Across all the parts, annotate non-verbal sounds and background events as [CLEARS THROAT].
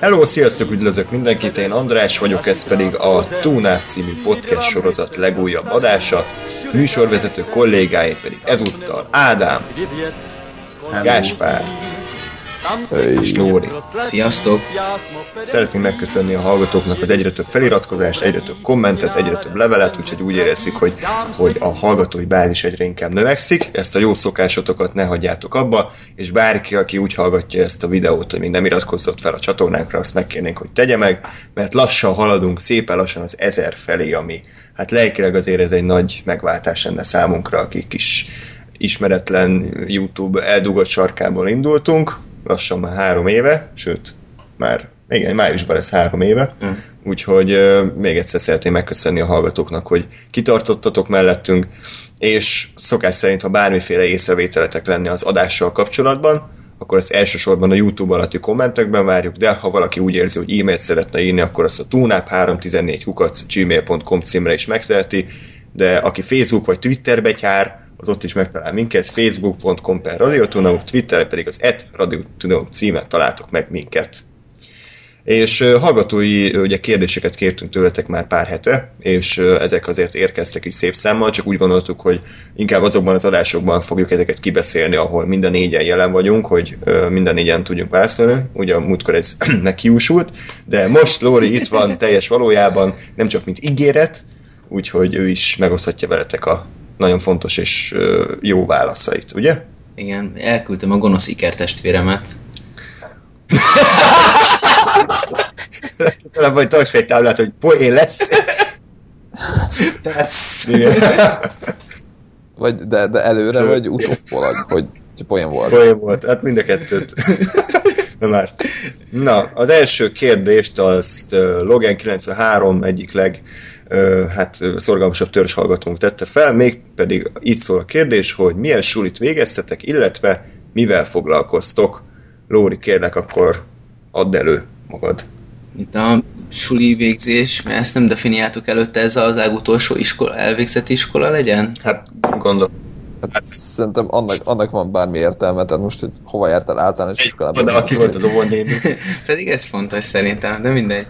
Hello, sziasztok, üdvözlök mindenkit, én András vagyok, ez pedig a Túnát című podcast sorozat legújabb adása. Műsorvezető kollégáim pedig ezúttal Ádám, Gáspár és Lóri. Sziasztok! Szeretnénk megköszönni a hallgatóknak az egyre több feliratkozást, egyre több kommentet, egyre több levelet, úgyhogy úgy érezzük, hogy, hogy a hallgatói bázis egyre inkább növekszik. Ezt a jó szokásotokat ne hagyjátok abba, és bárki, aki úgy hallgatja ezt a videót, hogy még nem iratkozott fel a csatornánkra, azt megkérnénk, hogy tegye meg, mert lassan haladunk, szépen lassan az ezer felé, ami hát lelkileg azért ez egy nagy megváltás lenne számunkra, akik is ismeretlen YouTube eldugott sarkából indultunk, lassan már három éve, sőt, már igen, májusban lesz három éve, mm. úgyhogy uh, még egyszer szeretném megköszönni a hallgatóknak, hogy kitartottatok mellettünk, és szokás szerint, ha bármiféle észrevételetek lenne az adással kapcsolatban, akkor ezt elsősorban a YouTube alatti kommentekben várjuk, de ha valaki úgy érzi, hogy e-mailt szeretne írni, akkor azt a tunap314 hukac gmail.com címre is megteheti, de aki Facebook vagy Twitterbe tyár, az ott is megtalál minket, facebook.com per radiotunau, Twitter pedig az et radiotunau címen találtok meg minket. És hallgatói ugye kérdéseket kértünk tőletek már pár hete, és ezek azért érkeztek is szép számmal, csak úgy gondoltuk, hogy inkább azokban az adásokban fogjuk ezeket kibeszélni, ahol minden négyen jelen vagyunk, hogy minden négyen tudjunk válaszolni. Ugye a múltkor ez [CLEARS THROAT] meghiúsult, de most Lóri itt van teljes valójában, nem csak mint ígéret, úgyhogy ő is megoszthatja veletek a nagyon fontos és jó válaszait, ugye? Igen, elküldtem a gonosz ikertestvéremet. [LAUGHS] Talán vagy tarts fel egy táblát, hogy poén lesz. Tetsz. Vagy, de, de előre, vagy utólag, hogy poén volt. Poén volt, hát mind a kettőt. Na már. Na, az első kérdést azt Logan 93 egyik leg hát szorgalmasabb hallgatónk tette fel, még pedig így szól a kérdés, hogy milyen sulit végeztetek, illetve mivel foglalkoztok. Lóri, kérlek, akkor add elő magad. Itt a suli végzés, mert ezt nem definiáltuk előtte, ez az legutolsó iskola, elvégzett iskola legyen? Hát gondolom. Hát, szerintem annak, annak van bármi értelme, tehát most, hogy hova jártál általános iskolában. De aki volt az óvónéni. [LAUGHS] Pedig ez fontos szerintem, de mindegy.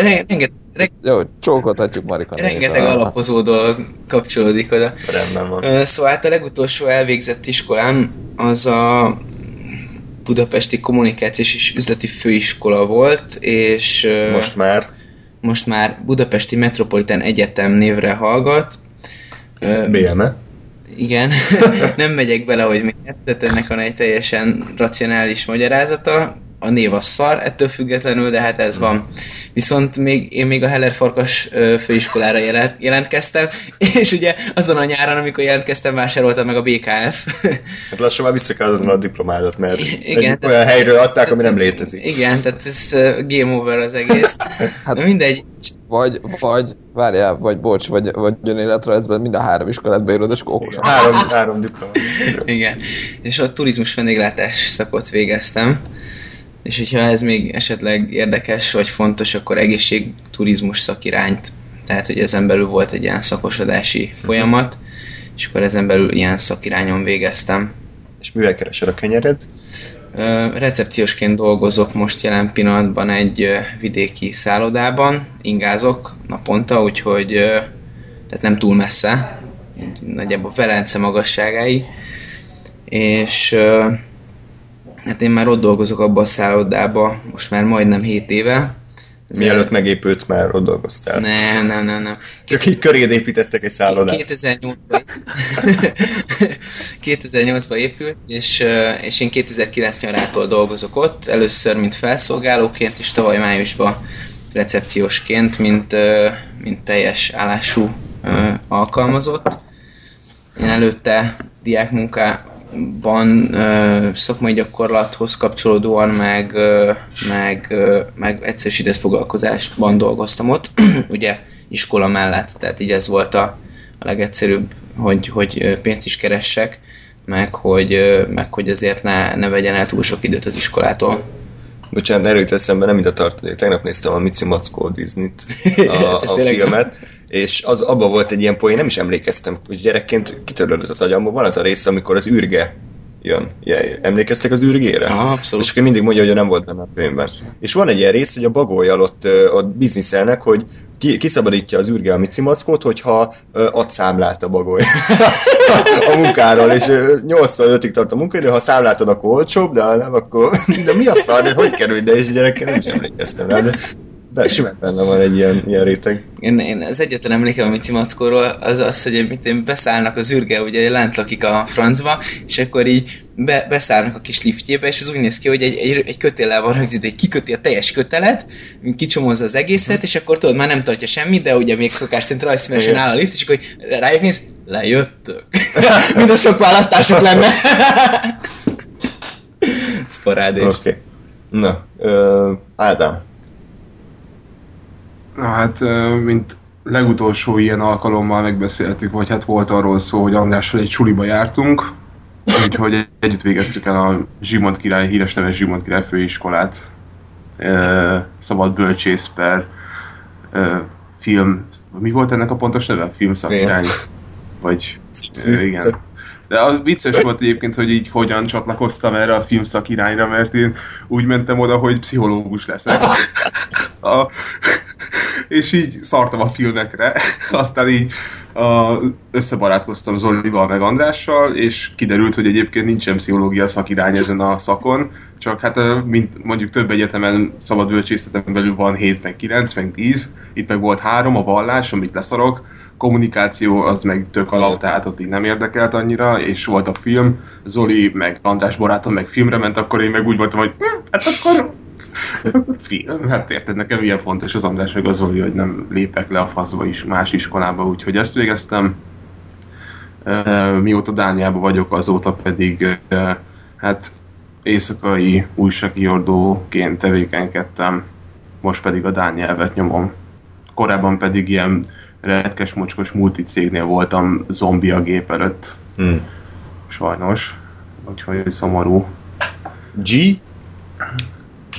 Rengeteg, Jó, csókoltatjuk Marika. Rengeteg alapozó dolog kapcsolódik oda. Rendben van. Szóval hát a legutolsó elvégzett iskolám az a Budapesti Kommunikációs és Üzleti Főiskola volt, és... Most már? Most már Budapesti Metropolitán Egyetem névre hallgat. BME? Igen, [LAUGHS] nem megyek bele, hogy miért, tehát ennek van egy teljesen racionális magyarázata. A név a szar, ettől függetlenül, de hát ez van. Viszont még, én még a Heller Farkas főiskolára jelent, jelentkeztem, [LAUGHS] és ugye azon a nyáron, amikor jelentkeztem, vásároltam meg a BKF. Hát lassan már vissza kell a diplomádat, mert igen, egy olyan helyről adták, ami nem létezik. Igen, tehát ez game over az egész. [LAUGHS] hát mindegy. Vagy, vagy, várjál, vagy bocs, vagy, vagy önéletrajzban mind a három iskolát beírod, és akkor Három, három diploma. Igen. És a turizmus vendéglátás szakot végeztem és hogyha ez még esetleg érdekes vagy fontos, akkor egészségturizmus szakirányt, tehát hogy ezen belül volt egy ilyen szakosodási folyamat, és akkor ezen belül ilyen szakirányon végeztem. És mivel keresel a kenyered? Recepciósként dolgozok most jelen pillanatban egy vidéki szállodában, ingázok naponta, úgyhogy tehát nem túl messze, nagyjából Velence magasságái, és Hát én már ott dolgozok abban a szállodába, most már majdnem 7 éve. Mielőtt megépült, már ott dolgoztál. Nem, nem, nem, nem. Csak így köréd építettek egy szállodát. 2008-ban 2008 épült, és, és én 2009 nyarától dolgozok ott, először mint felszolgálóként, és tavaly májusban recepciósként, mint, mint teljes állású alkalmazott. Én előtte diákmunká, van ö, szakmai gyakorlathoz kapcsolódóan, meg, meg, meg egyszerűsített foglalkozásban dolgoztam ott, [CLEARS THROAT] ugye iskola mellett, tehát így ez volt a, a legegyszerűbb, hogy, hogy pénzt is keressek, meg hogy, meg hogy azért ne, ne vegyen el túl sok időt az iskolától. Bocsánat, erről jut eszembe, nem ide tartozik. Tegnap néztem a Mici Mackó Disney-t, [LAUGHS] a, Hát a filmet, és az abban volt egy ilyen poén, nem is emlékeztem, hogy gyerekként kitörlődött az agyamból. Van az a rész, amikor az űrge jön. Emlékeztek az űrgére? Aha, abszolút. És akkor mindig mondja, hogy nem volt benne a filmben. És van egy ilyen rész, hogy a bagolyal ott, ott bizniszelnek, hogy ki, kiszabadítja az űrge a Mici Mackót, hogyha ad számlát a bagoly [LAUGHS] a munkáról, és 8-5-ig tart a munkaidő, ha számlát ad, akkor olcsóbb, de nem, akkor de mi a szar, hogy kerül ide, és gyerekként nem is emlékeztem rá, de, de simán benne van egy ilyen, ilyen réteg. Én, én az egyetlen emlékem a Mici Mackóról az az, hogy mit én beszállnak az űrge, ugye lent lakik a francba, és akkor így be, beszállnak a kis liftjébe, és az úgy néz ki, hogy egy, egy, egy kötéllel van rögzítve, egy kiköti a teljes kötelet, kicsomozza az egészet, és akkor tudod, már nem tartja semmit, de ugye még szokás szerint rajzszínesen áll a lift, és akkor hogy rájuk néz, lejöttök. [LAUGHS] Mint a sok választások lenne. [LAUGHS] Ez parádés. Oké. Okay. Na, ö, Ádám. Na hát, mint legutolsó ilyen alkalommal megbeszéltük, vagy hát volt arról szó, hogy Andrással egy suliba jártunk, úgyhogy együtt végeztük el a Zsigmond király, híres neves Zsigmond király főiskolát. Szabad bölcsész per film, mi volt ennek a pontos neve? Filmszakirány? Vagy, ö, igen. De az vicces volt egyébként, hogy így hogyan csatlakoztam erre a filmszak irányra, mert én úgy mentem oda, hogy pszichológus leszek. A, és így szartam a filmekre, [LAUGHS] aztán így a, összebarátkoztam Zolival meg Andrással, és kiderült, hogy egyébként nincsen pszichológia szakirány ezen a szakon, csak hát mint mondjuk több egyetemen szabad bölcsészeten belül van 7, meg 9, meg 10, itt meg volt három, a vallás, amit leszarok, kommunikáció az meg tök alap, tehát ott így nem érdekelt annyira, és volt a film, Zoli meg András barátom meg filmre ment, akkor én meg úgy voltam, hogy hm, hát akkor film, hát érted, nekem ilyen fontos az András meg az Zoli, hogy nem lépek le a faszba is más iskolába, úgyhogy ezt végeztem. Mióta Dániában vagyok, azóta pedig hát éjszakai újságíróként tevékenykedtem, most pedig a Dán nyelvet nyomom. Korábban pedig ilyen retkes mocskos multicégnél voltam zombi a gép előtt, Hm. sajnos. Úgyhogy szomorú. G?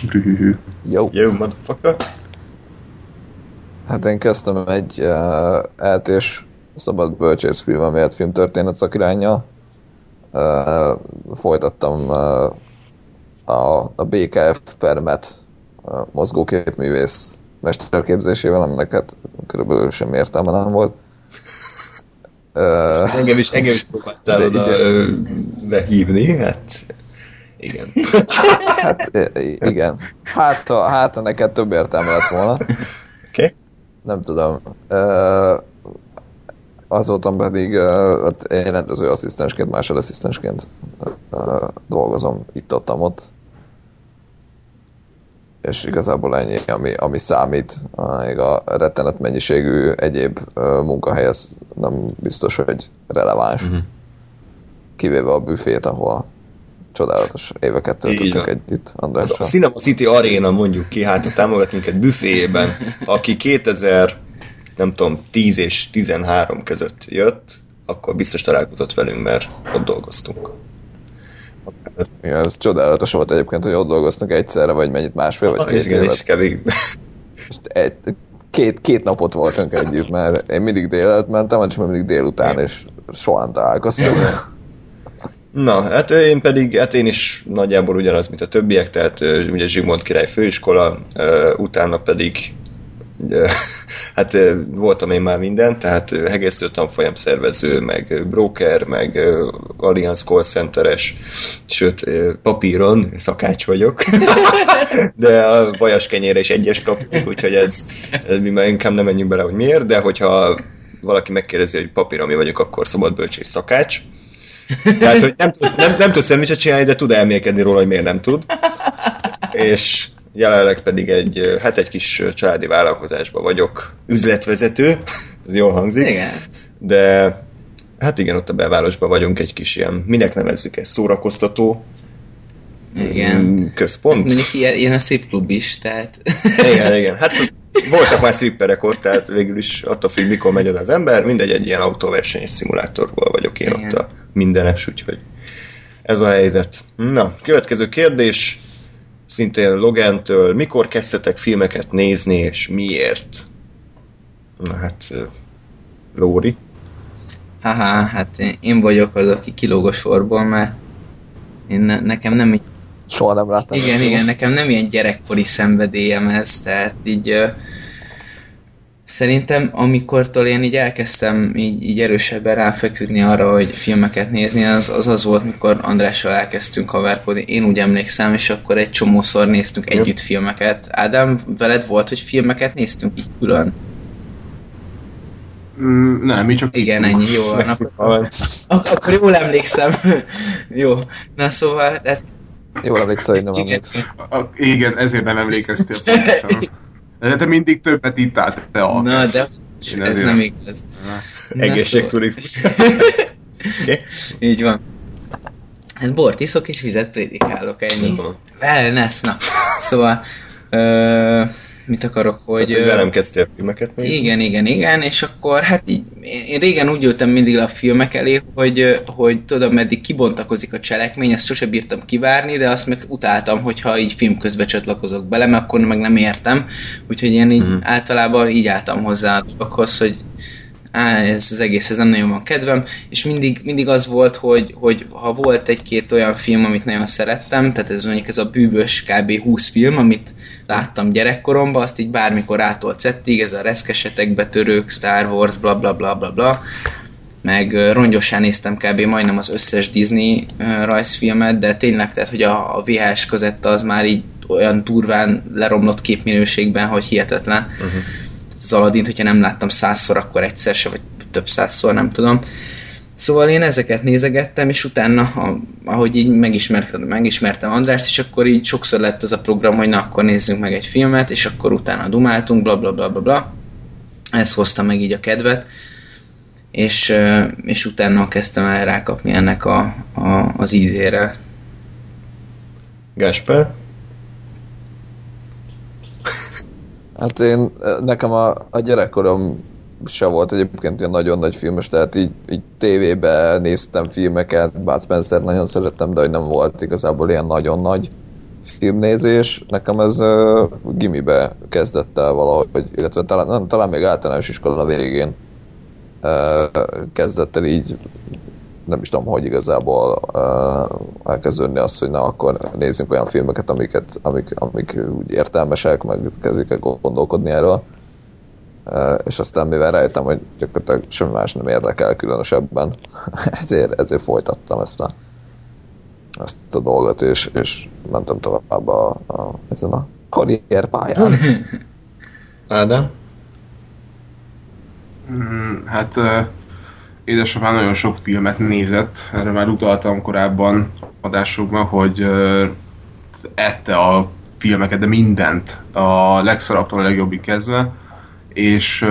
Brühühű. Jó. Yo, motherfucker. Hát én kezdtem egy uh, eltés szabad bölcsész film, miért filmtörténet szakirányjal. Uh, folytattam uh, a, a BKF permet uh, mozgóképművész mesterképzésével, aminek hát körülbelül sem értelme nem volt. Uh, Engem is, engem is próbáltál De oda behívni, hát igen. [LAUGHS] hát igen. Hát ha, hát, ha neked több értelme lett volna. Oké? Okay? Nem tudom. Uh, azóta pedig uh, én rendezőasszisztensként, másodasszisztensként uh, dolgozom itt-ott, ott. És igazából ennyi, ami, ami számít. Még a rettenet mennyiségű egyéb uh, munkahely, ez nem biztos, hogy releváns. Mhm. Kivéve a büfét, ahol csodálatos éveket töltöttünk együtt Az a Andrással. Cinema City Arena mondjuk ki, hát a támogat minket büféjében, aki 2000, nem tudom, 10 és 13 között jött, akkor biztos találkozott velünk, mert ott dolgoztunk. Igen, ez csodálatos volt egyébként, hogy ott dolgoztunk egyszerre, vagy mennyit, másfél, vagy két Igen, évet. Egy, két, két napot voltunk együtt, mert én mindig délelőtt mentem, és mindig délután, és soha nem találkoztunk. Na, hát én pedig, hát én is nagyjából ugyanaz, mint a többiek, tehát ugye Zsigmond király főiskola, utána pedig [LAUGHS] hát voltam én már minden, tehát hegesztő tanfolyam szervező, meg broker, meg Allianz call centeres, sőt papíron szakács vagyok, [LAUGHS] de a vajas kenyére is egyes kapjuk, úgyhogy ez, ez mi már inkább nem menjünk bele, hogy miért, de hogyha valaki megkérdezi, hogy papíron mi vagyok, akkor szabad bölcsész szakács, tehát, hogy nem, tud- nem, nem tud szendvicset csinálni, de tud elmélkedni róla, hogy miért nem tud. És jelenleg pedig egy, hát egy kis családi vállalkozásban vagyok üzletvezető, ez jól hangzik, Igen. de hát igen, ott a belvárosban vagyunk egy kis ilyen, minek nevezzük ezt, szórakoztató Igen. mm, központ. Mondjuk ilyen, ilyen a szép klub is, tehát... Igen, igen. Hát voltak már stripperek ott, tehát végül is attól függ, mikor megy oda az ember, mindegy, egy ilyen autóversenyes szimulátorból vagyok én Igen. ott a mindenes, úgyhogy ez a helyzet. Na, következő kérdés, szintén Logentől, mikor kezdtetek filmeket nézni, és miért? Na hát, Lóri. Haha, hát én vagyok az, aki kilóg a sorból, mert én ne, nekem nem így, Soha nem láttam. igen, igen, nekem nem ilyen gyerekkori szenvedélyem ez, tehát így szerintem amikortól én így elkezdtem így, így erősebben ráfeküdni arra, hogy filmeket nézni, az, az az volt, mikor Andrással elkezdtünk haverkodni, én úgy emlékszem, és akkor egy csomószor néztünk Jó. együtt filmeket. Ádám, veled volt, hogy filmeket néztünk így külön? Mm, nem, mi csak... Igen, ennyi, jó [LAUGHS] van. Akkor, ak- akkor jól emlékszem. [LAUGHS] jó. Na szóval, hát, Jól emlékszel, hogy nem igen, emlékszem. A, igen, ezért nem emlékeztél. [LAUGHS] De te mindig többet ittál, te a. Na, de Én ez nem igaz. Egészségturizmus. [LAUGHS] Oké? Így van. Hát bort iszok és vizet prédikálok, ennyi. Wellness, na. Szóval, ö, mit akarok, hogy... Tehát, hogy velem kezdtél filmeket nézni? Igen, igen, igen, és akkor hát így, én régen úgy ültem mindig le a filmek elé, hogy, hogy tudom, meddig kibontakozik a cselekmény, ezt sose bírtam kivárni, de azt meg utáltam, hogyha így film közben csatlakozok bele, mert akkor meg nem értem, úgyhogy én így Mhm. általában így álltam hozzá a dolgokhoz, hogy á, ez az egész, ez nem nagyon van kedvem, és mindig, mindig az volt, hogy, hogy ha volt egy-két olyan film, amit nagyon szerettem, tehát ez mondjuk ez a bűvös kb. 20 film, amit láttam gyerekkoromban, azt így bármikor ától cettig, ez a reszkesetek, betörők, Star Wars, bla bla bla bla bla, meg ö, rongyosán néztem kb. majdnem az összes Disney rajzfilmet, de tényleg, tehát, hogy a, a VHS kazetta az már így olyan durván leromlott képminőségben, hogy hihetetlen. Uh-huh. Az Aladdin, hogyha nem láttam százszor, akkor egyszer se, vagy több százszor, nem tudom. Szóval én ezeket nézegettem, és utána, ahogy így megismertem, megismertem Andrást, és akkor így sokszor lett az a program, hogy na, akkor nézzünk meg egy filmet, és akkor utána dumáltunk, bla bla bla bla bla. Ez hozta meg így a kedvet, és, és utána kezdtem el rákapni ennek a, a, az ízére. Gásper? Hát én, nekem a, a gyerekkorom se volt egyébként ilyen nagyon nagy filmes, tehát így, így tévébe néztem filmeket, Bud Spencer nagyon szerettem, de hogy nem volt igazából ilyen nagyon nagy filmnézés. Nekem ez uh, gimibe kezdett el valahogy, illetve talán, nem, talán még általános iskola végén uh, kezdett el így nem is tudom, hogy igazából uh, elkezdődni azt, hogy na akkor nézzünk olyan filmeket, amiket, amik, amik úgy értelmesek, meg kezdjük el gondolkodni erről. Uh, és aztán mivel rájöttem, hogy gyakorlatilag semmi más nem érdekel különösebben, [LAUGHS] ezért, ezért folytattam ezt a, ezt a dolgot, és, és mentem tovább a, a, ezen a karrierpályán. [LAUGHS] Ádám? Mm, Hát ö, édesapám nagyon sok filmet nézett, erre már utaltam korábban adásokban, hogy ö, ette a filmeket, de mindent, a legszarabbtól a legjobbig kezdve, és,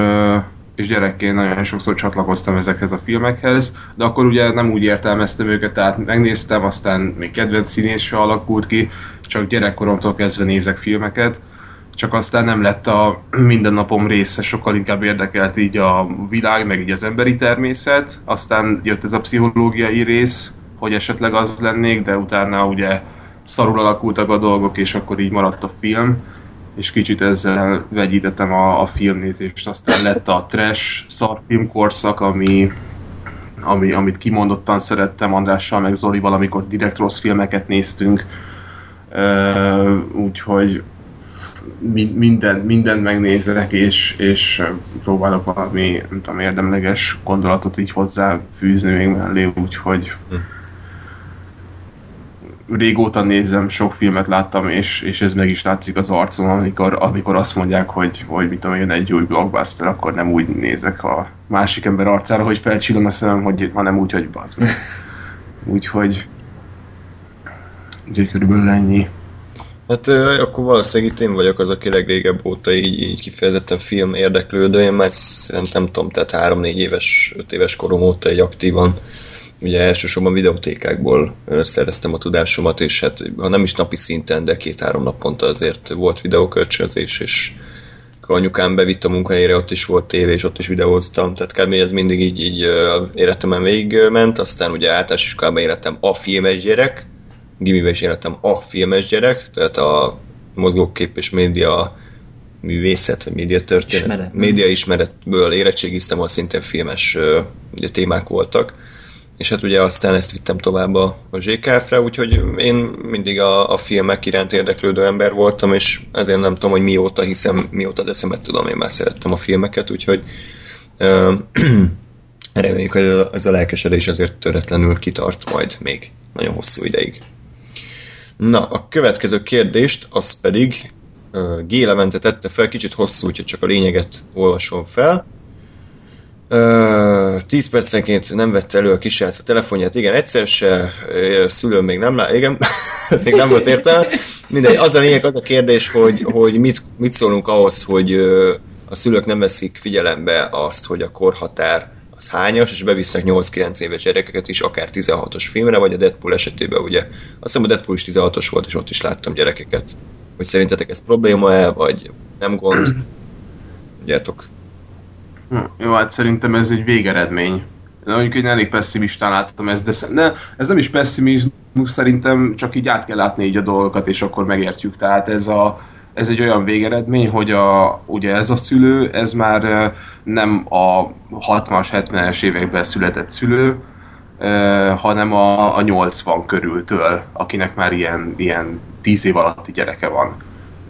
és gyerekként nagyon sokszor csatlakoztam ezekhez a filmekhez, de akkor ugye nem úgy értelmeztem őket, tehát megnéztem, aztán még kedvenc színész se alakult ki, csak gyerekkoromtól kezdve nézek filmeket, csak aztán nem lett a mindennapom része, sokkal inkább érdekelt így a világ, meg így az emberi természet, aztán jött ez a pszichológiai rész, hogy esetleg az lennék, de utána ugye szarul alakultak a dolgok, és akkor így maradt a film, és kicsit ezzel vegyítettem a, a filmnézést, aztán lett a trash szarfilm korszak, ami, ami, amit kimondottan szerettem Andrással, meg Zolival, amikor direkt rossz filmeket néztünk, Ö, úgyhogy minden, mindent megnézek, és, és próbálok valami, nem tudom, érdemleges gondolatot így hozzáfűzni még mellé, úgyhogy régóta nézem, sok filmet láttam, és, és ez meg is látszik az arcom, amikor, amikor azt mondják, hogy, hogy mit tudom, jön egy új blockbuster, akkor nem úgy nézek a másik ember arcára, hogy felcsillan a szemem, hogy, hanem úgy, hogy bazd meg. [LAUGHS] Úgyhogy úgyhogy körülbelül ennyi. Hát akkor valószínűleg itt én vagyok az, aki legrégebb óta így, így kifejezetten film érdeklődő. Én már szerintem nem tudom, tehát 3-4 éves, 5 éves korom óta egy aktívan ugye elsősorban videótékákból szereztem a tudásomat, és hát ha nem is napi szinten, de két-három naponta azért volt videókölcsönzés, és anyukám bevitt a munkahelyére, ott is volt tévé, és ott is videóztam, tehát kb. ez mindig így, így életemen végigment, aztán ugye általános iskolában életem a filmes gyerek, gimiben is életem a filmes gyerek, tehát a mozgókép és média művészet, vagy média történet, Ismeret, média ismeretből érettségiztem, ahol szintén filmes ugye, témák voltak és hát ugye aztán ezt vittem tovább a, a ZKF-re, úgyhogy én mindig a, a filmek iránt érdeklődő ember voltam, és ezért nem tudom, hogy mióta hiszem, mióta az eszemet tudom, én már szerettem a filmeket, úgyhogy uh, [CLEARS THROAT] reméljük, hogy ez a lelkesedés azért töretlenül kitart majd még nagyon hosszú ideig. Na, a következő kérdést, az pedig uh, G. Levente tette fel, kicsit hosszú, úgyhogy csak a lényeget olvasom fel. 10 percenként nem vette elő a kisrác a telefonját, igen, egyszer se, szülőm még nem lát, igen, [LAUGHS] ez még nem volt értelme. Mindegy, az a lényeg, az a kérdés, hogy, hogy mit, mit szólunk ahhoz, hogy a szülők nem veszik figyelembe azt, hogy a korhatár az hányas, és bevisznek 8-9 éves gyerekeket is, akár 16-os filmre, vagy a Deadpool esetében ugye, azt hiszem a Deadpool is 16-os volt, és ott is láttam gyerekeket. Hogy szerintetek ez probléma-e, vagy nem gond? [CLEARS THROAT] Tudjátok. Hm, jó, hát szerintem ez egy végeredmény. Mondjuk én elég pessimistán láttam ezt, de ne, ez nem is pessimizmus, szerintem csak így át kell látni így a dolgokat, és akkor megértjük. Tehát ez, a, ez egy olyan végeredmény, hogy a, ugye ez a szülő, ez már nem a 60-as, 70-es években született szülő, hanem a, a 80 körültől, akinek már ilyen, ilyen 10 év alatti gyereke van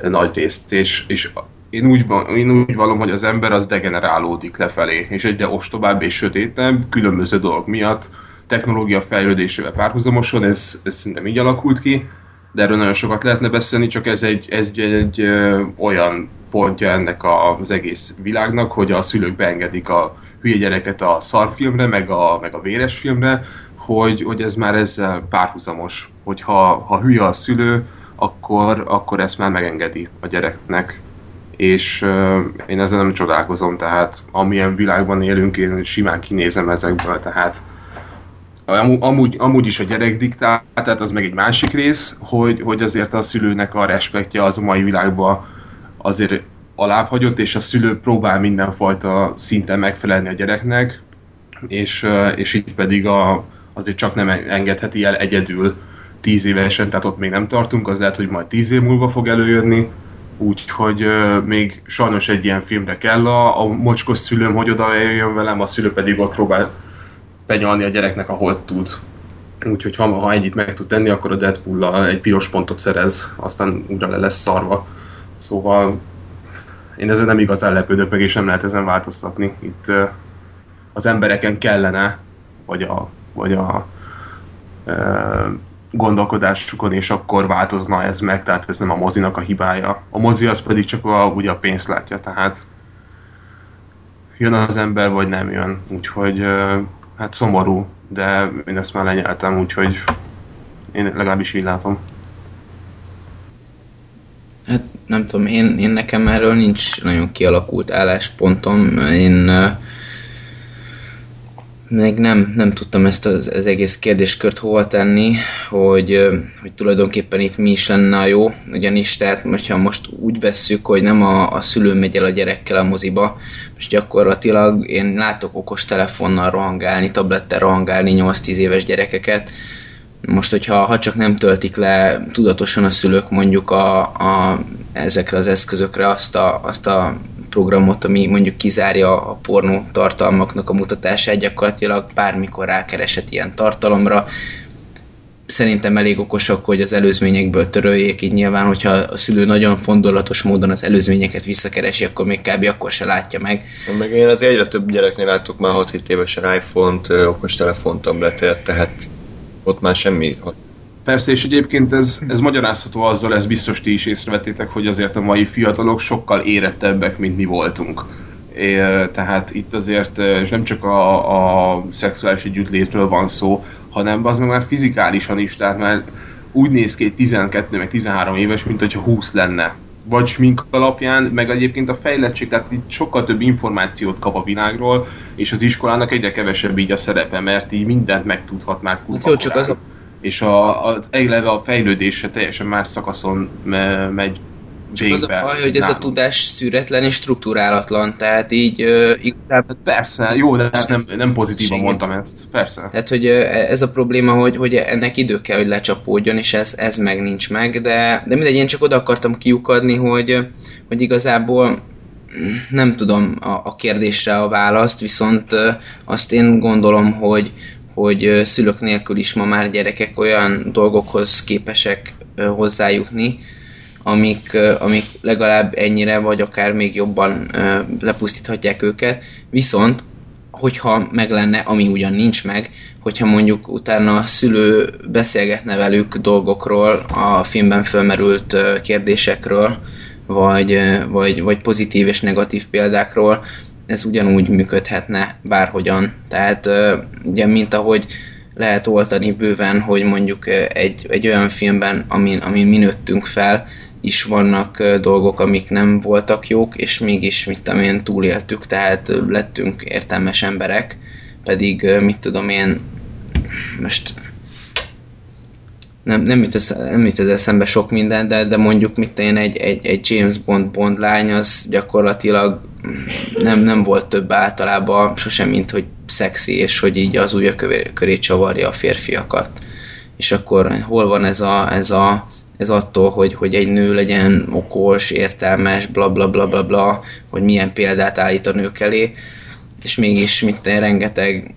nagy részt, és, és én úgy, én úgy vallom, hogy az ember az degenerálódik lefelé, és egyre ostobább és sötétebb, különböző dolgok miatt, technológia fejlődésével párhuzamosan, ez, ez szerintem így alakult ki, de erről nagyon sokat lehetne beszélni, csak ez egy, ez egy, egy, ö, olyan pontja ennek az egész világnak, hogy a szülők beengedik a hülye gyereket a szarfilmre, meg a, meg a véres filmre, hogy, hogy ez már ezzel párhuzamos, hogy ha, ha hülye a szülő, akkor, akkor ezt már megengedi a gyereknek. És uh, én ezzel nem csodálkozom, tehát amilyen világban élünk, én simán kinézem ezekből, tehát amúgy, amúgy is a gyerek diktál, tehát az meg egy másik rész, hogy, hogy azért a szülőnek a respektje az a mai világban azért alábbhagyott, és a szülő próbál mindenfajta szinten megfelelni a gyereknek, és, és így pedig a, azért csak nem engedheti el egyedül tíz évesen, tehát ott még nem tartunk, az lehet, hogy majd tíz év múlva fog előjönni, úgyhogy még sajnos egy ilyen filmre kell a, a mocskos szülőm, hogy oda jön velem, a szülő pedig ott próbál benyalni a gyereknek, ahol tud. Úgyhogy ha, ha ennyit meg tud tenni, akkor a deadpool egy piros pontot szerez, aztán újra le lesz szarva. Szóval én ezen nem igazán lepődök meg, és nem lehet ezen változtatni. Itt az embereken kellene, vagy a, vagy a uh, gondolkodásukon, és akkor változna ez meg, tehát ez nem a mozinak a hibája. A mozi az pedig csak a, ugye a pénzt látja, tehát jön az ember, vagy nem jön. Úgyhogy hát szomorú, de én ezt már lenyeltem, úgyhogy én legalábbis így látom. Hát nem tudom, én, én nekem erről nincs nagyon kialakult álláspontom. Én uh, még nem, nem tudtam ezt az, az egész kérdéskört hova tenni, hogy, hogy tulajdonképpen itt mi is lenne a jó, ugyanis tehát, hogyha most úgy vesszük, hogy nem a, a szülő megy el a gyerekkel a moziba, most gyakorlatilag én látok okos telefonnal rohangálni, tablettel rohangálni 8-10 éves gyerekeket, most, hogyha ha csak nem töltik le tudatosan a szülők mondjuk a, a, ezekre az eszközökre azt a, azt a programot, ami mondjuk kizárja a pornó tartalmaknak a mutatását, gyakorlatilag bármikor rákeresett ilyen tartalomra. Szerintem elég okosak, hogy az előzményekből töröljék, így nyilván, hogyha a szülő nagyon fondolatos módon az előzményeket visszakeresi, akkor még kb. akkor se látja meg. Meg én az egyre több gyereknél láttuk már 6-7 évesen iPhone-t, okostelefont, tabletet, tehát ott már semmi Persze, és egyébként ez, ez magyarázható azzal, ez biztos ti is észrevettétek, hogy azért a mai fiatalok sokkal érettebbek, mint mi voltunk. É, tehát itt azért, és nem csak a, a szexuális együttlétről van szó, hanem az meg már fizikálisan is, tehát már úgy néz ki egy 12 meg 13 éves, mint hogyha 20 lenne. Vagy smink alapján, meg egyébként a fejlettség, tehát itt sokkal több információt kap a világról, és az iskolának egyre kevesebb így a szerepe, mert így mindent megtudhat már kurva hát jó, csak az a és a, a, eleve a fejlődése teljesen más szakaszon me, megy, Csak az a baj, hogy ez a tudás szüretlen és struktúrálatlan, tehát így uh, igazából... Persze, jó, de hát nem, nem pozitívan mondtam ezt, persze. Tehát, hogy uh, ez a probléma, hogy, hogy ennek idő kell, hogy lecsapódjon, és ez, ez meg nincs meg, de, de mindegy, én csak oda akartam kiukadni, hogy, hogy igazából nem tudom a, a kérdésre a választ, viszont uh, azt én gondolom, hogy, hogy szülők nélkül is ma már gyerekek olyan dolgokhoz képesek hozzájutni, amik, amik legalább ennyire, vagy akár még jobban lepusztíthatják őket. Viszont, hogyha meg lenne, ami ugyan nincs meg, hogyha mondjuk utána a szülő beszélgetne velük dolgokról, a filmben felmerült kérdésekről, vagy, vagy, vagy pozitív és negatív példákról, ez ugyanúgy működhetne bárhogyan. Tehát ugye, mint ahogy lehet oltani bőven, hogy mondjuk egy, egy olyan filmben, amin, amin mi nőttünk fel, is vannak dolgok, amik nem voltak jók, és mégis, mit tudom én, túléltük, tehát lettünk értelmes emberek, pedig, mit tudom én, most nem, nem, jut esz, nem jut eszembe sok minden, de, de mondjuk mit én egy, egy, egy James Bond Bond lány, az gyakorlatilag nem, nem volt több általában sosem, mint hogy szexi, és hogy így az ujja köré csavarja a férfiakat. És akkor hol van ez a, ez a ez attól, hogy, hogy egy nő legyen okos, értelmes, bla bla bla bla bla, hogy milyen példát állít a nők elé, és mégis mit rengeteg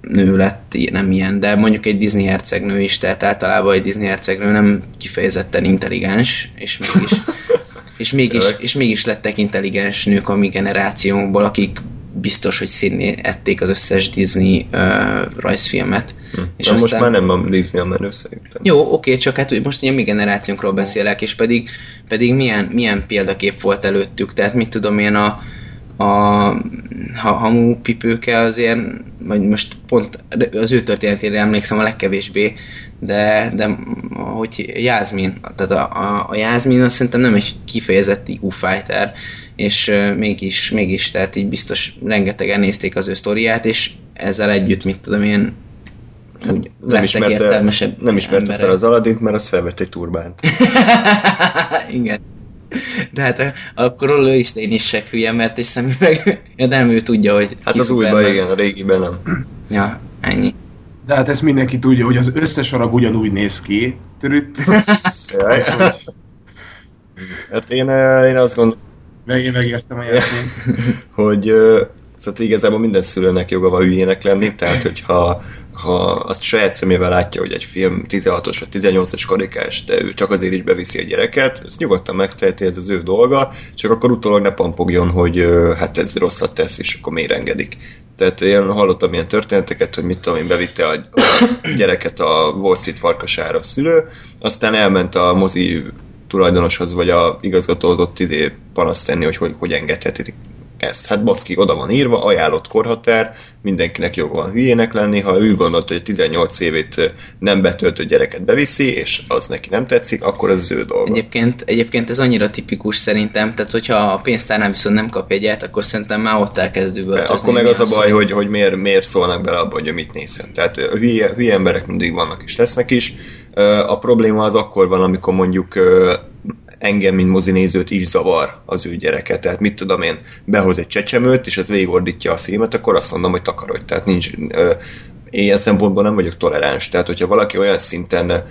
nő lett nem ilyen, de mondjuk egy Disney hercegnő is, tehát általában egy Disney hercegnő nem kifejezetten intelligens, és mégis, [LAUGHS] és mégis, és mégis lettek intelligens nők a mi generációnkból, akik biztos, hogy színné ették az összes Disney uh, rajzfilmet. Hm. És Na aztán... most már nem a Disney a menő szerintem. Jó, oké, csak hát most ugye mi generációnkról beszélek, és pedig, pedig milyen, milyen példakép volt előttük, tehát mit tudom én a, a ha, hamu pipőke azért, vagy most pont az ő történetére emlékszem a legkevésbé, de, de hogy Jászmin, tehát a, a, a Jászmin azt szerintem nem egy kifejezett IQ fighter, és mégis, mégis, tehát így biztos rengetegen nézték az ő sztoriát, és ezzel együtt, mit tudom én, úgy nem ismerte, nem ismerte fel az Aladint, mert az felvett egy turbánt. [LAUGHS] Igen. De hát akkor ő is én is se hülye, mert egy szemüveg, ja, nem ő tudja, hogy Hát az újban igen, a régiben nem. Ja, ennyi. De hát ezt mindenki tudja, hogy az összes arag ugyanúgy néz ki. [LAUGHS] hát én, én azt gondolom... Meg én megértem a [LAUGHS] hogy Szóval igazából minden szülőnek joga van hülyének lenni, tehát hogyha ha azt saját szemével látja, hogy egy film 16-os vagy 18-as karikás, de ő csak azért is beviszi a gyereket, ezt nyugodtan megteheti, ez az ő dolga, csak akkor utólag ne pampogjon, hogy hát ez rosszat tesz, és akkor miért engedik. Tehát én hallottam ilyen történeteket, hogy mit tudom én, bevitte a, a gyereket a Wall Street farkasára a szülő, aztán elment a mozi tulajdonoshoz, vagy a igazgatóhoz ott izé panaszt tenni, hogy hogy, hogy engedhetik ezt. Hát baszki, oda van írva, ajánlott korhatár, mindenkinek joga van hülyének lenni, ha ő gondolta, hogy 18 évét nem betöltő gyereket beviszi, és az neki nem tetszik, akkor ez az ő dolga. Egyébként, egyébként ez annyira tipikus szerintem, tehát hogyha a pénztárnál viszont nem kap egyet, akkor szerintem már ott elkezd üvöltözni. Akkor meg az a baj, hogy, hogy miért, miért szólnak bele abba, hogy mit nézzen. Tehát hülye, hülye emberek mindig vannak és lesznek is. A probléma az akkor van, amikor mondjuk engem, mint mozinézőt is zavar az ő gyereke. Tehát mit tudom én, behoz egy csecsemőt, és ez végigordítja a filmet, akkor azt mondom, hogy takarodj. Tehát nincs, ö, ilyen szempontból nem vagyok toleráns. Tehát, hogyha valaki olyan szinten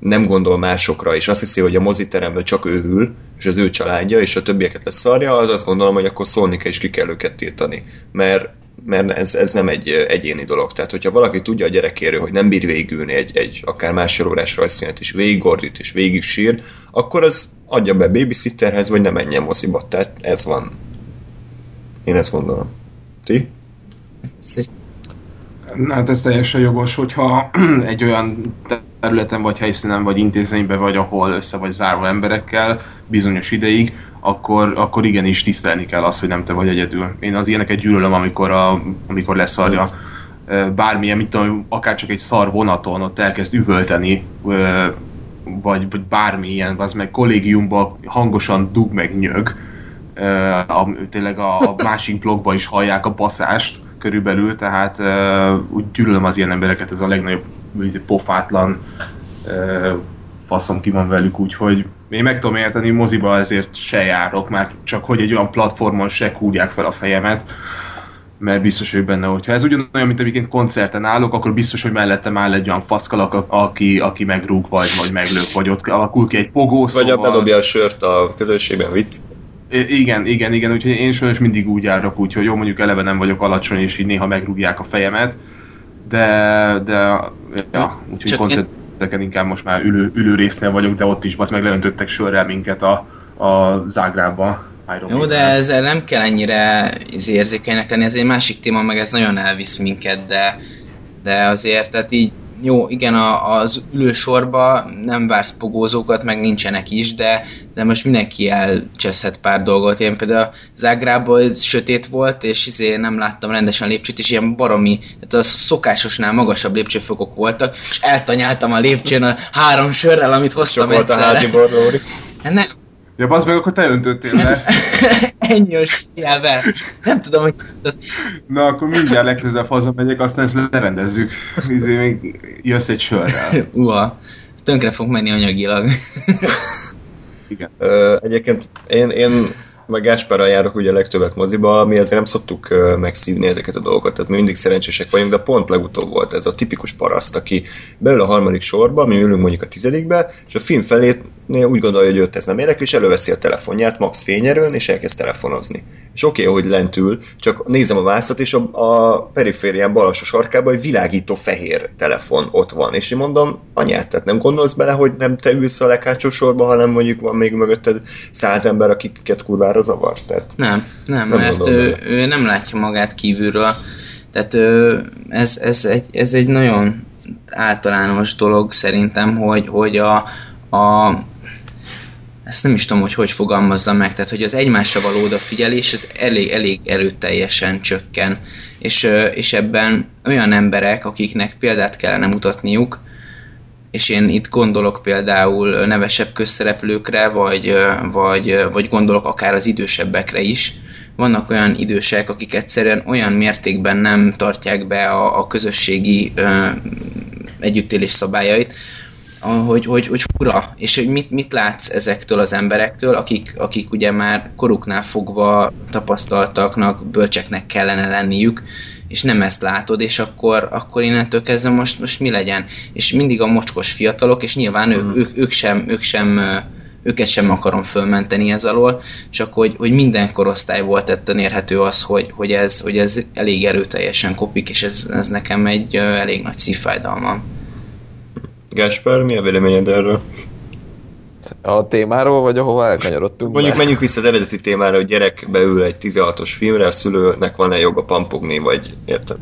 nem gondol másokra, és azt hiszi, hogy a moziteremben csak ő ül, és az ő családja, és a többieket leszarja, az azt gondolom, hogy akkor szólni kell, és ki kell őket tiltani. Mert mert ez, ez nem egy egyéni dolog. Tehát, hogyha valaki tudja a gyerekéről, hogy nem bír végülni egy, egy akár másfél órás rajzszínet, és végigordít, és végig sír, akkor az adja be babysitterhez, vagy nem menjen moziba. Tehát ez van. Én ezt gondolom. Ti? Hát ez teljesen jogos, hogyha [CLEARS THROAT] egy olyan területen, vagy helyszínen, vagy intézményben vagy, ahol össze vagy zárva emberekkel bizonyos ideig, akkor, akkor igenis tisztelni kell azt, hogy nem te vagy egyedül. Én az ilyeneket gyűlölöm, amikor, a, amikor leszarja bármilyen, mit tudom, akár csak egy szar vonaton ott elkezd üvölteni, vagy, vagy bármilyen, az meg kollégiumban hangosan dug meg nyög, a, tényleg a, a másik blogban is hallják a baszást körülbelül, tehát úgy gyűlölöm az ilyen embereket, ez a legnagyobb pofátlan faszom ki van velük, úgyhogy én meg tudom érteni, moziba ezért se járok, már csak hogy egy olyan platformon se kúrják fel a fejemet, mert biztos vagyok benne, hogyha ez ugyanolyan, mint amikor koncerten állok, akkor biztos, hogy mellettem áll egy olyan faszkalak, aki, aki megrúg, vagy, vagy meglők, vagy ott alakul ki egy pogó, Vagy a bedobja a sört a közösségben, vicc. Igen, igen, igen, úgyhogy én sajnos mindig úgy járok, úgyhogy jó, mondjuk eleve nem vagyok alacsony, és így néha megrúgják a fejemet, de, de ja, úgyhogy Csak koncerteken inkább most már ülő, ülő résznél vagyok, de ott is basz meg leöntöttek sörrel minket a, a Zágrába. Iron Jó, de ezzel nem kell ennyire izé érzékenynek lenni, ez egy másik téma, meg ez nagyon elvisz minket, de, de azért, tehát így jó, igen, a, az ülősorba nem vársz pogózókat, meg nincsenek is, de, de most mindenki elcseszhet pár dolgot. Én például Zágrában sötét volt, és izé nem láttam rendesen lépcsőt, és ilyen baromi, tehát a szokásosnál magasabb lépcsőfokok voltak, és eltanyáltam a lépcsőn a három sörrel, amit Sok hoztam volt a egyszerre. házi borlóri. Hát Nem, Ja, bazd meg, akkor te öntöttél le. [LAUGHS] ennyos szélvel. Nem tudom, hogy Na, akkor mindjárt legközelebb hazamegyek, aztán ezt lerendezzük. Izé még jössz egy sörrel. [LAUGHS] Uha, ez tönkre fog menni anyagilag. [LAUGHS] Igen. Ö, egyébként én, én meg Gáspárral járok ugye legtöbbet moziba, mi azért nem szoktuk megszívni ezeket a dolgokat, tehát mi mindig szerencsések vagyunk, de pont legutóbb volt ez a tipikus paraszt, aki beül a harmadik sorba, mi ülünk mondjuk a tizedikbe, és a film felénél úgy gondolja, hogy őt ez nem érdekli, és előveszi a telefonját max fényerőn, és elkezd telefonozni. És oké, okay, hogy lent ül, csak nézem a vászat, és a, a periférián bal alsó sarkában egy világító fehér telefon ott van, és én mondom, anyát, tehát nem gondolsz bele, hogy nem te ülsz a leghátsó sorba, hanem mondjuk van még mögötted száz ember, akiket kurvára zavar. Tehát Nem, nem, Nem mert ő, ő nem látja magát kívülről. Tehát ő, ez, ez, egy, ez egy nagyon általános dolog szerintem, hogy, hogy a, a ezt nem is tudom, hogy hogy fogalmazzam meg, tehát hogy az egymásra való odafigyelés az elég, elég erőteljesen csökken, és, és ebben olyan emberek, akiknek példát kellene mutatniuk, és én itt gondolok például nevesebb közszereplőkre, vagy, vagy, vagy gondolok akár az idősebbekre is. Vannak olyan idősek, akik egyszerűen olyan mértékben nem tartják be a, a közösségi ö, együttélés szabályait, hogy, hogy, hogy fura, és hogy mit, mit látsz ezektől az emberektől, akik, akik ugye már koruknál fogva tapasztaltaknak, bölcseknek kellene lenniük, és nem ezt látod, és akkor, akkor innentől kezdve most, most mi legyen? És mindig a mocskos fiatalok, és nyilván ő, ők, ők sem, ők sem őket sem akarom fölmenteni ez alól, csak hogy, hogy minden korosztályból tetten érhető az, hogy, hogy, ez, hogy ez elég erőteljesen kopik, és ez, ez nekem egy elég nagy szívfájdalmam. Gáspár, mi a véleményed erről? A témáról, vagy ahova elkanyarodtunk Mondjuk be? menjünk vissza az eredeti témára, hogy gyerek beül egy 16-os filmre, a szülőnek van-e joga pampogni, vagy érted?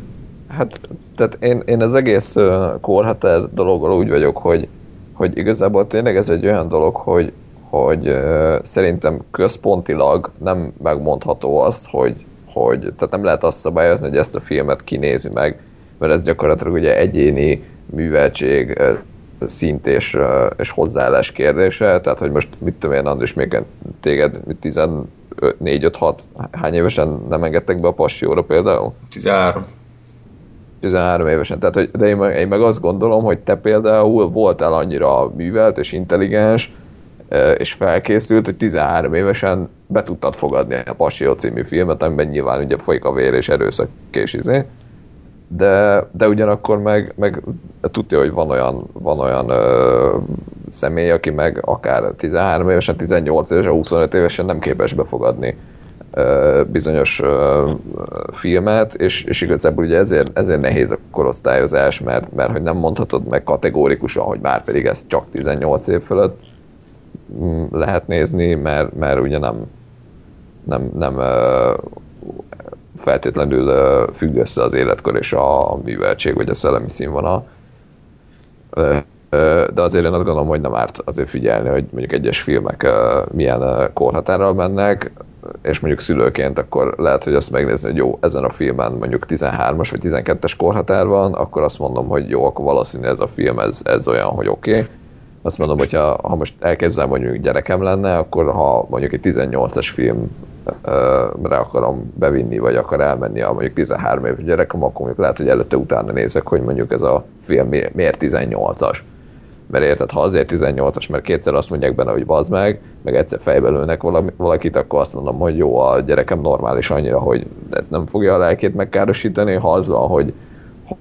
Hát, tehát én, én az egész korhatár dologgal úgy vagyok, hogy, hogy igazából tényleg ez egy olyan dolog, hogy, hogy szerintem központilag nem megmondható azt, hogy, hogy tehát nem lehet azt szabályozni, hogy ezt a filmet kinézi meg, mert ez gyakorlatilag ugye egyéni műveltség szint és, és hozzáállás kérdése, tehát hogy most mit tudom én, Andris, még téged 14-5-6 hány évesen nem engedtek be a passióra például? 13. 13 évesen. Tehát, hogy, de én meg, én meg azt gondolom, hogy te például voltál annyira művelt és intelligens, és felkészült, hogy 13 évesen be tudtad fogadni a Passió című filmet, amiben nyilván ugye folyik a vér és erőszak és izé. De, de ugyanakkor meg, meg tudja, hogy van olyan, van olyan ö, személy, aki meg akár 13 évesen, 18 évesen, 25 évesen nem képes befogadni ö, bizonyos ö, filmet, és, és igazából ugye ezért, ezért nehéz a korosztályozás, mert, mert hogy nem mondhatod meg kategórikusan, hogy már pedig ez csak 18 év fölött mm, lehet nézni, mert, mert ugye nem, nem, nem ö, feltétlenül függ össze az életkor és a műveltség vagy a szellemi színvonal. De azért én azt gondolom, hogy nem árt azért figyelni, hogy mondjuk egyes filmek milyen korhatárral mennek, és mondjuk szülőként akkor lehet, hogy azt megnézni, hogy jó, ezen a filmen mondjuk 13-as vagy 12-es korhatár van, akkor azt mondom, hogy jó, akkor valószínű ez a film, ez, ez olyan, hogy oké. Okay. Azt mondom, hogy ha, most elképzelem, mondjuk gyerekem lenne, akkor ha mondjuk egy 18-as filmre akarom bevinni, vagy akar elmenni a mondjuk 13 éves gyerekem, akkor mondjuk lehet, hogy előtte utána nézek, hogy mondjuk ez a film mi- miért 18-as. mert érted, ha azért 18-as, mert kétszer azt mondják benne, hogy bazd meg, meg egyszer fejbe lőnek valakit, akkor azt mondom, hogy jó, a gyerekem normális annyira, hogy ez nem fogja a lelkét megkárosítani, ha az van, hogy,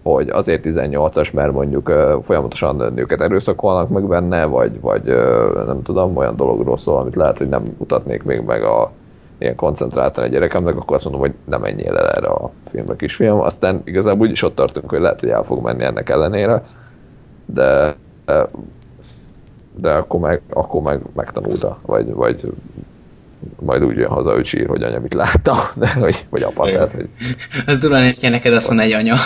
hogy azért 18-as, mert mondjuk folyamatosan nőket erőszakolnak meg benne, vagy, vagy nem tudom, olyan dologról szól, amit lehet, hogy nem mutatnék még meg a ilyen koncentráltan egy gyerekemnek, akkor azt mondom, hogy nem menjél el erre a filmre, kisfiam. Aztán igazából úgyis ott tartunk, hogy lehet, hogy el fog menni ennek ellenére, de de akkor meg, akkor meg megtanulta, vagy, vagy majd úgy jön haza, hogy sír, hogy anya mit látta, [LAUGHS] de, hogy, vagy apa, tehát, hogy... Az durván hogy neked azt mondja egy anya. [LAUGHS]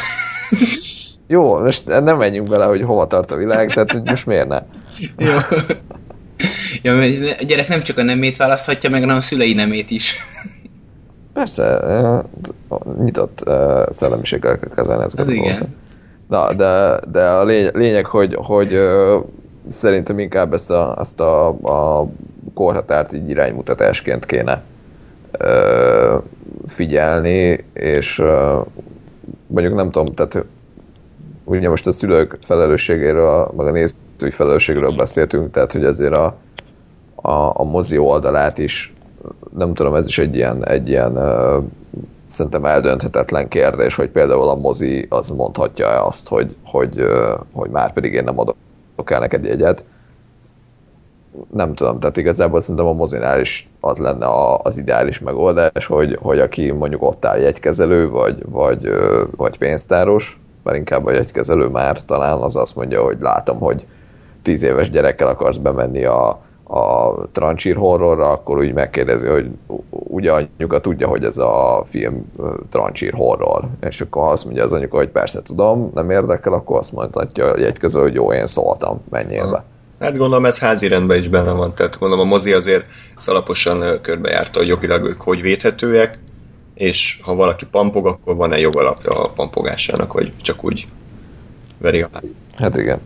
Jó, most nem menjünk bele, hogy hova tart a világ, tehát hogy most miért ne? [LAUGHS] Jó. Ja, a gyerek nem csak a nemét választhatja meg, hanem a szülei nemét is. Persze, nyitott szellemiséggel kezelni ezt. Az igen. Na, de, de a lényeg, hogy, hogy szerintem inkább ezt a, ezt a, a korhatárt így iránymutatásként kéne ö, figyelni, és ö, mondjuk nem tudom, tehát ugye most a szülők felelősségéről, meg a nézői felelősségről beszéltünk, tehát hogy azért a, a, a mozi oldalát is, nem tudom, ez is egy ilyen, egy ilyen ö, szerintem eldönthetetlen kérdés, hogy például a mozi az mondhatja azt, hogy, hogy, hogy már pedig én nem adok el neked jegyet. Nem tudom, tehát igazából szerintem a mozinál is az lenne a, az ideális megoldás, hogy, hogy aki mondjuk ott áll jegykezelő, vagy, vagy, vagy pénztáros, mert inkább a jegykezelő már talán az azt mondja, hogy látom, hogy tíz éves gyerekkel akarsz bemenni a, a Tranchir horrorra, akkor úgy megkérdezi, hogy ugye anyuka tudja, hogy ez a film Tranchir horror. És akkor azt mondja az anyuka, hogy persze tudom, nem érdekel, akkor azt mondhatja egy közül, hogy jó, én szóltam, menjél be. Hát gondolom ez házi rendben is benne van, tehát gondolom a mozi azért szalaposan körbejárta, hogy jogilag ők hogy védhetőek, és ha valaki pampog, akkor van-e jogalapja a pampogásának, vagy csak úgy veri a ház. Hát igen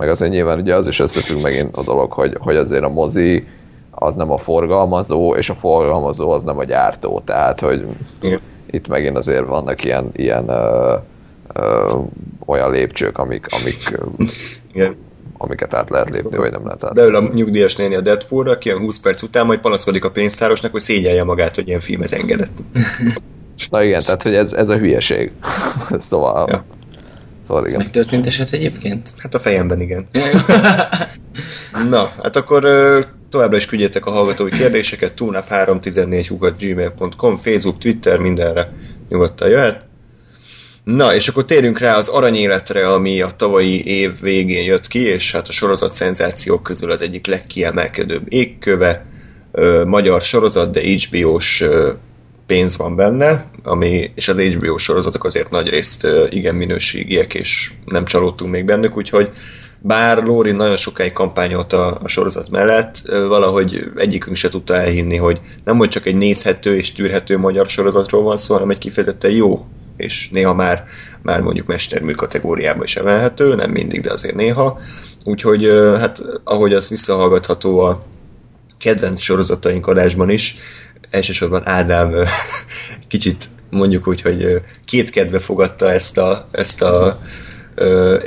meg azért nyilván ugye az is összefügg megint a dolog, hogy, hogy azért a mozi az nem a forgalmazó, és a forgalmazó az nem a gyártó, tehát hogy Igen. itt megint azért vannak ilyen, ilyen ö, ö, olyan lépcsők, amik, amik Igen. Amiket át lehet lépni, vagy nem lehet át. Beül a nyugdíjas néni a Deadpoolra, aki 20 perc után majd panaszkodik a pénztárosnak, hogy szégyelje magát, hogy ilyen filmet engedett. Na igen, tehát hogy ez, ez a hülyeség. [LAUGHS] szóval ja. Szóval igen. Megtörtént eset egyébként? Hát a fejemben igen. [LAUGHS] Na, hát akkor továbbra is küldjétek a hallgatói kérdéseket, tunap314 gmail.com, Facebook, Twitter, mindenre nyugodtan jöhet. Na, és akkor térjünk rá az aranyéletre, ami a tavalyi év végén jött ki, és hát a sorozat szenzációk közül az egyik legkiemelkedőbb égköve, magyar sorozat, de HBO-s pénz van benne, ami, és az HBO sorozatok azért nagy részt igen minőségiek, és nem csalódtunk még bennük, úgyhogy bár Lóri nagyon sokáig kampányolt a, a sorozat mellett, valahogy egyikünk se tudta elhinni, hogy nem hogy csak egy nézhető és tűrhető magyar sorozatról van szó, hanem egy kifejezetten jó, és néha már, már mondjuk mestermű kategóriába is emelhető, nem mindig, de azért néha. Úgyhogy hát ahogy az visszahallgatható a kedvenc sorozataink adásban is, elsősorban Ádám [LAUGHS] kicsit mondjuk úgy, hogy kétkedve fogadta ezt a, ezt a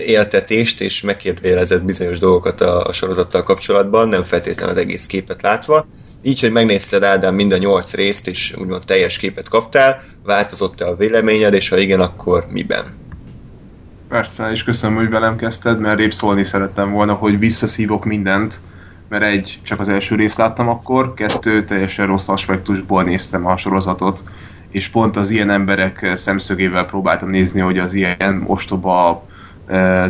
éltetést, és megkérdőjelezett bizonyos dolgokat a, a sorozattal kapcsolatban, nem feltétlenül az egész képet látva. Így, hogy megnézted Ádám mind a nyolc részt, és úgymond teljes képet kaptál, változott-e a véleményed, és ha igen, akkor miben? Persze, és köszönöm, hogy velem kezdted, mert épp szólni szerettem volna, hogy visszaszívok mindent, mert egy, csak az első részt láttam akkor, kettő, teljesen rossz aspektusból néztem a sorozatot, és pont az ilyen emberek szemszögével próbáltam nézni, hogy az ilyen ostoba,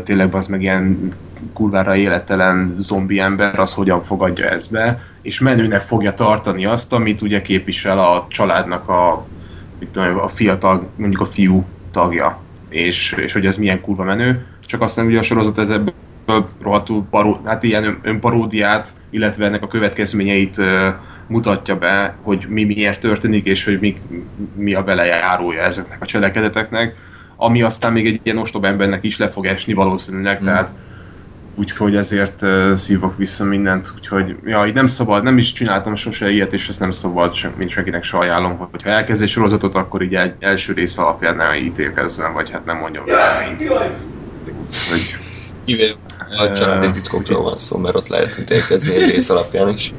tényleg az meg ilyen kurvára életelen zombi ember, az hogyan fogadja ezt be, és menőnek fogja tartani azt, amit ugye képvisel a családnak a, mit tudom, a fiatal, mondjuk a fiú tagja, és, és hogy ez milyen kurva menő, csak aztán ugye a sorozat ez ebből rohadtul paró, hát ilyen önparódiát, illetve ennek a következményeit mutatja be, hogy mi miért történik, és hogy mi, mi a belejárója ezeknek a cselekedeteknek, ami aztán még egy ilyen ostob embernek is le fog esni valószínűleg, mm. tehát úgyhogy ezért uh, szívok vissza mindent, úgyhogy ja, így nem szabad, nem is csináltam sose ilyet, és ezt nem szabad, sem, mint senkinek se ajánlom, hogy ha elkezd egy sorozatot, akkor így egy első rész alapján ne ítélkezzen, vagy hát nem mondjam véleményt. Kivéve A családi titkokról van szó, mert ott lehet ítélkezni egy rész alapján is.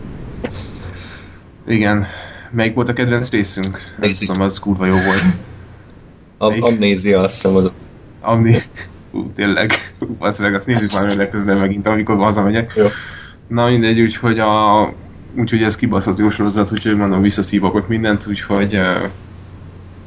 Igen. Melyik volt a kedvenc részünk? Nézzük. Nem tudom, az kurva jó volt. Am- amnézia azt hiszem az Ami... Ú, tényleg. Ú, Valószínűleg azt nézzük már legközelebb megint, amikor hazamegyek. Jó. Na mindegy, úgyhogy a... Úgyhogy ez kibaszott jó sorozat, úgyhogy mondom, visszaszívok mindent, úgyhogy...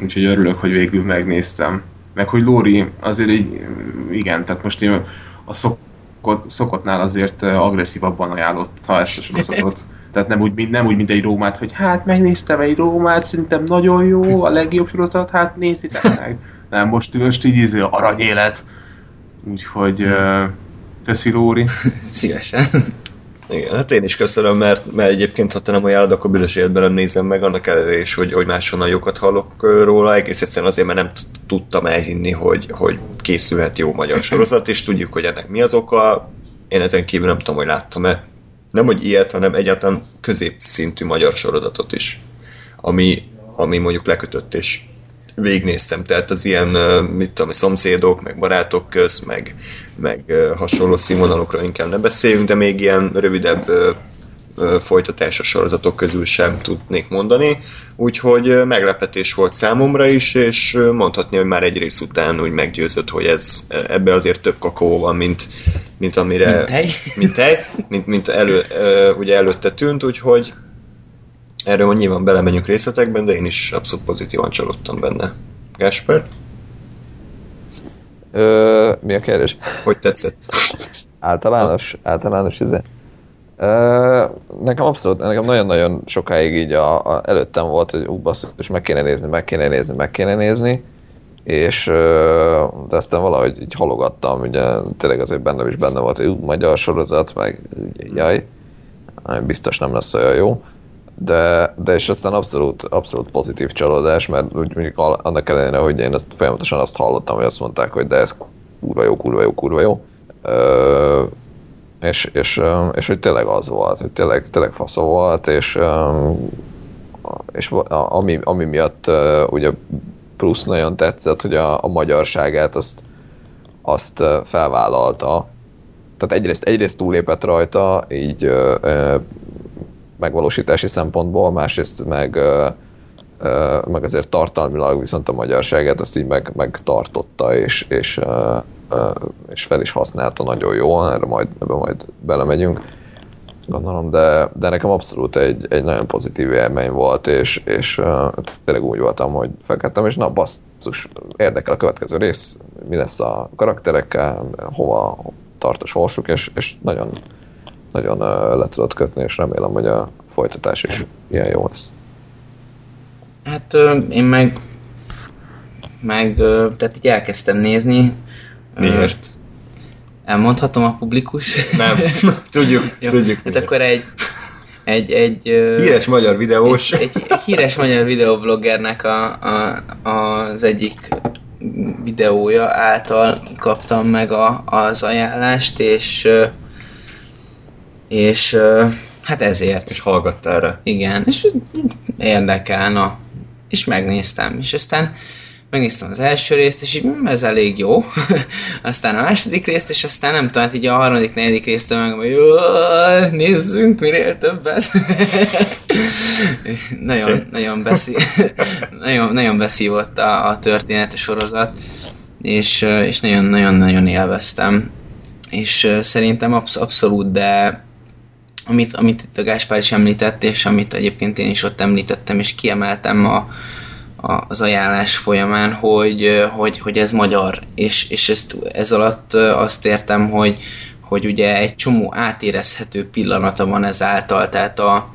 Úgyhogy örülök, hogy végül megnéztem. Meg hogy Lóri azért így, igen, tehát most én a szokott, szokottnál azért agresszívabban ajánlotta ezt a sorozatot. Tehát nem úgy, mint, nem úgy, mint egy Rómát, hogy hát megnéztem egy Rómát, szerintem nagyon jó, a legjobb sorozat, hát nézzétek meg. [LAUGHS] Nem, most, most így izé, aranyélet. Úgyhogy köszi Lóri. [LAUGHS] Szívesen. Igen, hát én is köszönöm, mert, mert egyébként, ha te nem ajánlod, akkor büdös életben nem nézem meg, annak ellenére is, hogy, hogy máshonnan jókat hallok róla, egész egyszerűen azért, mert nem tudtam elhinni, hogy, hogy készülhet jó magyar sorozat, és tudjuk, hogy ennek mi az oka. Én ezen kívül nem tudom, hogy láttam-e. Nem, hogy ilyet, hanem egyáltalán középszintű magyar sorozatot is, ami, ami mondjuk lekötött, és végignéztem, tehát az ilyen, mit tudom, szomszédok, meg barátok köz, meg, meg hasonló színvonalokról inkább ne beszéljünk, de még ilyen rövidebb folytatásos sorozatok közül sem tudnék mondani, úgyhogy meglepetés volt számomra is, és mondhatni, hogy már egy rész után úgy meggyőzött, hogy ez ebbe azért több kakaó van, mint, mint amire... Mint tej. Mint tej, mint, mint elő, ugye előtte tűnt, úgyhogy erről majd nyilván belemegyünk részletekben, de én is abszolút pozitívan csalódtam benne. Gásper, Ö, mi a kérdés? hogy tetszett? Általános? Általános izé? Nekem abszolút, nekem nagyon-nagyon sokáig így a, a, előttem volt, hogy ú, basszus, meg kéne nézni, meg kéne nézni, meg kéne nézni, és de aztán valahogy így halogattam, ugye tényleg azért benne is benne volt, hogy ú, magyar sorozat, meg jaj, biztos nem lesz olyan jó. De, de és aztán abszolút, abszolút pozitív csalódás, mert úgy mondjuk annak ellenére, hogy én azt folyamatosan azt hallottam, hogy azt mondták, hogy de ez kurva jó, kurva jó, kurva jó. És, és, és hogy tényleg az volt, hogy tényleg, tényleg faszó volt, és, és ami, ami miatt ugye plusz nagyon tetszett, hogy a, a magyarságát azt, azt felvállalta. Tehát egyrészt, egyrészt túlépett rajta, így megvalósítási szempontból, másrészt meg, meg azért tartalmilag viszont a magyarságát azt így meg, megtartotta, és, és, és fel is használta nagyon jól, erre majd, ebbe majd belemegyünk, gondolom, de, de nekem abszolút egy, egy nagyon pozitív élmény volt, és, és tényleg úgy voltam, hogy felkeltem, és na basszus, érdekel a következő rész, mi lesz a karakterekkel, hova tart a sorsuk, és, és nagyon, nagyon le tudod kötni, és remélem, hogy a folytatás is ilyen jó lesz. Hát én meg, meg tehát így elkezdtem nézni. Miért? Elmondhatom a publikus? Nem, [LAUGHS] tudjuk, Jó, tudjuk. Hát miért. akkor egy, egy, egy, Híres magyar videós. egy, egy, egy híres magyar videobloggernek a, a, az egyik videója által kaptam meg a, az ajánlást, és és hát ezért. És hallgattál rá. Igen, és érdekel, na. És megnéztem, és aztán megnéztem az első részt, és így hm, ez elég jó. [LAUGHS] aztán a második részt, és aztán nem tudom, hát így a harmadik, negyedik részt meg, hogy "Jaj, nézzünk minél többet. [LAUGHS] nagyon, nagyon, beszí... [LAUGHS] nagyon, nagyon beszívott a, a történet, a sorozat, és, és nagyon-nagyon-nagyon élveztem. És szerintem absz- abszolút, de amit, amit itt a Gáspár is említett, és amit egyébként én is ott említettem, és kiemeltem a, a, az ajánlás folyamán, hogy, hogy, hogy ez magyar, és, és ezt, ez alatt azt értem, hogy, hogy ugye egy csomó átérezhető pillanata van ezáltal, tehát a,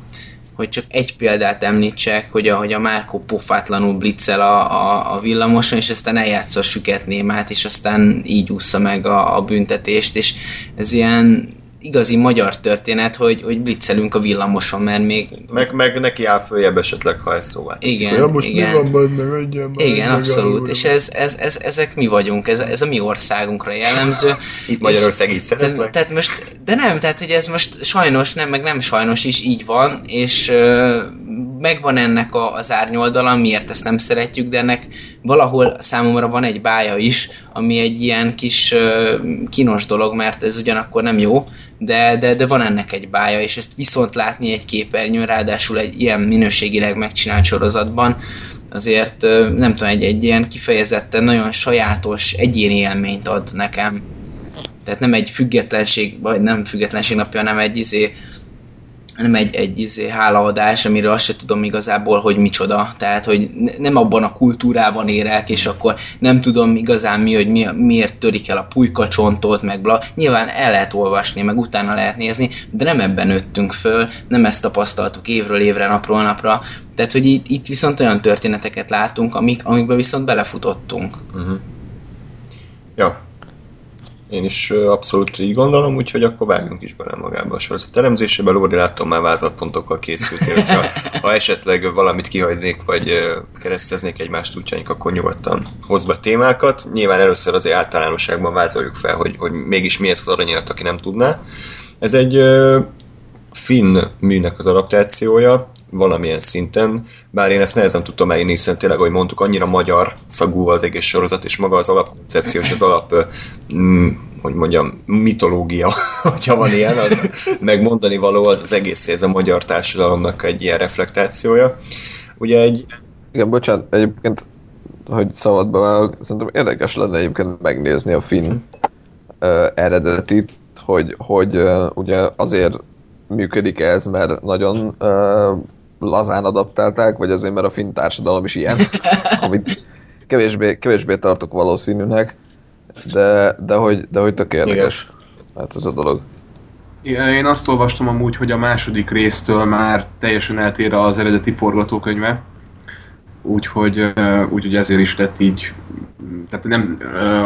hogy csak egy példát említsek, hogy a, hogy a Márkó pofátlanul bliccel a, a, a villamoson, és aztán eljátsza a süket némát, és aztán így ússza meg a, a büntetést, és ez ilyen igazi magyar történet, hogy, hogy blitzelünk a villamoson, mert még Meg, meg neki áll följebb esetleg, ha ez szóval. Igen, Ja, most igen. mi van benne, már, igen, meg abszolút, és ez, ez, ez, ezek mi vagyunk, ez, ez a mi országunkra jellemző. [LAUGHS] Itt Magyarország így Tehát, szeretlek. tehát most, de nem, tehát hogy ez most sajnos nem, meg nem sajnos is így van, és uh, megvan ennek a, az árnyoldala, miért ezt nem szeretjük, de ennek valahol számomra van egy bája is, ami egy ilyen kis uh, kínos dolog, mert ez ugyanakkor nem jó, de, de, de van ennek egy bája, és ezt viszont látni egy képernyőn, ráadásul egy ilyen minőségileg megcsinált sorozatban, azért nem tudom, egy, egy ilyen kifejezetten nagyon sajátos egyéni élményt ad nekem. Tehát nem egy függetlenség, vagy nem függetlenség napja, hanem egy izé, nem egy, egy izé, hálaadás, amiről azt se tudom igazából, hogy micsoda. Tehát, hogy nem abban a kultúrában érek, és akkor nem tudom igazán mi, hogy mi, miért törik el a pulykacsontot, meg bla. Nyilván el lehet olvasni, meg utána lehet nézni, de nem ebben nőttünk föl, nem ezt tapasztaltuk évről évre, napról napra. Tehát, hogy itt, itt viszont olyan történeteket látunk, amik, amikbe viszont belefutottunk. Uh-huh. Ja, én is abszolút így gondolom, úgyhogy akkor vágjunk is bele magába a sorozat elemzésébe. Lóri, látom már vázlatpontokkal készültél, hogyha ha esetleg valamit kihagynék, vagy kereszteznék egymást útjaink, akkor nyugodtan hozd be témákat. Nyilván először azért általánosságban vázoljuk fel, hogy, hogy mégis mi ez az aranyirat, aki nem tudná. Ez egy finn műnek az adaptációja, valamilyen szinten, bár én ezt nehezen tudtam eljönni, hiszen tényleg, ahogy mondtuk, annyira magyar szagú az egész sorozat, és maga az alapkoncepció és az alap, mm, hogy mondjam, mitológia, [LAUGHS] hogyha van ilyen, az megmondani való, az az egész ez a magyar társadalomnak egy ilyen reflektációja. Ugye egy... Igen, bocsánat, egyébként, hogy szabadba válok, szerintem érdekes lenne egyébként megnézni a finn uh, eredetit, hogy, hogy uh, ugye azért működik ez, mert nagyon uh, lazán adaptálták, vagy azért, mert a finn társadalom is ilyen, [LAUGHS] amit kevésbé, kevésbé tartok valószínűnek, de, de, hogy, de hogy tök érdekes. Hát ez a dolog. Én azt olvastam amúgy, hogy a második résztől már teljesen eltér az eredeti forgatókönyve, úgyhogy, úgyhogy ezért is lett így, tehát nem,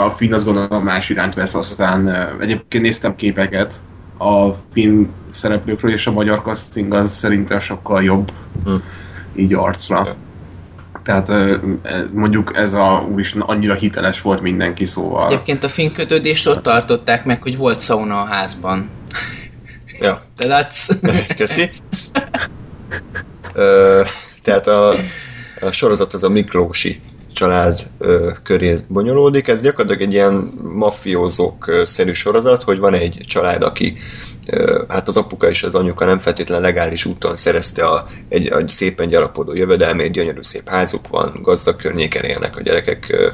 a Finn azt gondolom más iránt vesz, aztán egyébként néztem képeket, a finn szereplőkről, és a magyar casting az szerintem sokkal jobb hm. így arcra. Tehát mondjuk ez a úristen annyira hiteles volt mindenki, szóval... Egyébként a finn kötődést ott tartották meg, hogy volt sauna a házban. Ja. [LAUGHS] Te látsz? [LAUGHS] Köszi. Ö, tehát a, a sorozat az a Miklósi család ö, köré bonyolódik. Ez gyakorlatilag egy ilyen mafiózók szerű sorozat, hogy van egy család, aki ö, hát az apuka és az anyuka nem feltétlen legális úton szerezte a, egy, egy szépen gyarapodó jövedelmét, gyönyörű szép házuk van, gazdag környéken élnek a gyerekek, ö,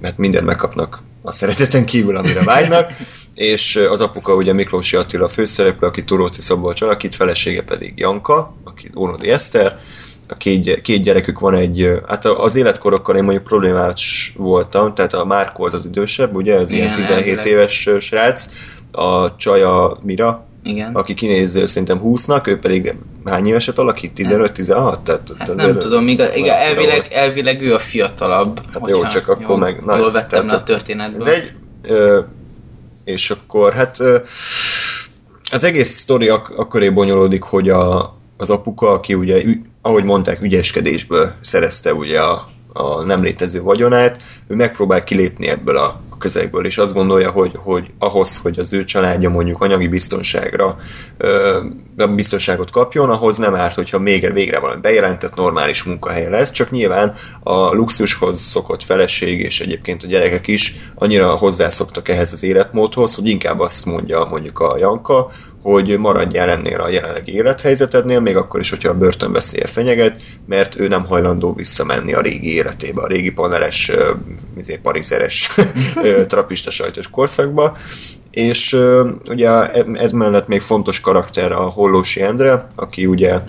mert mindent megkapnak a szereteten kívül, amire vágynak, [LAUGHS] és az apuka ugye Miklósi Attila főszereplő, aki Turóci Szabolcs alakít, felesége pedig Janka, aki Ónodi Eszter, a két, két gyerekük van egy, hát az életkorokkal én mondjuk problémás voltam, tehát a Márko az az idősebb, ugye, ez Igen, ilyen 17 elvileg. éves srác, a Csaja Mira, igen. aki kinéz szerintem 20-nak, ő pedig hány éveset alakít? 15-16? Tehát, hát nem tudom, igaz, igaz, elvileg, elvileg ő a fiatalabb. Hát jó, csak akkor jó, meg... Na, jól vettem tehát, a történetből. Egy, ö, és akkor hát ö, az egész sztori ak- akkor bonyolódik, hogy a, az apuka, aki ugye, ahogy mondták, ügyeskedésből szerezte ugye a, a nem létező vagyonát, ő megpróbál kilépni ebből a, a közegből, és azt gondolja, hogy, hogy ahhoz, hogy az ő családja mondjuk anyagi biztonságra ö, biztonságot kapjon, ahhoz nem árt, hogyha még végre valami bejelentett normális munkahelye lesz, csak nyilván a luxushoz szokott feleség, és egyébként a gyerekek is annyira hozzászoktak ehhez az életmódhoz, hogy inkább azt mondja mondjuk a Janka, hogy maradjál ennél a jelenlegi élethelyzetednél, még akkor is, hogyha a börtönveszélye fenyeget, mert ő nem hajlandó visszamenni a régi életébe, a régi paneles, izé, parizeres [LAUGHS] trapista sajtos korszakba, és ugye ez mellett még fontos karakter a Hollósi Endre, aki ugye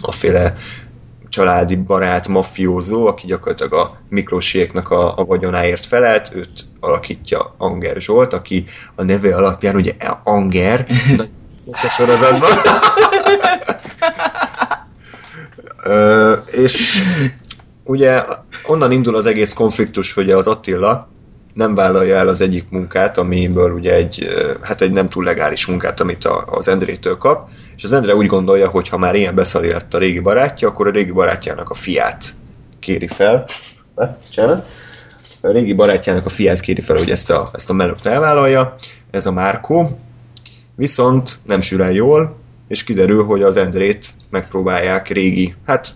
a féle családi barát mafiózó, aki gyakorlatilag a Miklósiéknak a, a vagyonáért felelt, őt alakítja Anger Zsolt, aki a neve alapján ugye Anger, a sorozatban. És ugye onnan indul az egész konfliktus, hogy az Attila nem vállalja el az egyik munkát, amiből ugye egy, hát egy nem túl legális munkát, amit a, az Endrétől kap, és az Endre úgy gondolja, hogy ha már ilyen beszali lett a régi barátja, akkor a régi barátjának a fiát kéri fel. Csinálod? A régi barátjának a fiát kéri fel, hogy ezt a, ezt a melót elvállalja, ez a Márkó, viszont nem sül el jól, és kiderül, hogy az Endrét megpróbálják régi, hát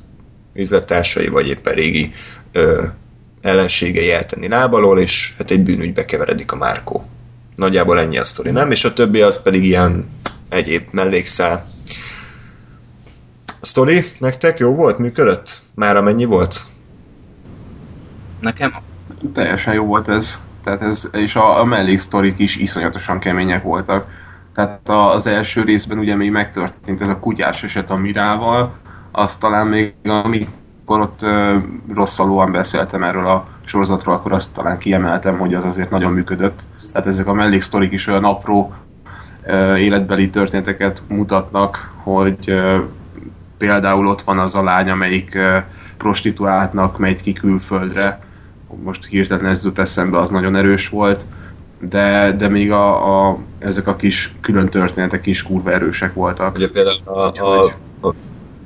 üzlettársai, vagy éppen régi ö, ellenségei eltenni lábalól, és hát egy bűnügybe keveredik a Márkó. Nagyjából ennyi a sztori, nem? És a többi az pedig ilyen egyéb mellékszál. A sztori nektek jó volt? Működött? Már amennyi volt? Nekem Teljesen jó volt ez. Tehát ez és a, a melléksztorik is iszonyatosan kemények voltak. Tehát a, az első részben ugye még megtörtént ez a kutyás eset a Mirával, azt talán még amikor ott ö, rosszalóan beszéltem erről a sorozatról, akkor azt talán kiemeltem, hogy az azért nagyon működött. Tehát ezek a melléksztorik is olyan apró ö, életbeli történeteket mutatnak, hogy ö, például ott van az a lány, amelyik ö, prostituáltnak megy ki külföldre, most hirtelen ez jut eszembe, az nagyon erős volt, de, de még a, a, ezek a kis külön történetek is kurva erősek voltak. Ugye például a, a, a,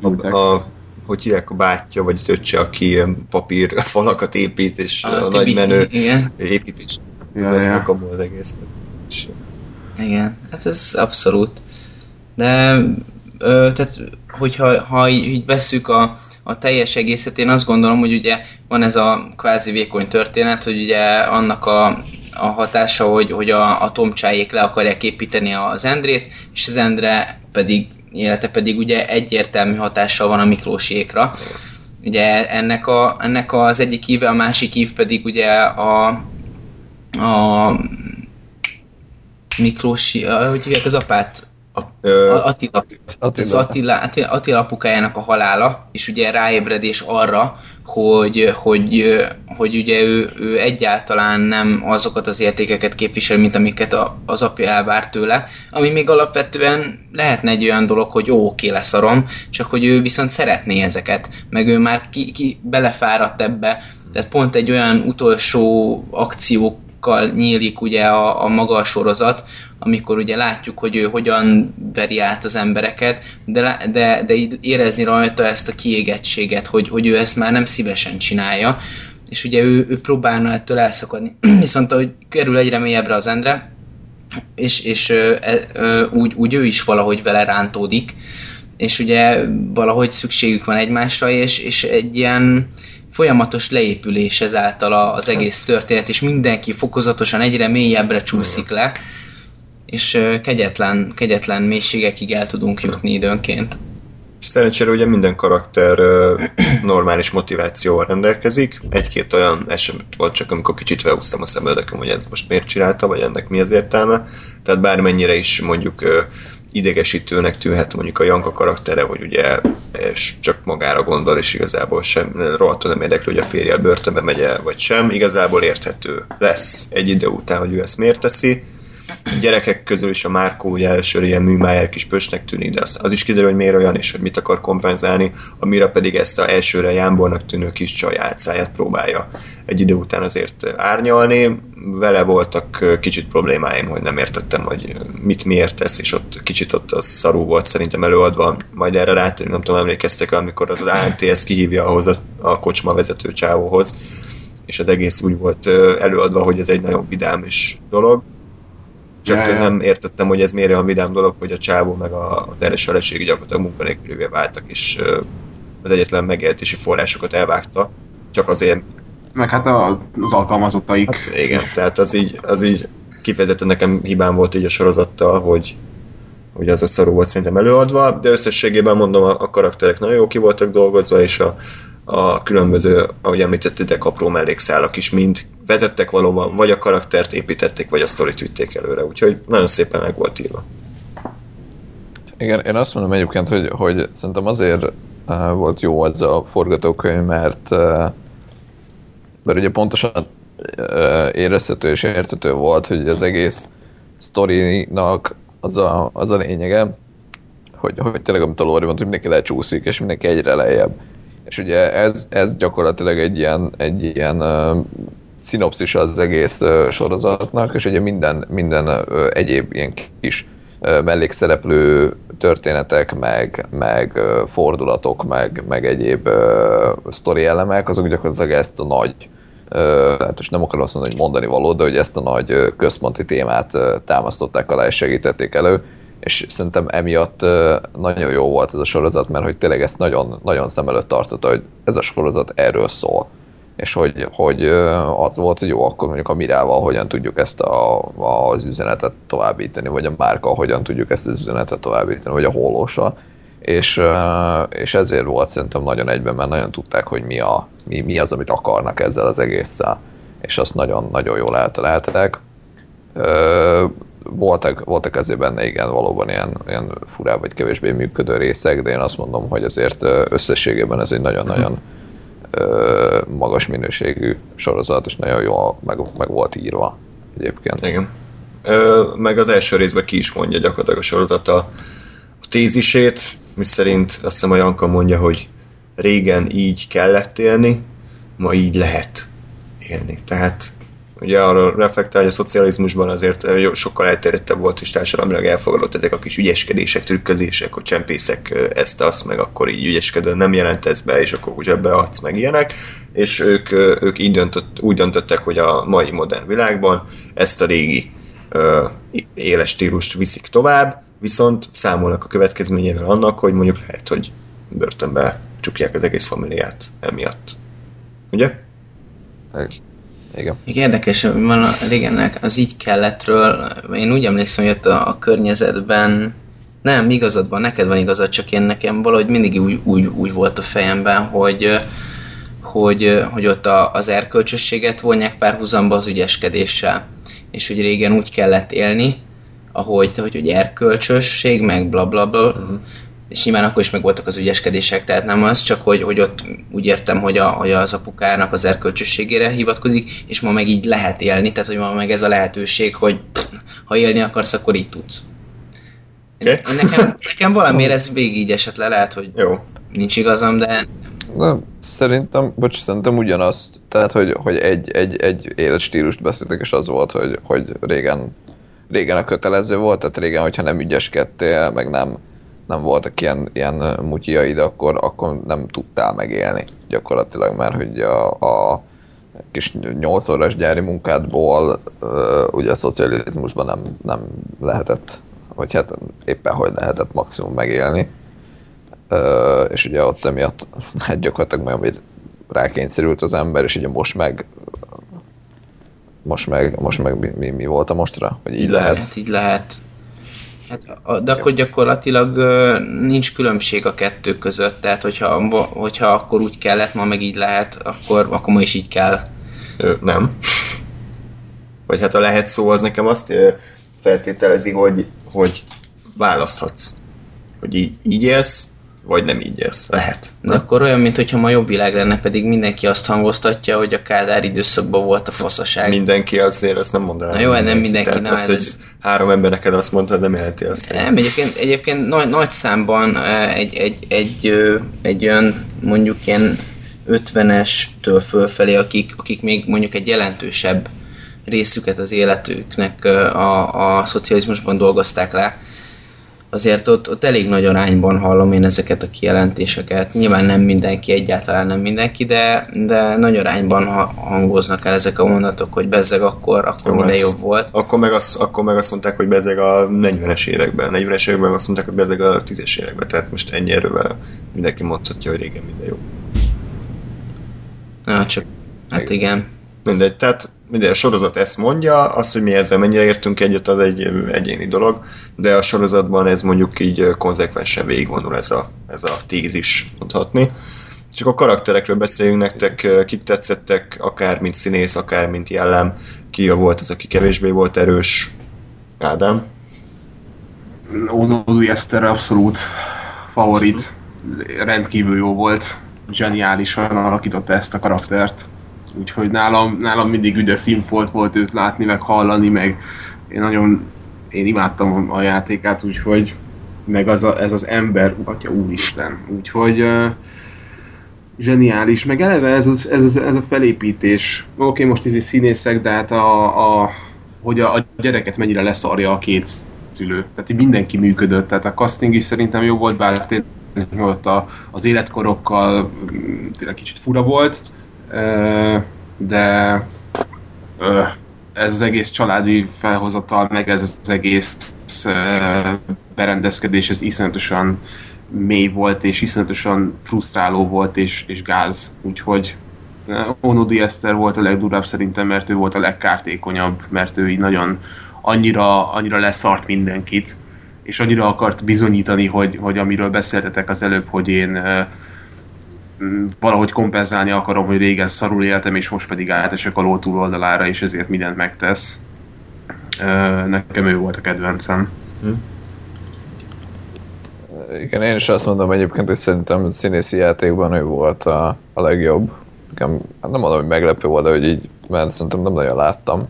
a, a hogy hívják a bátyja, vagy az öccse, aki ilyen papír [LAUGHS] falakat épít, és a, a nagy menő építés. Ja, ezt ja. ja. az egész. És, igen, hát ez abszolút. De, ö, tehát, hogyha ha így, így vesszük a, a teljes egészet, én azt gondolom, hogy ugye van ez a kvázi vékony történet, hogy ugye annak a, a hatása, hogy, hogy a, a tomcsájék le akarják építeni az Endrét, és az Endre pedig, élete pedig ugye egyértelmű hatással van a Miklósiékra. Ugye ennek, a, ennek az egyik íve, a másik ív pedig ugye a, a Miklósi, a- hogy hívják az apát? A, ö, Attila. Attila. Az Attila, Attila, apukájának a halála, és ugye ráébredés arra, hogy, hogy, hogy ugye ő, ő egyáltalán nem azokat az értékeket képvisel, mint amiket a, az apja elvárt tőle, ami még alapvetően lehetne egy olyan dolog, hogy jó, oké, leszarom, csak hogy ő viszont szeretné ezeket, meg ő már ki, ki belefáradt ebbe, tehát pont egy olyan utolsó akció kal nyílik ugye a, a maga a sorozat, amikor ugye látjuk, hogy ő hogyan veri át az embereket, de, de, de érezni rajta ezt a kiégettséget, hogy, hogy ő ezt már nem szívesen csinálja, és ugye ő, ő próbálna ettől elszakadni. [CLEARS THROAT] Viszont ahogy kerül egyre mélyebbre az Endre, és, és ö, e, ö, úgy, úgy ő is valahogy vele rántódik, és ugye valahogy szükségük van egymásra, és, és egy ilyen folyamatos leépülés ezáltal az egész történet, és mindenki fokozatosan egyre mélyebbre csúszik le, és kegyetlen, kegyetlen mélységekig el tudunk jutni időnként. Szerencsére ugye minden karakter [CLEARS THROAT] normális motivációval rendelkezik. Egy-két olyan eset volt csak, amikor kicsit felhúztam a szemöldököm, hogy ez most miért csinálta, vagy ennek mi az értelme. Tehát bármennyire is mondjuk idegesítőnek tűnhet mondjuk a Janka karaktere, hogy ugye és csak magára gondol, és igazából sem, rohadtul nem érdekli, hogy a férje börtönbe megy vagy sem. Igazából érthető lesz egy idő után, hogy ő ezt miért teszi gyerekek közül is a Márkó ugye elsőre ilyen műmájár kis pösnek tűnik, de az, az is kiderül, hogy miért olyan, és hogy mit akar kompenzálni, amire pedig ezt a elsőre jámbornak tűnő kis csaj álcáját próbálja egy idő után azért árnyalni. Vele voltak kicsit problémáim, hogy nem értettem, hogy mit miért tesz, és ott kicsit ott az szarú volt szerintem előadva, majd erre rátérünk, nem tudom, emlékeztek amikor az AMTS kihívja ahhoz a, a kocsma vezető csávóhoz, és az egész úgy volt előadva, hogy ez egy nagyon vidámis dolog, csak Ja, ja. nem értettem, hogy ez miért olyan vidám dolog, hogy a csávó meg a, a terhes feleség gyakorlatilag munkanélkülővé váltak, és az egyetlen megélhetési forrásokat elvágta, csak azért, Meg hát a, az alkalmazottaik. hát igen, tehát az így, az így kifejezetten nekem hibám volt így a sorozattal, hogy, hogy az a szarú volt szerintem előadva, de összességében mondom, a, a karakterek nagyon jó ki voltak dolgozva, és a, a különböző, ahogy említettétek, apró mellékszálak is mind vezettek valóban, vagy a karaktert építették, vagy a sztorit vitték előre, úgyhogy nagyon szépen meg volt írva. Igen, én azt mondom egyébként, hogy, hogy szerintem azért uh, volt jó ez a forgatókönyv, mert, uh, mert ugye pontosan uh, érezhető és értető volt, hogy az egész sztorinak az a, az a lényege, hogy, hogy tényleg, amit a Lóri mondta, hogy mindenki lecsúszik, és mindenki egyre lejjebb. És ugye ez, ez gyakorlatilag egy ilyen, egy ilyen uh, szinopszis az egész uh, sorozatnak, és ugye minden, minden uh, egyéb ilyen kis uh, mellékszereplő történetek, meg, meg uh, fordulatok, meg, meg egyéb uh, sztori elemek, azok gyakorlatilag ezt a nagy hát most nem akarom azt mondani, hogy mondani való, de hogy ezt a nagy központi témát támasztották alá és segítették elő, és szerintem emiatt nagyon jó volt ez a sorozat, mert hogy tényleg ezt nagyon, nagyon szem előtt tartotta, hogy ez a sorozat erről szól és hogy, hogy az volt, hogy jó, akkor mondjuk a Mirával hogyan tudjuk ezt a, az üzenetet továbbítani, vagy a márka hogyan tudjuk ezt az üzenetet továbbítani, vagy a hollósa. És, és ezért volt szerintem nagyon egyben, mert nagyon tudták, hogy mi, a, mi, mi az, amit akarnak ezzel az egésszel. És azt nagyon-nagyon jól eltalálták. Voltak, voltak ezért benne, igen, valóban ilyen, ilyen furább vagy kevésbé működő részek, de én azt mondom, hogy azért összességében ez egy nagyon-nagyon magas minőségű sorozat, és nagyon jól meg, meg volt írva egyébként. Igen. Ö, meg az első részben ki is mondja gyakorlatilag a sorozat a, a tézisét, mi szerint azt hiszem a Janka mondja, hogy régen így kellett élni, ma így lehet élni. Tehát ugye arra reflektál, hogy a szocializmusban azért sokkal elterjedtebb volt, és társadalmilag elfogadott ezek a kis ügyeskedések, trükközések, hogy csempészek ezt, azt, meg akkor így ügyeskedő, nem jelent ez be, és akkor zsebbe adsz, meg ilyenek, és ők, ők így döntött, úgy döntöttek, hogy a mai modern világban ezt a régi ö, éles stílust viszik tovább, viszont számolnak a következményével annak, hogy mondjuk lehet, hogy börtönbe csukják az egész familiát emiatt. Ugye? Igen. Érdekes, van a régennek az így kellettről, én úgy emlékszem, hogy ott a, a környezetben nem, igazad van, neked van igazad, csak én nekem valahogy mindig úgy, úgy, úgy volt a fejemben, hogy, hogy, hogy ott a, az erkölcsösséget vonják párhuzamba az ügyeskedéssel. És hogy régen úgy kellett élni, ahogy, hogy, hogy erkölcsösség, meg bla bla bla, uh-huh és nyilván akkor is meg voltak az ügyeskedések, tehát nem az, csak hogy, hogy ott úgy értem, hogy, a, hogy az apukának az erkölcsösségére hivatkozik, és ma meg így lehet élni, tehát hogy ma meg ez a lehetőség, hogy ha élni akarsz, akkor így tudsz. Okay. Nekem, nekem valamiért ez végig így esett le, lehet, hogy Jó. nincs igazam, de... de szerintem, bocs, szerintem ugyanazt, tehát hogy, hogy egy, egy, egy életstílust beszéltek, és az volt, hogy, hogy régen, régen a kötelező volt, tehát régen, hogyha nem ügyeskedtél, meg nem nem voltak ilyen, ilyen mutyaid, akkor, akkor nem tudtál megélni gyakorlatilag, mert hogy a, a kis 8 órás gyári munkádból ugye a szocializmusban nem, nem lehetett, vagy hát éppen hogy lehetett maximum megélni. és ugye ott emiatt [LAUGHS] hát gyakorlatilag majd hogy rákényszerült az ember, és ugye most meg most meg, most meg mi, mi, mi volt a mostra? Hogy így lehet? lehet? Így lehet. Hát, de akkor gyakorlatilag nincs különbség a kettő között, tehát hogyha, hogyha akkor úgy kellett, ma meg így lehet, akkor, akkor ma is így kell. Nem. Vagy hát a lehet szó, az nekem azt feltételezi, hogy, hogy választhatsz. Hogy így, így élsz, vagy nem így élsz. Lehet. De akkor olyan, mintha ma jobb világ lenne, pedig mindenki azt hangoztatja, hogy a Kádár időszakban volt a faszaság. Mindenki azért, ezt nem mondanám. Na jó, hát nem mindenki. Tehát nem, az, hogy három ember neked azt mondta, nem jelenti azt. Nem, egyébként, egyébként nagy, nagy számban egy, egy, egy, egy olyan mondjuk ilyen 50-estől fölfelé, akik, akik még mondjuk egy jelentősebb részüket az életüknek a, a szocializmusban dolgozták le, azért ott, ott elég nagy arányban hallom én ezeket a kijelentéseket. Nyilván nem mindenki, egyáltalán nem mindenki, de, de nagy arányban hangoznak el ezek a mondatok, hogy bezzeg akkor, akkor Jó, minden hát jobb volt. Akkor meg, azt, akkor meg azt mondták, hogy bezzeg a 40-es években, 40-es években azt mondták, hogy bezzeg a 10-es években, tehát most ennyi erővel mindenki mondhatja, hogy régen minden jó. Na, csak, hát igen. Mindegy, tehát minden a sorozat ezt mondja, az, hogy mi ezzel mennyire értünk egyet, az egy egyéni dolog, de a sorozatban ez mondjuk így konzekvensen végigvonul ez a, ez a tézis, mondhatni. Csak a karakterekről beszéljünk nektek, kik tetszettek, akár mint színész, akár mint jellem, ki volt az, aki kevésbé volt erős, Ádám? Onodi Eszter abszolút favorit, rendkívül jó volt, zseniálisan alakította ezt a karaktert úgyhogy nálam, nálam mindig üde színfolt volt őt látni, meg hallani, meg én nagyon, én imádtam a játékát, úgyhogy meg az a, ez az ember, atya úristen, úgyhogy uh, zseniális, meg eleve ez, az, ez, az, ez a felépítés, oké, okay, most ez színészek, de hát a, a, hogy a, a gyereket mennyire leszarja a két szülő. Tehát így mindenki működött, tehát a casting is szerintem jó volt, bár tényleg ott a, az életkorokkal tényleg kicsit fura volt, de ez az egész családi felhozatal, meg ez az egész berendezkedés, ez iszonyatosan mély volt, és iszonyatosan frusztráló volt, és, és gáz. Úgyhogy Onodi Eszter volt a legdurább szerintem, mert ő volt a legkártékonyabb, mert ő így nagyon annyira, annyira leszart mindenkit, és annyira akart bizonyítani, hogy, hogy amiről beszéltetek az előbb, hogy én valahogy kompenzálni akarom, hogy régen szarul éltem, és most pedig átesek a ló túloldalára, és ezért mindent megtesz. Nekem ő volt a kedvencem. Hm. Igen, én is azt mondom egyébként, hogy szerintem színészi játékban ő volt a, a legjobb. Nekem, hát nem mondom, hogy meglepő volt, de hogy így, mert szerintem nem nagyon láttam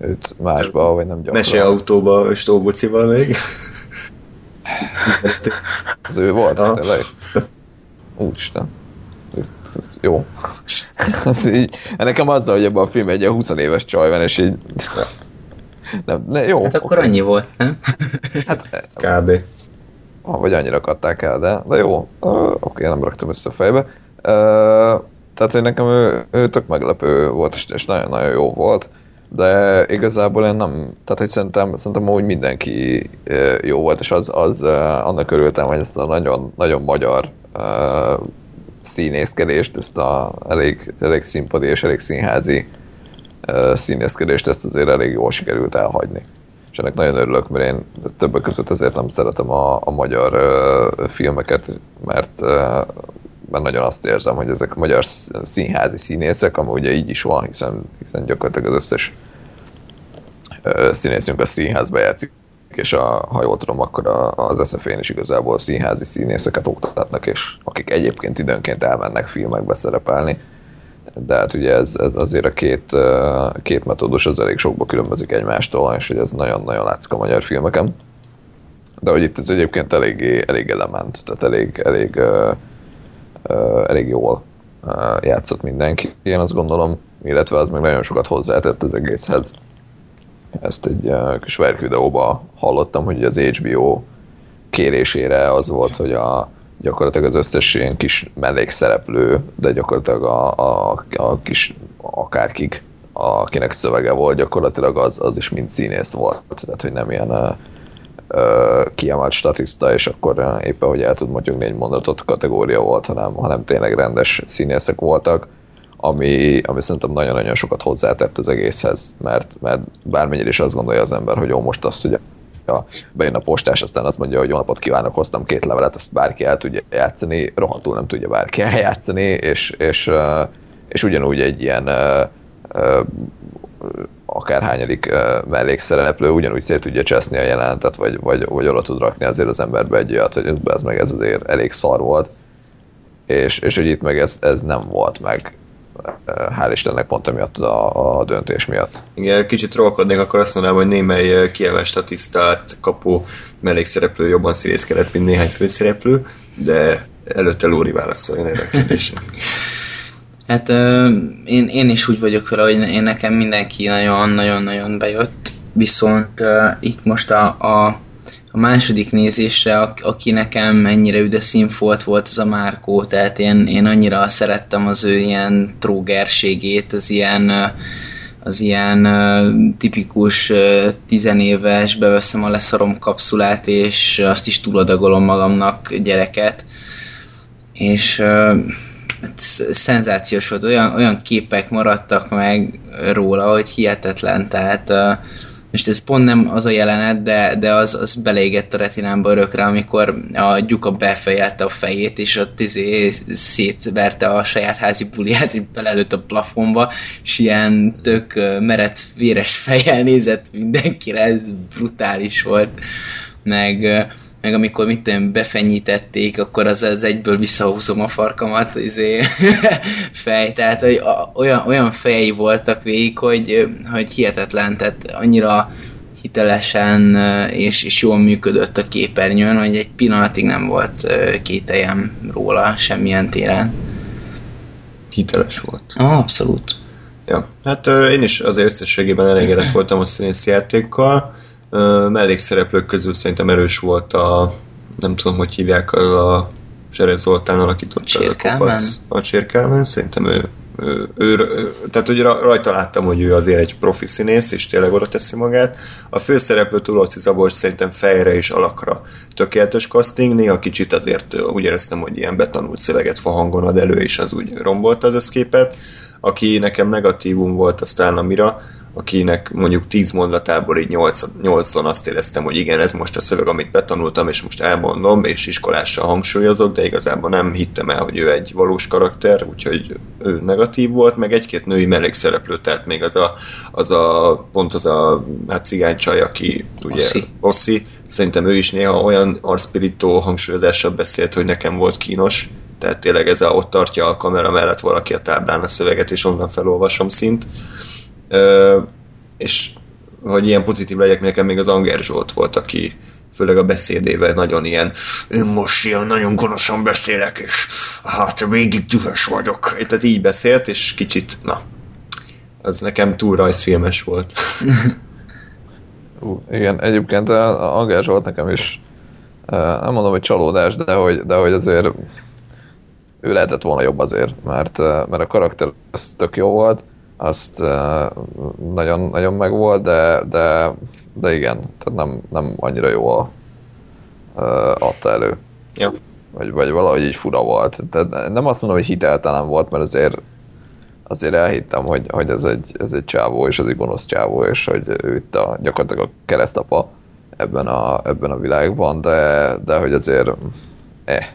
őt másba, vagy nem gyakran. Meseautóba, stóbocival még. [LAUGHS] Az ő volt, tényleg? Úristen. Ez jó. ez így, nekem azzal, hogy ebben a film egy 20 éves csaj van, és így... Nem, ne, jó. Hát akkor okay. annyi volt, nem? Hát, Kb. Vagy annyira katták el, de, de jó. Uh, Oké, okay, nem raktam össze a fejbe. Uh, tehát, hogy nekem ő, ő tök meglepő volt, és nagyon-nagyon jó volt de igazából én nem, tehát hogy szerintem, szerintem úgy mindenki jó volt, és az, az annak örültem, hogy ezt a nagyon, nagyon magyar uh, színészkedést, ezt a elég, elég színpadi és elég színházi színészkedést, ezt azért elég jól sikerült elhagyni. És ennek nagyon örülök, mert én többek között azért nem szeretem a, a magyar uh, filmeket, mert uh, mert nagyon azt érzem, hogy ezek magyar színházi színészek, ami ugye így is van, hiszen, hiszen gyakorlatilag az összes színészünk a színházba játszik, és a, ha jól tudom, akkor a, az sfn is igazából színházi színészeket oktatnak, és akik egyébként időnként elmennek filmekbe szerepelni. De hát ugye ez, ez azért a két, két metódus az elég sokba különbözik egymástól, és hogy ez nagyon-nagyon látszik a magyar filmeken. De hogy itt ez egyébként elég, elég element, tehát elég, elég, elég, elég jól játszott mindenki, én azt gondolom, illetve az meg nagyon sokat hozzátett az egészhez. Ezt egy kis verkvideóba hallottam, hogy az HBO kérésére az volt, hogy a, gyakorlatilag az összes ilyen kis mellékszereplő, de gyakorlatilag a, a, a kis akárkik, akinek szövege volt, gyakorlatilag az, az is mind színész volt. Tehát, hogy nem ilyen uh, kiemelt statiszta, és akkor éppen, hogy el tud mondjuk egy mondatot kategória volt, hanem, hanem tényleg rendes színészek voltak ami, ami szerintem nagyon-nagyon sokat hozzátett az egészhez, mert, mert bármennyire is azt gondolja az ember, hogy jó, most azt, hogy a, bejön a postás, aztán azt mondja, hogy jó napot kívánok, hoztam két levelet, ezt bárki el tudja játszani, rohadtul nem tudja bárki eljátszani, és, és, és ugyanúgy egy ilyen akárhányadik mellékszereplő ugyanúgy szét tudja cseszni a jelentet, vagy, vagy, vagy oda tud rakni azért az emberbe egy olyat, hogy ez meg ez azért elég szar volt, és, és hogy itt meg ez, ez nem volt meg hál' Istennek pont emiatt a, a döntés miatt. Igen, kicsit trollkodnék, akkor azt mondanám, hogy némely kiemelt statisztát kapó mellékszereplő jobban színészkedett, mint néhány főszereplő, de előtte Lóri válaszoljon erre a kérdésre. [LAUGHS] Hát én, én is úgy vagyok vele, hogy én nekem mindenki nagyon-nagyon-nagyon bejött, viszont itt most a, a második nézésre, aki nekem ennyire üde színfolt volt, az a Márkó, tehát én, én annyira szerettem az ő ilyen trógerségét, az ilyen az ilyen tipikus tizenéves, beveszem a leszarom kapszulát, és azt is túladagolom magamnak gyereket. És hát szenzációs volt, olyan, olyan képek maradtak meg róla, hogy hihetetlen, tehát most ez pont nem az a jelenet, de, de az, az beleégett a retinámba örökre, amikor a Gyuka befejelte a fejét, és ott izé szétverte a saját házi buliát, és belelőtt a plafonba, és ilyen tök meret, véres fejjel nézett mindenkire, ez brutális volt. Meg meg amikor mit tudom, befenyítették, akkor az, az egyből visszahúzom a farkamat, izé, [LAUGHS] fej, tehát hogy olyan, olyan fejei voltak végig, hogy, hogy hihetetlen, tehát annyira hitelesen és, és jól működött a képernyőn, hogy egy pillanatig nem volt kételjem róla semmilyen téren. Hiteles volt. Ah, abszolút. Ja, hát én is azért összességében elégedett voltam a színész játékkal mellékszereplők közül szerintem erős volt a, nem tudom, hogy hívják, a Serez Zoltán alakított a kopasz, a Csirkálmen, szerintem ő ő, ő, ő, tehát hogy rajta láttam, hogy ő azért egy profi színész, és tényleg oda teszi magát. A főszereplő Tulorci Szabolcs szerintem fejre és alakra tökéletes casting, néha kicsit azért úgy éreztem, hogy ilyen betanult szöveget fahangon ad elő, és az úgy rombolta az összképet. Aki nekem negatívum volt, aztán a Mira, akinek mondjuk 10 mondatából így 8, 8 azt éreztem, hogy igen, ez most a szöveg, amit betanultam, és most elmondom, és iskolással hangsúlyozok, de igazából nem hittem el, hogy ő egy valós karakter, úgyhogy ő negatív volt, meg egy-két női mellékszereplő, tehát még az a, az a pont az a hát cigánycsaj, aki ugye Oszi. Oszi, szerintem ő is néha olyan arcspirító hangsúlyozással beszélt, hogy nekem volt kínos, tehát tényleg ez a, ott tartja a kamera mellett valaki a táblán a szöveget, és onnan felolvasom szint és hogy ilyen pozitív legyek, nekem még az Anger Zsolt volt, aki főleg a beszédével nagyon ilyen, én most ilyen nagyon gonoszan beszélek, és hát végig dühös vagyok. Tehát így beszélt, és kicsit, na, az nekem túl rajzfilmes volt. [LAUGHS] Uh, igen, egyébként a Anger Zsolt nekem is nem mondom, hogy csalódás, de hogy, de hogy azért ő lehetett volna jobb azért, mert, mert a karakter az tök jó volt, azt nagyon, nagyon megvolt, de, de, de igen, tehát nem, nem annyira jó a, adta elő. Ja. Vagy, vagy valahogy így fura volt. Tehát nem azt mondom, hogy hiteltelen volt, mert azért azért elhittem, hogy, hogy ez, egy, ez egy csávó, és ez egy gonosz csávó, és hogy ő itt a, gyakorlatilag a keresztapa ebben a, ebben a világban, de, de hogy azért eh.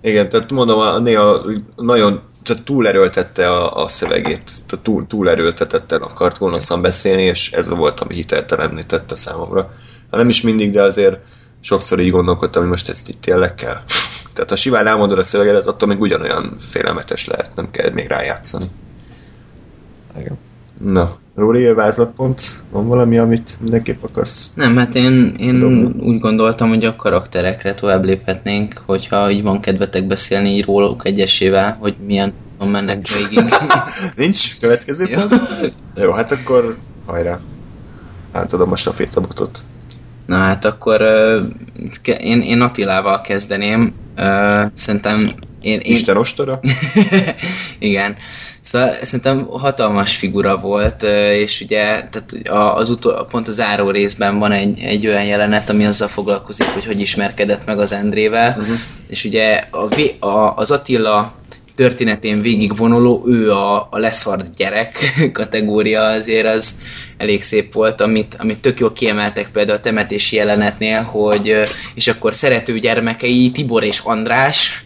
Igen, tehát mondom, néha nagyon tehát túlerőltette a, a szövegét, tehát túl, túlerőltetetten akart gonoszan beszélni, és ez volt, ami hiteltelenné tette számomra. Hát nem is mindig, de azért sokszor így gondolkodtam, hogy most ezt itt tényleg kell. Tehát ha simán elmondod a szövegedet, attól még ugyanolyan félelmetes lehet, nem kell még rájátszani. Igen. Na, Róri, vázlatpont? Van valami, amit mindenképp akarsz? Nem, hát én, én úgy gondoltam, hogy a karakterekre tovább léphetnénk, hogyha így van kedvetek beszélni így róluk egyesével, hogy milyen van mennek végig. [LAUGHS] Nincs? Következő pont? Jó, hát akkor hajrá. Átadom a stafétabotot. Na hát akkor uh, én, én Attilával kezdeném. Uh, szerintem én, én... Isten ostora? [LAUGHS] Igen. Szóval szerintem hatalmas figura volt, és ugye tehát az utol, pont az záró részben van egy, egy olyan jelenet, ami azzal foglalkozik, hogy hogy ismerkedett meg az Endrével, uh-huh. és ugye a, a, az Attila történetén végigvonuló, ő a, a leszart gyerek [LAUGHS] kategória azért az elég szép volt, amit, amit tök jól kiemeltek például a temetési jelenetnél, hogy és akkor szerető gyermekei Tibor és András,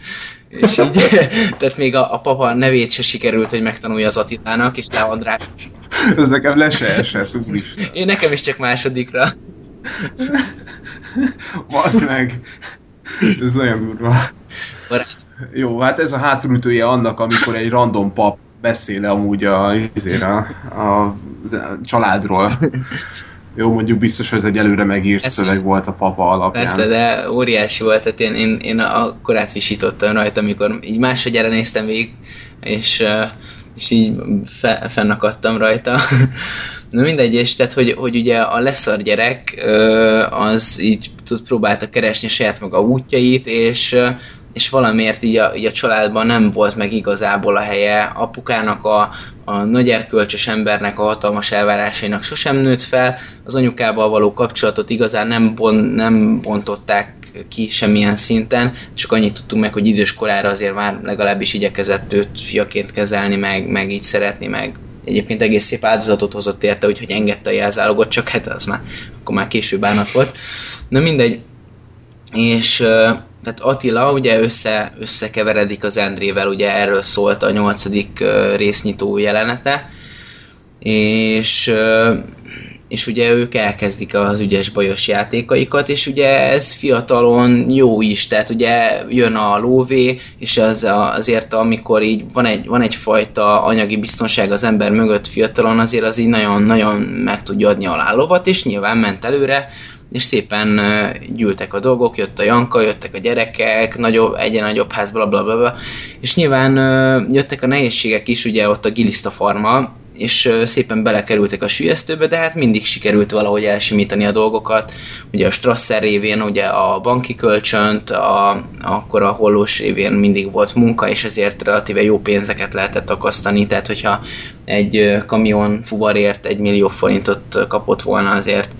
és így, [LAUGHS] tehát még a, a papa nevét se sikerült, hogy megtanulja az Attilának, és le András. Ez nekem le se esett, úristen. Én nekem is csak másodikra. Basz meg. Ez nagyon durva. Barát. Jó, hát ez a hátulütője annak, amikor egy random pap beszél amúgy a, a, a, a családról. Jó, mondjuk biztos, hogy ez egy előre megírt Ez szöveg volt a papa alapján. Persze, de óriási volt, tehát én, én, én akkor átvisítottam rajta, amikor így másodjára néztem végig, és, és így fe, fennakadtam rajta. [LAUGHS] Na mindegy, és tehát, hogy, hogy ugye a leszar gyerek az így próbálta keresni saját maga útjait, és és valamiért így a, így a családban nem volt meg igazából a helye. Apukának a, a nagy erkölcsös embernek a hatalmas elvárásainak sosem nőtt fel, az anyukával való kapcsolatot igazán nem, bon, nem bontották ki semmilyen szinten, csak annyit tudtunk meg, hogy idős korára azért már legalábbis igyekezett őt fiaként kezelni, meg, meg így szeretni, meg egyébként egész szép áldozatot hozott érte, úgyhogy engedte a jelzálogot, csak hát az már, akkor már később bánat volt. Na mindegy, és tehát Attila ugye össze, összekeveredik az Endrével, ugye erről szólt a nyolcadik résznyitó jelenete, és és ugye ők elkezdik az ügyes bajos játékaikat, és ugye ez fiatalon jó is, tehát ugye jön a lóvé, és az azért amikor így van, egy, van egyfajta anyagi biztonság az ember mögött fiatalon, azért az így nagyon-nagyon meg tudja adni a lálovat, és nyilván ment előre, és szépen gyűltek a dolgok, jött a Janka, jöttek a gyerekek, nagyobb, egyen nagyobb ház, bla, bla, bla, bla. és nyilván jöttek a nehézségek is, ugye ott a giliszta farma, és szépen belekerültek a sülyeztőbe, de hát mindig sikerült valahogy elsimítani a dolgokat. Ugye a Strasser révén ugye a banki kölcsönt, a, akkor a hollós révén mindig volt munka, és ezért relatíve jó pénzeket lehetett akasztani, tehát hogyha egy kamion fuvarért egy millió forintot kapott volna azért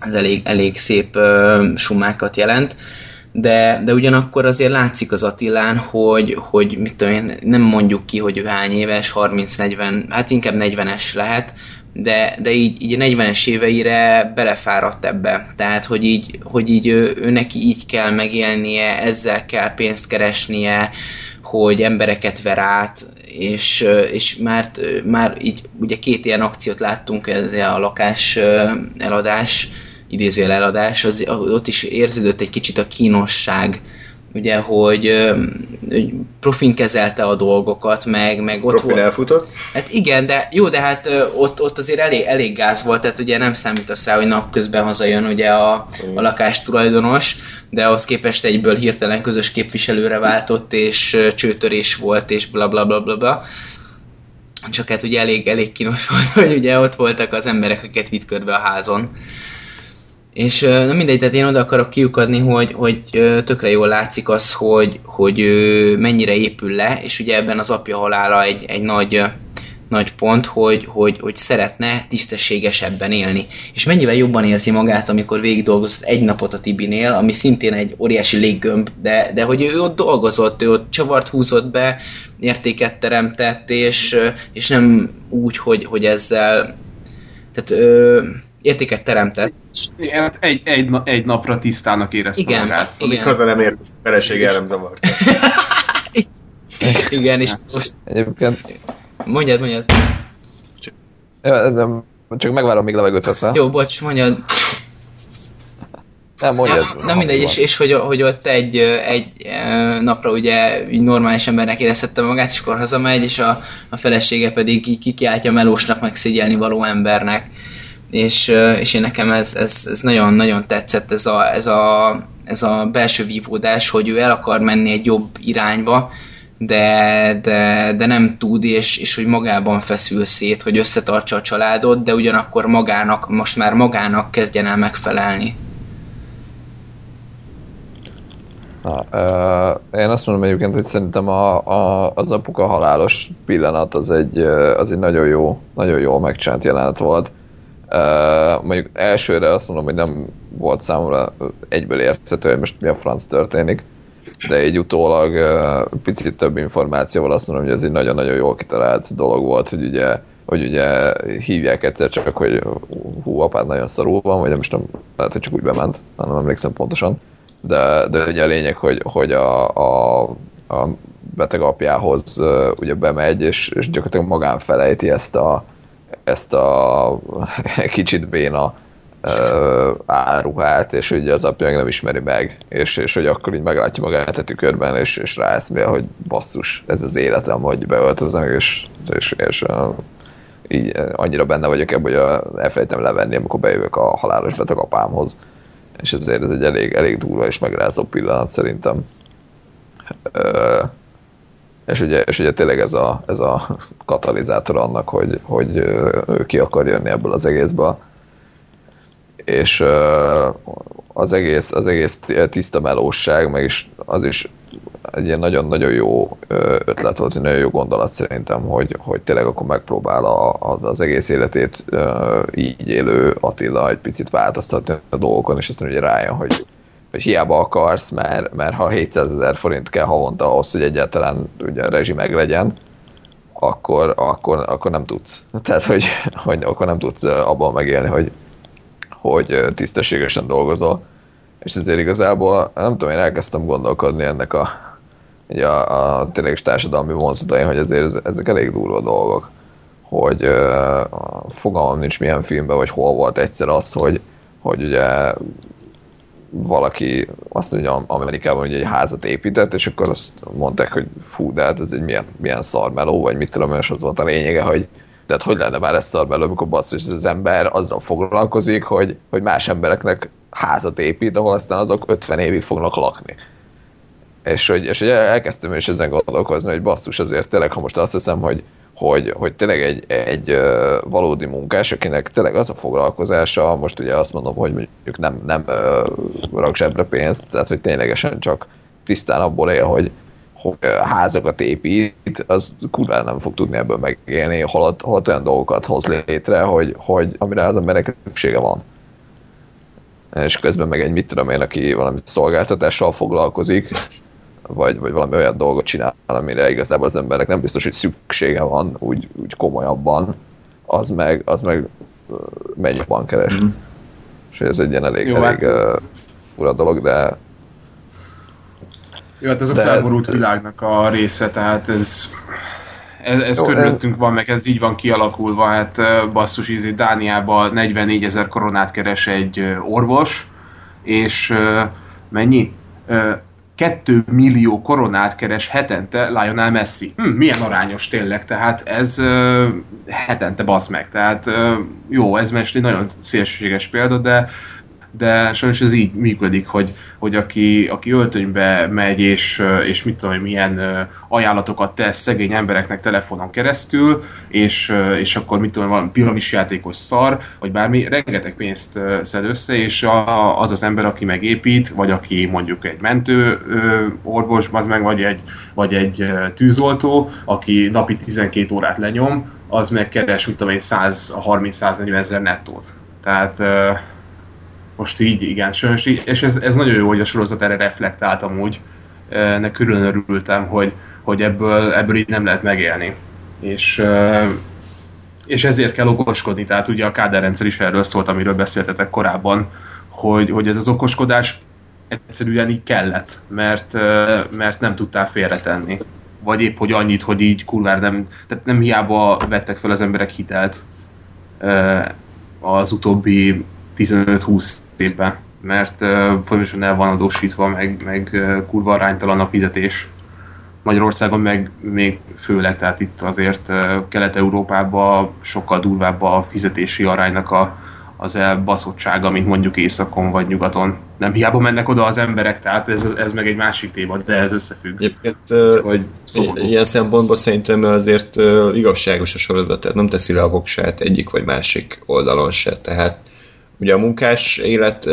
ez elég, elég szép uh, sumákat jelent de, de ugyanakkor azért látszik az Attilán, hogy, hogy mit tudom én, nem mondjuk ki, hogy ő hány éves, 30-40, hát inkább 40-es lehet, de, de így, így a 40-es éveire belefáradt ebbe. Tehát, hogy így, hogy így ő, ő neki így kell megélnie, ezzel kell pénzt keresnie, hogy embereket ver át, és, és már, már így ugye két ilyen akciót láttunk, ez a lakás eladás, idézőjel eladás, az, ott is érződött egy kicsit a kínosság, ugye, hogy, hogy profin kezelte a dolgokat, meg, meg ott Profin volt. elfutott? Hát igen, de jó, de hát ott, ott azért elég, elég gáz volt, tehát ugye nem számítasz rá, hogy napközben hazajön ugye a, a lakás tulajdonos, de ahhoz képest egyből hirtelen közös képviselőre váltott, és csőtörés volt, és bla bla bla bla bla. Csak hát ugye elég, elég kínos [LAUGHS] volt, hogy ugye ott voltak az emberek, akiket vitt körbe a házon. És nem mindegy, tehát én oda akarok kiukadni, hogy, hogy tökre jól látszik az, hogy, hogy mennyire épül le, és ugye ebben az apja halála egy, egy nagy, nagy pont, hogy, hogy, hogy szeretne tisztességesebben élni. És mennyivel jobban érzi magát, amikor végig dolgozott egy napot a Tibinél, ami szintén egy óriási léggömb, de, de hogy ő ott dolgozott, ő ott csavart húzott be, értéket teremtett, és, és nem úgy, hogy, hogy ezzel tehát ö, értéket teremtett. Igen, egy, egy, egy napra tisztának érezte igen, magát. Igen. Amikor nem ért, a feleség el nem zavart. [LAUGHS] igen, és most... Egyébként... Mondjad, mondjad. Ja, csak megvárom, még levegőt veszel. Jó, bocs, mondjad. Nem, mondjad. Ja, nem mindegy, és, és hogy, hogy ott egy, egy napra ugye normális embernek érezhette magát, és akkor hazamegy, és a, a felesége pedig így kikiáltja melósnak, meg szégyelni való embernek és, és én nekem ez, ez, ez nagyon, nagyon tetszett ez a, ez, a, ez a belső vívódás, hogy ő el akar menni egy jobb irányba, de, de, de nem tud, és, és hogy magában feszül szét, hogy összetartsa a családot, de ugyanakkor magának, most már magának kezdjen el megfelelni. Na, uh, én azt mondom egyébként, hogy szerintem a, a, az apuka halálos pillanat az egy, az egy nagyon jó, nagyon jól megcsinált jelenet volt. Uh, mondjuk elsőre azt mondom, hogy nem volt számomra egyből érthető, hogy most mi a franc történik, de egy utólag uh, picit több információval azt mondom, hogy ez egy nagyon-nagyon jól kitalált dolog volt, hogy ugye, hogy ugye hívják egyszer csak, hogy hú, apád nagyon szarul van, vagy most nem, lehet, hogy csak úgy bement, nem emlékszem pontosan, de, de ugye a lényeg, hogy, hogy a, a, a beteg apjához uh, ugye bemegy, és, és gyakorlatilag magán felejti ezt a, ezt a [LAUGHS] kicsit béna uh, áruhát, és ugye az apja nem ismeri meg, és, és hogy akkor így meglátja magát a tükörben, és, és ráeszmél, hogy basszus, ez az életem, hogy beöltöznek, és, és, és így annyira benne vagyok ebben, hogy elfelejtem levenni, amikor bejövök a halálos beteg apámhoz. És ezért ez egy elég, elég durva és megrázó pillanat szerintem. Uh, és ugye, és ugye tényleg ez a, ez a katalizátor annak, hogy, hogy ő ki akar jönni ebből az egészből. És az egész, az egész tiszta melósság, meg is az is egy ilyen nagyon-nagyon jó ötlet volt, egy nagyon jó gondolat szerintem, hogy, hogy tényleg akkor megpróbál a, az, az egész életét így élő Attila egy picit változtatni a dolgokon, és aztán ugye rájön, hogy hogy hiába akarsz, mert, mert ha 700 ezer forint kell havonta ahhoz, hogy egyáltalán ugye a rezsi meglegyen, akkor, akkor, akkor nem tudsz. Tehát, hogy, hogy akkor nem tudsz abban megélni, hogy, hogy tisztességesen dolgozol. És ezért igazából, nem tudom, én elkezdtem gondolkodni ennek a, ugye a, a tényleg társadalmi vonzatain, hogy ezért ezek elég durva dolgok. Hogy uh, fogalmam nincs milyen filmben, vagy hol volt egyszer az, hogy, hogy ugye valaki azt mondja, hogy Amerikában ugye egy házat épített, és akkor azt mondták, hogy fú, de hát ez egy milyen, milyen szarmeló, vagy mit tudom, és az volt a lényege, hogy tehát hogy lenne már ez szarmeló, amikor basszus, az ember azzal foglalkozik, hogy, hogy más embereknek házat épít, ahol aztán azok 50 évig fognak lakni. És hogy, és hogy elkezdtem is ezen gondolkozni, hogy basszus azért tényleg, ha most azt hiszem, hogy hogy, hogy tényleg egy, egy valódi munkás, akinek tényleg az a foglalkozása, most ugye azt mondom, hogy mondjuk nem, nem rak zsebre pénzt, tehát hogy ténylegesen csak tisztán abból él, hogy, hogy házakat épít, az kurva nem fog tudni ebből megélni, holott, holott olyan dolgokat hoz létre, hogy, hogy amire az emberek szüksége van. És közben meg egy mit tudom én, aki valami szolgáltatással foglalkozik, vagy, vagy valami olyan dolgot csinál, amire igazából az embernek nem biztos, hogy szüksége van úgy, úgy komolyabban, az meg, az meg ö, mennyibban keres. Mm. És ez egy ilyen elég, Jó, hát- elég uh, fura dolog, de Jó, hát ez a De- felborult világnak a része, tehát ez, ez, ez Jó, körülöttünk van, meg ez így van kialakulva, hát basszus, ízé, Dániában 44 ezer koronát keres egy orvos, és mennyi? Ö, 2 millió koronát keres hetente Lionel Messi. Hm, milyen arányos tényleg, tehát ez ö, hetente basz meg. Tehát ö, jó, ez most egy nagyon szélsőséges példa, de de sajnos ez így működik, hogy, hogy aki, aki öltönybe megy, és, és mit tudom, milyen ajánlatokat tesz szegény embereknek telefonon keresztül, és, és akkor mit tudom, én, valami piramis játékos szar, vagy bármi, rengeteg pénzt szed össze, és a, az az ember, aki megépít, vagy aki mondjuk egy mentő orvos, az meg, vagy egy, vagy egy tűzoltó, aki napi 12 órát lenyom, az meg keres, mit tudom én, 130-140 ezer nettót. Tehát most így, igen, így, és ez, ez nagyon jó, hogy a sorozat erre reflektált amúgy. Ennek külön örültem, hogy, hogy ebből, ebből így nem lehet megélni. És, és ezért kell okoskodni, tehát ugye a káderrendszer is erről szólt, amiről beszéltetek korábban, hogy, hogy ez az okoskodás egyszerűen így kellett, mert, mert nem tudtál félretenni. Vagy épp, hogy annyit, hogy így kurvár nem, tehát nem hiába vettek fel az emberek hitelt az utóbbi 15-20 évben, mert uh, folyamatosan el van adósítva, meg, meg uh, kurva aránytalan a fizetés. Magyarországon meg még főleg, tehát itt azért uh, Kelet-Európában sokkal durvább a fizetési aránynak a, az elbaszottsága, mint mondjuk északon vagy nyugaton. Nem hiába mennek oda az emberek, tehát ez, ez meg egy másik téma, de ez összefügg. Egyébként Hogy I- ilyen szempontból szerintem azért igazságos a sorozat, tehát nem teszi le a voksát egyik vagy másik oldalon se, tehát ugye a munkás élet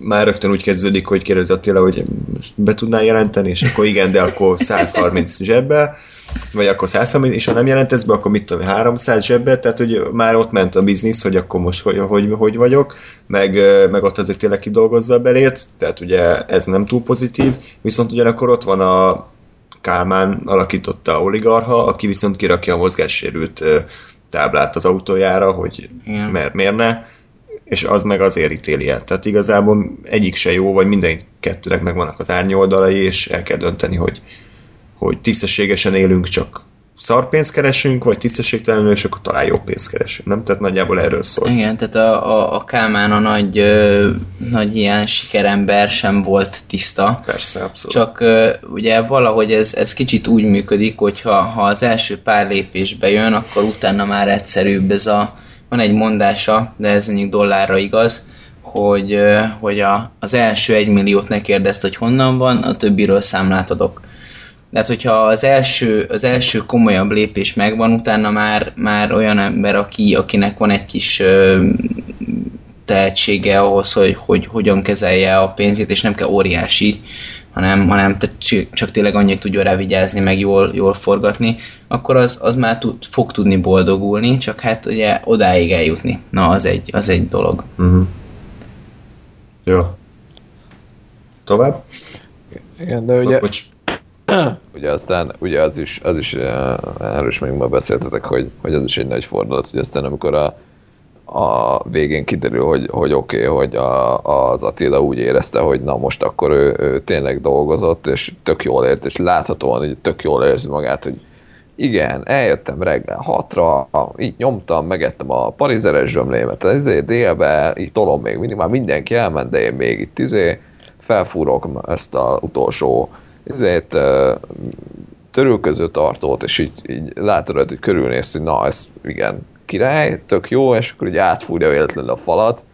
már rögtön úgy kezdődik, hogy kérdezi Attila, hogy most be tudnál jelenteni, és akkor igen, de akkor 130 zsebbe, vagy akkor 130, és ha nem jelentesz be, akkor mit tudom, én, 300 zsebbe, tehát hogy már ott ment a biznisz, hogy akkor most hogy, hogy, hogy vagyok, meg, meg ott azért tényleg kidolgozza a belét, tehát ugye ez nem túl pozitív, viszont ugyanakkor ott van a Kálmán alakította a oligarha, aki viszont kirakja a mozgássérült táblát az autójára, hogy Igen. mert miért ne, és az meg azért ítéli el. Tehát igazából egyik se jó, vagy minden kettőnek megvannak az árnyoldalai, és el kell dönteni, hogy, hogy tisztességesen élünk, csak szarpénzt keresünk, vagy tisztességtelenül, és akkor talán jobb pénzt keresünk, nem? Tehát nagyjából erről szól. Igen, tehát a, a, a Kálmán a nagy, ö, nagy ilyen sikerember sem volt tiszta. Persze, abszolút. Csak ö, ugye valahogy ez, ez kicsit úgy működik, hogy ha, ha az első pár lépésbe jön, akkor utána már egyszerűbb ez a, van egy mondása, de ez mondjuk dollárra igaz, hogy, hogy a, az első egy milliót ne kérdezd, hogy honnan van, a többiről számlát adok. Tehát, hogyha az első, az első komolyabb lépés megvan, utána már, már olyan ember, aki, akinek van egy kis ö, tehetsége ahhoz, hogy, hogy hogyan kezelje a pénzét, és nem kell óriási, hanem, hanem csak tényleg annyit tudja rá vigyázni, meg jól, jól forgatni, akkor az, az már tud, fog tudni boldogulni, csak hát ugye odáig eljutni. Na, az egy, az egy dolog. Uh-huh. Jó. Tovább? igen, de ugye, Bocs. [CLEARS THROAT] ugye aztán ugye az is, az is eh, erről is még ma beszéltetek, hogy, hogy az is egy nagy fordulat, hogy aztán amikor a, a végén kiderül, hogy, hogy oké, okay, hogy a, az Attila úgy érezte, hogy na most akkor ő, ő tényleg dolgozott, és tök jól ért, és láthatóan hogy tök jól érzi magát, hogy igen, eljöttem reggel hatra, így nyomtam, megettem a parizeres zsömlémet, ezért délbe, így tolom még mindig, már mindenki elment, de én még itt izé, felfúrok ezt az utolsó ezért törülköző tartót, és így, így látod, hogy körülnéz, hogy na, ez igen, király, tök jó, és akkor így átfúrja véletlenül a falat,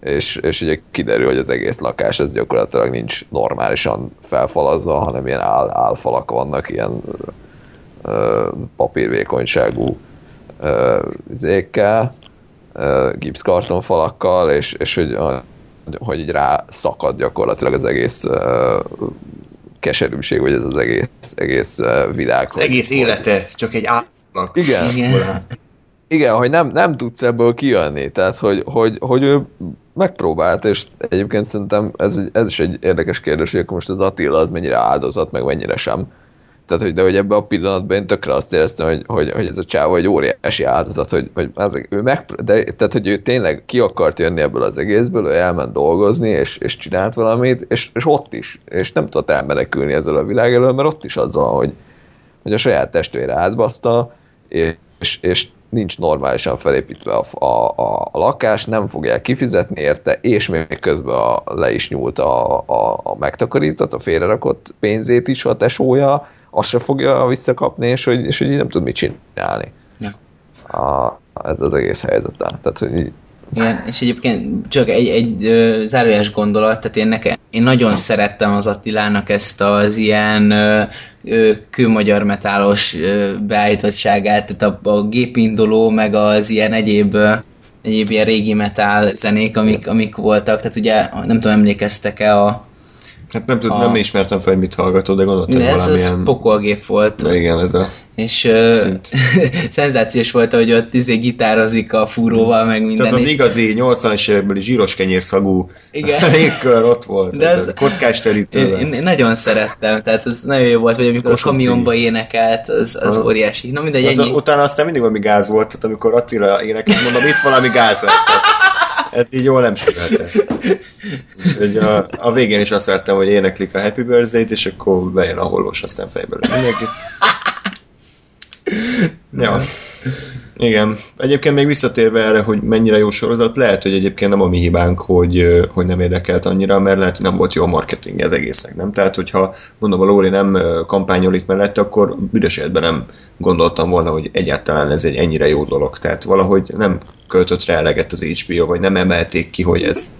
és, és ugye kiderül, hogy az egész lakás ez gyakorlatilag nincs normálisan felfalazva, hanem ilyen áll, álfalak vannak, ilyen ö, papírvékonyságú ö, zékkel, ö, gipszkartonfalakkal, és, és hogy, hogy így rá szakad gyakorlatilag az egész ö, keserűség, vagy ez az egész, egész világ. Az egész élete csak egy átlag. Igen. Igen. Igen, hogy nem, nem tudsz ebből kijönni, tehát hogy, hogy, hogy ő megpróbált, és egyébként szerintem ez, ez is egy érdekes kérdés, hogy akkor most az Attila az mennyire áldozat, meg mennyire sem. Tehát, hogy, de hogy ebben a pillanatban én tökre azt éreztem, hogy, hogy, hogy ez a csávó egy óriási áldozat, hogy, hogy az, ő meg, de, tehát, hogy ő tényleg ki akart jönni ebből az egészből, ő elment dolgozni, és, és csinált valamit, és, és ott is, és nem tudott elmenekülni ezzel a világ elől, mert ott is azzal, hogy, hogy a saját testvére átbaszta, és, és nincs normálisan felépítve a, a, a, a lakás, nem fogják kifizetni érte, és még közben a, le is nyúlt a, a, a megtakarított, a félrerakott pénzét is a tesója, azt se fogja visszakapni, és hogy, és hogy így nem tud mit csinálni. Ja. A, ez az egész helyzet. Tehát, hogy Igen, és egyébként csak egy, egy ö, zárójeles gondolat, tehát én, nekem, én nagyon szerettem az Attilának ezt az ilyen ö, ö, kőmagyar metálos ö, beállítottságát, tehát a, a gépinduló, meg az ilyen egyéb ö, egyéb ilyen régi metál zenék, amik, amik voltak, tehát ugye nem tudom, emlékeztek-e a Hát nem, tud, A- nem ismertem fel, hogy mit hallgatod, de gondoltam, hogy ez, ez valamilyen... pokolgép volt. De igen, ez a... És ö, [LAUGHS] szenzációs volt, hogy ott izé gitározik a fúróval, meg minden. Tehát az és- igazi 80-as évekbeli zsíros kenyérszagú Igen. [LAUGHS] légkör ott volt. De ez- ez... Kockás terítővel. én, én nagyon szerettem, tehát ez nagyon jó volt, vagy amikor Kossuth a kamionba énekelt, az, az óriási. Na mindegy, Az, ennyi. utána aztán mindig valami gáz volt, tehát amikor Attila énekelt, mondom, itt valami gáz lesz. Tehát [LAUGHS] ez így jól nem süvelte. Úgyhogy a, a, végén is azt vártam, hogy éneklik a Happy Birthday-t, és akkor bejön a hollós, aztán fejbe lő mindenki. Ja. Igen. Egyébként még visszatérve erre, hogy mennyire jó sorozat, lehet, hogy egyébként nem a mi hibánk, hogy, hogy nem érdekelt annyira, mert lehet, hogy nem volt jó a marketing az egésznek, nem? Tehát, hogyha mondom, a Lóri nem kampányol itt mellett, akkor büdös életben nem gondoltam volna, hogy egyáltalán ez egy ennyire jó dolog. Tehát valahogy nem költött rá eleget az HBO, vagy nem emelték ki, hogy ez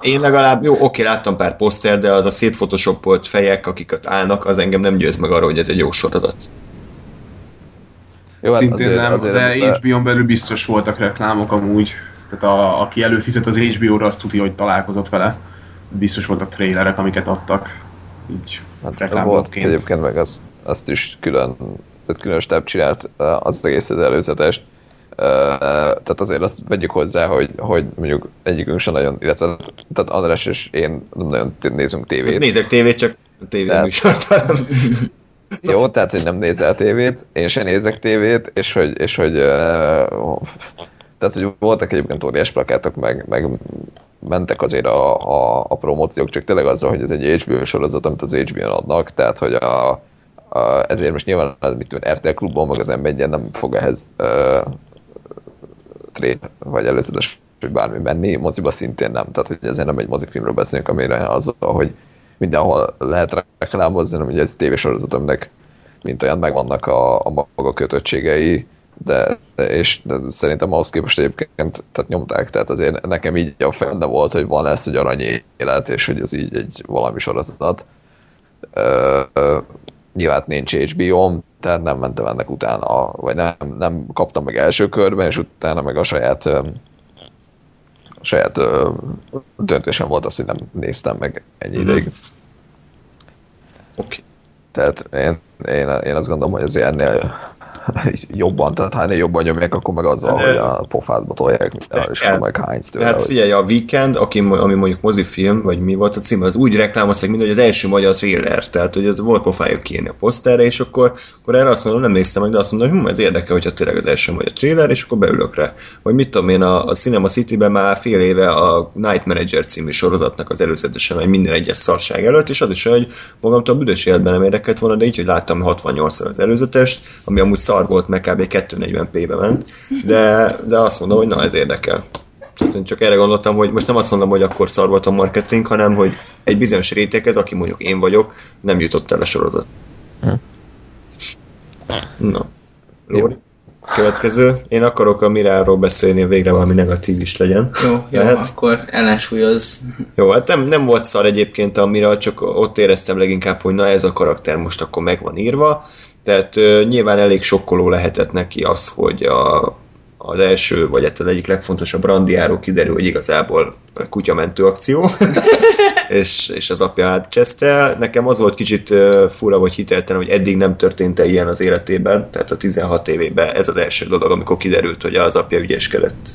én legalább, jó, oké, láttam pár poszter, de az a szétphotoshopolt fejek, akiket állnak, az engem nem győz meg arra, hogy ez egy jó sorozat. jó, hát Szintén azért, nem, azért, de HBO-n belül biztos voltak reklámok amúgy. Tehát a, aki előfizet az HBO-ra, azt tudja, hogy találkozott vele. Biztos voltak trailerek, amiket adtak. Így Hát volt egyébként meg az, azt is külön, tehát külön stáb csinált eh, az egész az előzetest. Eh, Tehát azért azt vegyük hozzá, hogy, hogy mondjuk egyikünk sem nagyon, illetve tehát András és én nem nagyon nézünk tévét. Nézek tévét, csak a tévé Tehát- műsort. [LAUGHS] Jó, tehát hogy nem nézel tévét, én sem nézek tévét, és hogy, és hogy eh, tehát, hogy voltak egyébként óriás plakátok, meg, meg mentek azért a, a, a promóciók, csak tényleg azzal, hogy ez egy HBO sorozat, amit az HBO-n adnak, tehát hogy a, a, ezért most nyilván az, mit tudom, RTL klubban, meg az m nem fog ehhez uh, trét, vagy előzetes, vagy bármi menni, moziba szintén nem, tehát hogy ezért nem egy mozifilmről beszélünk, amire az, hogy mindenhol lehet reklámozni, hanem ugye ez tévésorozat, aminek mint olyan megvannak a, a maga kötöttségei, de, és szerintem ahhoz képest egyébként tehát nyomták, tehát azért nekem így a fejemben volt, hogy van lesz egy arany élet, és hogy ez így egy valami sorozat. Ö, ö, nyilván nincs HBO-m, tehát nem mentem ennek utána, vagy nem, nem kaptam meg első körben, és utána meg a saját a saját döntésem volt az, hogy nem néztem meg ennyi Mhm. ideig. Oké. Tehát én, én, én azt gondolom, hogy azért ennél jobban, tehát ha ennél jobban nyomják, akkor meg azzal, De- hogy a pofádba tolják, és El- akkor meg hánysz tőle. Hát figyelj, a Weekend, aki, ami mondjuk mozifilm, vagy mi volt a címe, az úgy reklámozták, mint hogy az első magyar trailer, tehát hogy az volt pofájuk kiírni a poszterre, és akkor, akkor erre azt mondom, nem néztem meg, de azt mondom, hogy hm, ez érdekel, hogyha tényleg az első magyar trailer, és akkor beülök rá. Vagy mit tudom én, a, a Cinema City-ben már fél éve a Night Manager című sorozatnak az előzetesen megy minden egyes szarság előtt, és az is hogy magamtól a büdös életben nem érdekelt volna, de így, hogy láttam 68-szor az előzetest, ami amúgy szar volt, meg kb. 240p-be ment, de, de azt mondom, hogy na ez érdekel. Tehát én csak erre gondoltam, hogy most nem azt mondom, hogy akkor szar volt a marketing, hanem hogy egy bizonyos réteghez, aki mondjuk én vagyok, nem jutott el a sorozat. Hm. Na. Lóri? Következő. Én akarok a Miráról beszélni, végre valami negatív is legyen. Jó, jó, Lehet? akkor ellensúlyoz. Jó, hát nem, nem volt szar egyébként a Mira, csak ott éreztem leginkább, hogy na ez a karakter most akkor meg van írva. Tehát ö, nyilván elég sokkoló lehetett neki az, hogy a, az első, vagy hát az egyik legfontosabb randiáról kiderül, hogy igazából kutyamentő akció, [LAUGHS] és, és az apja átcseszte. Nekem az volt kicsit fura, vagy hitelten, hogy eddig nem történt -e ilyen az életében, tehát a 16 évében ez az első dolog, amikor kiderült, hogy az apja ügyeskedett.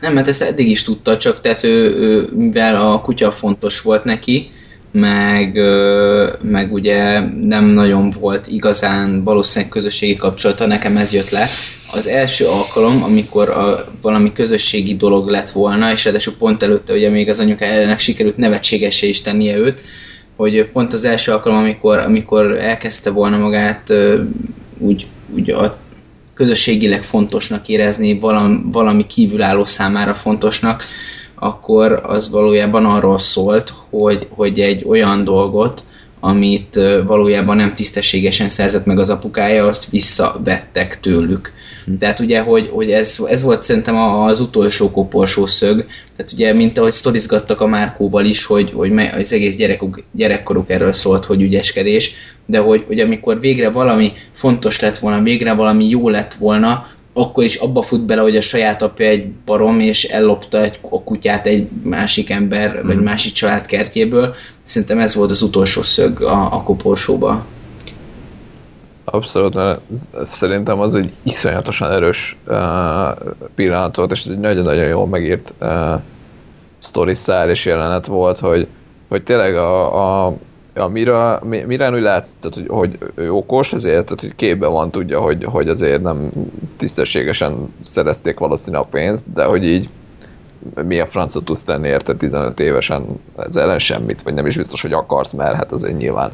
Nem, mert ezt eddig is tudta, csak tehát ő, ő mivel a kutya fontos volt neki, meg, meg ugye nem nagyon volt igazán valószínűleg közösségi kapcsolata, nekem ez jött le. Az első alkalom, amikor a, valami közösségi dolog lett volna, és ráadásul pont előtte ugye még az anyukájának sikerült nevetségesé is tennie őt, hogy pont az első alkalom, amikor, amikor elkezdte volna magát úgy, úgy a közösségileg fontosnak érezni, valami, valami kívülálló számára fontosnak, akkor az valójában arról szólt, hogy, hogy egy olyan dolgot, amit valójában nem tisztességesen szerzett meg az apukája, azt visszavettek tőlük. Tehát ugye, hogy, hogy ez, ez volt szerintem az utolsó koporsó szög, tehát ugye, mint ahogy sztorizgattak a Márkóval is, hogy, hogy az egész gyerekuk, gyerekkoruk erről szólt, hogy ügyeskedés, de hogy, hogy amikor végre valami fontos lett volna, végre valami jó lett volna, akkor is abba fut bele, hogy a saját apja egy barom, és ellopta egy, a kutyát egy másik ember, vagy másik család kertjéből. Szerintem ez volt az utolsó szög a, a koporsóba. Abszolút, mert szerintem az egy iszonyatosan erős uh, pillanat volt, és egy nagyon-nagyon jól megírt uh, sztori szár és jelenet volt, hogy, hogy tényleg a, a, a Mira, Mi- Mirán úgy látszott, hogy, hogy ő okos, ezért tehát, hogy képben van, tudja, hogy, hogy azért nem tisztességesen szerezték valószínűleg a pénzt, de hogy így mi a francot tudsz tenni érte 15 évesen ez ellen semmit, vagy nem is biztos, hogy akarsz, mert hát azért nyilván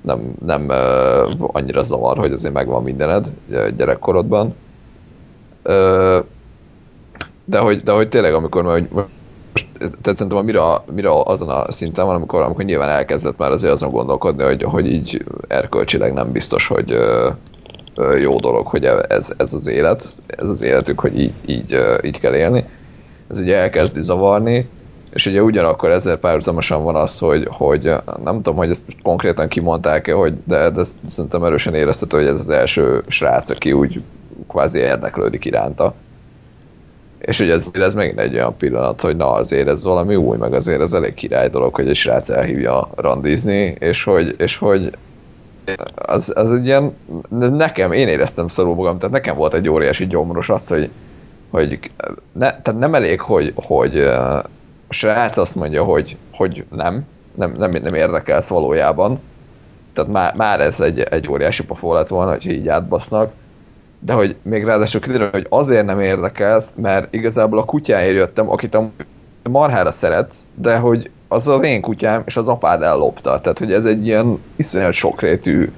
nem, nem uh, annyira zavar, hogy azért megvan mindened gyerekkorodban. Uh, de, hogy, de hogy tényleg, amikor már, most, tehát szerintem a mira, azon a szinten van, amikor, amikor nyilván elkezdett már azért azon gondolkodni, hogy, hogy így erkölcsileg nem biztos, hogy uh, jó dolog, hogy ez, ez az élet, ez az életük, hogy így, így, így kell élni. Ez ugye elkezdi zavarni, és ugye ugyanakkor ezzel párhuzamosan van az, hogy, hogy nem tudom, hogy ezt konkrétan kimondták-e, hogy de, de szerintem erősen éreztető, hogy ez az első srác, aki úgy kvázi érdeklődik iránta. És ugye ez, ez megint egy olyan pillanat, hogy na azért ez valami új, meg azért ez elég király dolog, hogy egy srác elhívja randizni, és hogy, és hogy az, az egy ilyen, nekem, én éreztem szarul magam, tehát nekem volt egy óriási gyomros az, hogy, hogy ne, tehát nem elég, hogy, hogy a srác azt mondja, hogy, hogy nem, nem, nem, nem érdekelsz valójában, tehát már, már ez egy, egy óriási pofó lett volna, hogy így átbasznak, de hogy még ráadásul kiderül, hogy azért nem érdekelsz, mert igazából a kutyáért jöttem, akit a marhára szeretsz, de hogy az az én kutyám, és az apád ellopta. Tehát, hogy ez egy ilyen iszonyat sokrétű,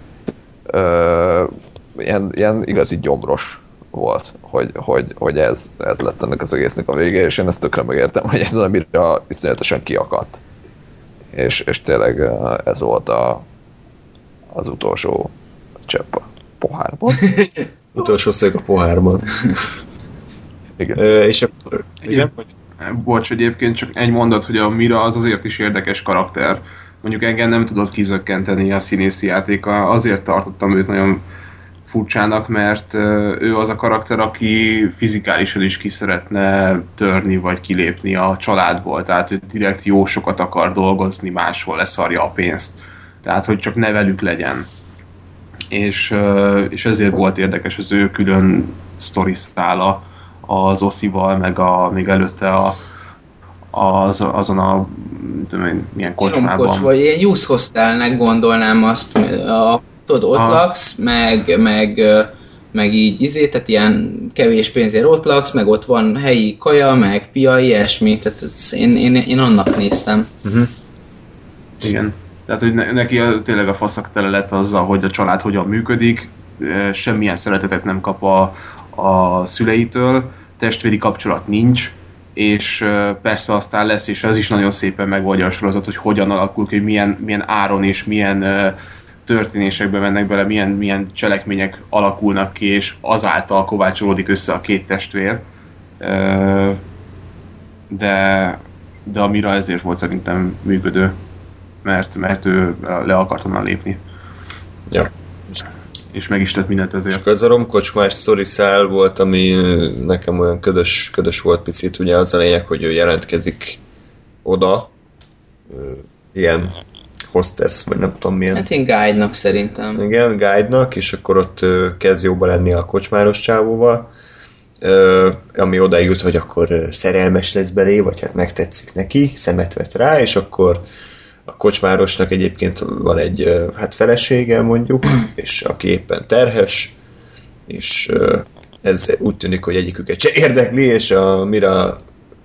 ö, ilyen, ilyen igazi gyomros volt, hogy, hogy, hogy ez, ez lett ennek az egésznek a vége, és én ezt tökre megértem, hogy ez az, amire iszonyatosan kiakadt. És, és tényleg ez volt a, az utolsó csepp a pohárban. [LAUGHS] Utolsó szög a pohárban. Igen. Ö, és akkor... Igen? Bocs, egyébként csak egy mondat, hogy a Mira az azért is érdekes karakter. Mondjuk engem nem tudott kizökkenteni a színészi játéka, azért tartottam őt nagyon furcsának, mert ő az a karakter, aki fizikálisan is ki szeretne törni vagy kilépni a családból, tehát ő direkt jó sokat akar dolgozni, máshol leszarja a pénzt. Tehát, hogy csak nevelük legyen. És, és ezért volt érdekes az ő külön sztori szála az Oszival, meg a, még előtte a, az, azon a tudom én, milyen kocsmában. Kocs, vagy ilyen youth hostelnek gondolnám azt, a, tudod, ott Aha. laksz, meg, meg, meg így izé, tehát ilyen kevés pénzért ott laksz, meg ott van helyi kaja, meg pia, ilyesmi, tehát ez, én, én, én annak néztem. Igen. Tehát, hogy ne, neki a, tényleg a faszak tele lett azzal, hogy a család hogyan működik, e, semmilyen szeretetet nem kap a, a szüleitől, testvéri kapcsolat nincs, és e, persze aztán lesz, és ez is nagyon szépen megoldja a sorozat, hogy hogyan alakul ki, hogy milyen, milyen áron és milyen, e, történésekbe mennek bele, milyen, milyen cselekmények alakulnak ki, és azáltal kovácsolódik össze a két testvér. De, de a Mira ezért volt szerintem működő, mert, mert ő le akart onnan lépni. Ja. És meg is tett mindent És ezért. akkor ez a romkocsmás sztori szál volt, ami nekem olyan ködös, ködös volt picit, ugye az a lényeg, hogy ő jelentkezik oda, ilyen hostess, vagy nem tudom milyen. Hát én guide-nak szerintem. Igen, guide-nak, és akkor ott kezd jóba lenni a kocsmáros csávóval, ami oda jut, hogy akkor szerelmes lesz belé, vagy hát megtetszik neki, szemet vet rá, és akkor a kocsmárosnak egyébként van egy hát felesége mondjuk, és aki éppen terhes, és ez úgy tűnik, hogy egyiküket se érdekli, és a Mira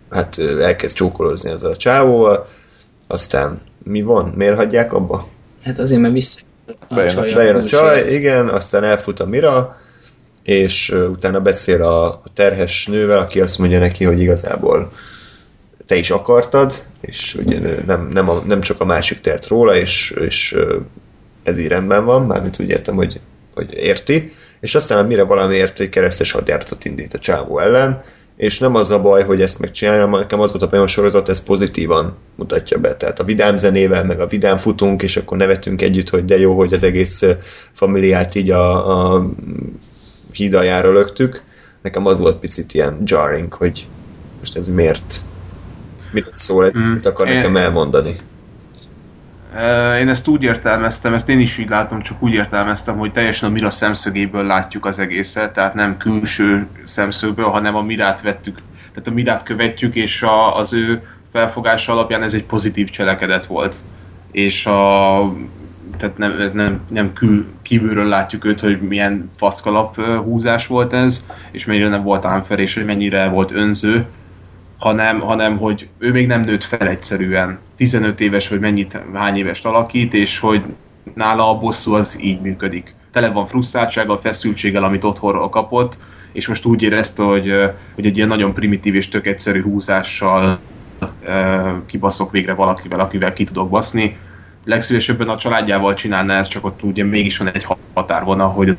hát elkezd csókolózni ezzel a csávóval, aztán mi van? Miért hagyják abba? Hát azért, mert vissza a Bejön a- csaj Bejön a csaj, igen, aztán elfut a Mira, és utána beszél a, a terhes nővel, aki azt mondja neki, hogy igazából te is akartad, és ugye nem, nem, a, nem csak a másik telt róla, és, és ez így rendben van, mármint úgy értem, hogy, hogy érti, és aztán mire valamiért egy keresztes hadjáratot indít a csávó ellen, és nem az a baj, hogy ezt megcsinálja, hanem nekem az volt a a sorozat, ez pozitívan mutatja be. Tehát a vidám zenével, meg a vidám futunk, és akkor nevetünk együtt, hogy de jó, hogy az egész familiát így a, a híd aljára löktük. Nekem az volt picit ilyen jarring, hogy most ez miért, mit szól, ez, Mm. mit akar Én- nekem elmondani. Én ezt úgy értelmeztem, ezt én is így látom, csak úgy értelmeztem, hogy teljesen a Mira szemszögéből látjuk az egészet, tehát nem külső szemszögből, hanem a Mirát vettük, tehát a Mirát követjük, és a, az ő felfogása alapján ez egy pozitív cselekedet volt. És a, tehát nem, nem, nem kül, kívülről látjuk őt, hogy milyen faszkalap húzás volt ez, és mennyire nem volt unfair, és hogy mennyire volt önző, hanem, hanem hogy ő még nem nőtt fel egyszerűen. 15 éves, hogy mennyit, hány évest alakít, és hogy nála a bosszú az így működik. Tele van frusztráltsággal, feszültséggel, amit otthonról kapott, és most úgy érezte, hogy, hogy egy ilyen nagyon primitív és tök egyszerű húzással kibaszok végre valakivel, akivel ki tudok baszni. Legszívesebben a családjával csinálná ezt, csak ott ugye mégis van egy határvonal, hogy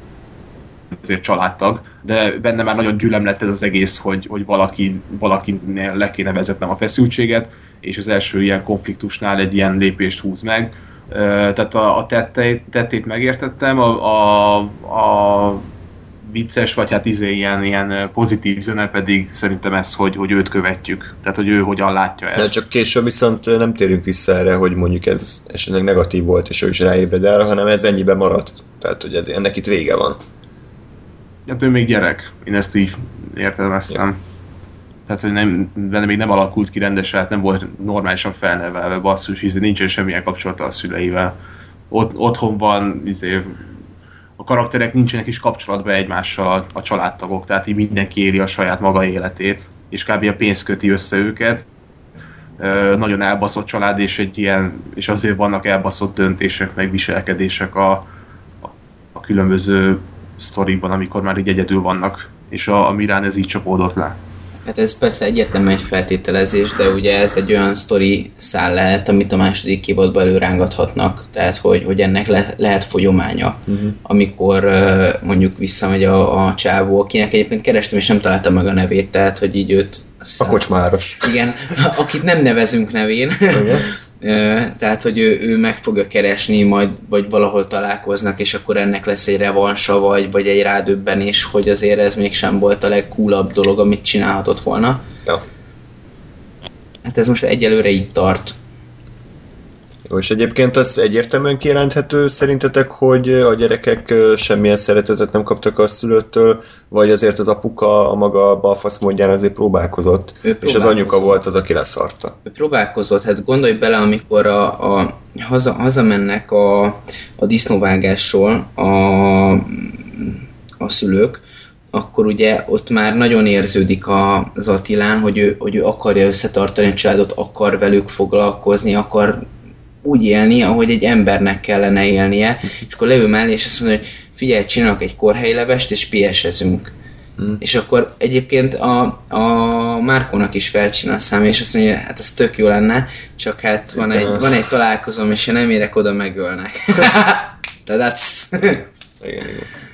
azért családtag, de benne már nagyon gyűlöm lett ez az egész, hogy, hogy valaki, valakinél le kéne vezetnem a feszültséget, és az első ilyen konfliktusnál egy ilyen lépést húz meg. Tehát a, a tetteit, tettét megértettem, a, a, a vicces, vagy hát izé ilyen, ilyen pozitív zene pedig szerintem ez, hogy, hogy őt követjük. Tehát, hogy ő hogyan látja De ezt. csak később viszont nem térünk vissza erre, hogy mondjuk ez esetleg negatív volt, és ő is ráébred el, hanem ez ennyiben maradt. Tehát, hogy ez, ennek itt vége van. Hát ő még gyerek, én ezt így értelmeztem. Tehát, hogy nem, benne még nem alakult ki rendesen, hát nem volt normálisan felnevelve, basszus, hiszen nincsen semmilyen kapcsolata a szüleivel. Ott, otthon van, izé, a karakterek nincsenek is kapcsolatban egymással a családtagok, tehát így mindenki éli a saját maga életét, és kb. a pénz köti össze őket. Ö, nagyon elbaszott család, és egy ilyen, és azért vannak elbaszott döntések, meg viselkedések a, a, a különböző sztorikban, amikor már így egyedül vannak, és a, a Mirán ez így csapódott le. Hát ez persze egyértelműen egy feltételezés, de ugye ez egy olyan sztori szál lehet, amit a második évadban előrángathatnak, tehát hogy, hogy ennek le, lehet folyománya, uh-huh. amikor uh, mondjuk visszamegy a, a csávó, akinek egyébként kerestem és nem találtam meg a nevét, tehát hogy így őt... A kocsmáros. Igen, akit nem nevezünk nevén. Igen. Tehát, hogy ő, ő meg fogja keresni, majd vagy valahol találkoznak, és akkor ennek lesz egy revansa, vagy, vagy egy rádöbbenés, hogy azért ez mégsem volt a legcoolabb dolog, amit csinálhatott volna. Ja. Hát ez most egyelőre így tart. Jó, és egyébként az egyértelműen kijelenthető szerintetek, hogy a gyerekek semmilyen szeretetet nem kaptak a szülőtől, vagy azért az apuka a maga balfasz módján azért próbálkozott, Ő és az anyuka próbálkozott. volt az, aki leszarta. Ő próbálkozott, hát gondolj bele, amikor a, a haza, hazamennek a, a disznóvágásról a, a szülők, akkor ugye ott már nagyon érződik az Attilán, hogy ő, hogy ő akarja összetartani a családot, akar velük foglalkozni, akar úgy élni, ahogy egy embernek kellene élnie, és akkor leül mellé, és azt mondja, hogy figyelj, csinálok egy korhelylevest, és PS-ezünk. Mm. És akkor egyébként a, a Márkónak is felcsinál a szám, és azt mondja, hát ez tök jó lenne, csak hát van egy, van egy találkozom, és ha nem érek oda, megölnek. [LAUGHS] [LAUGHS] that's... Igen, igen.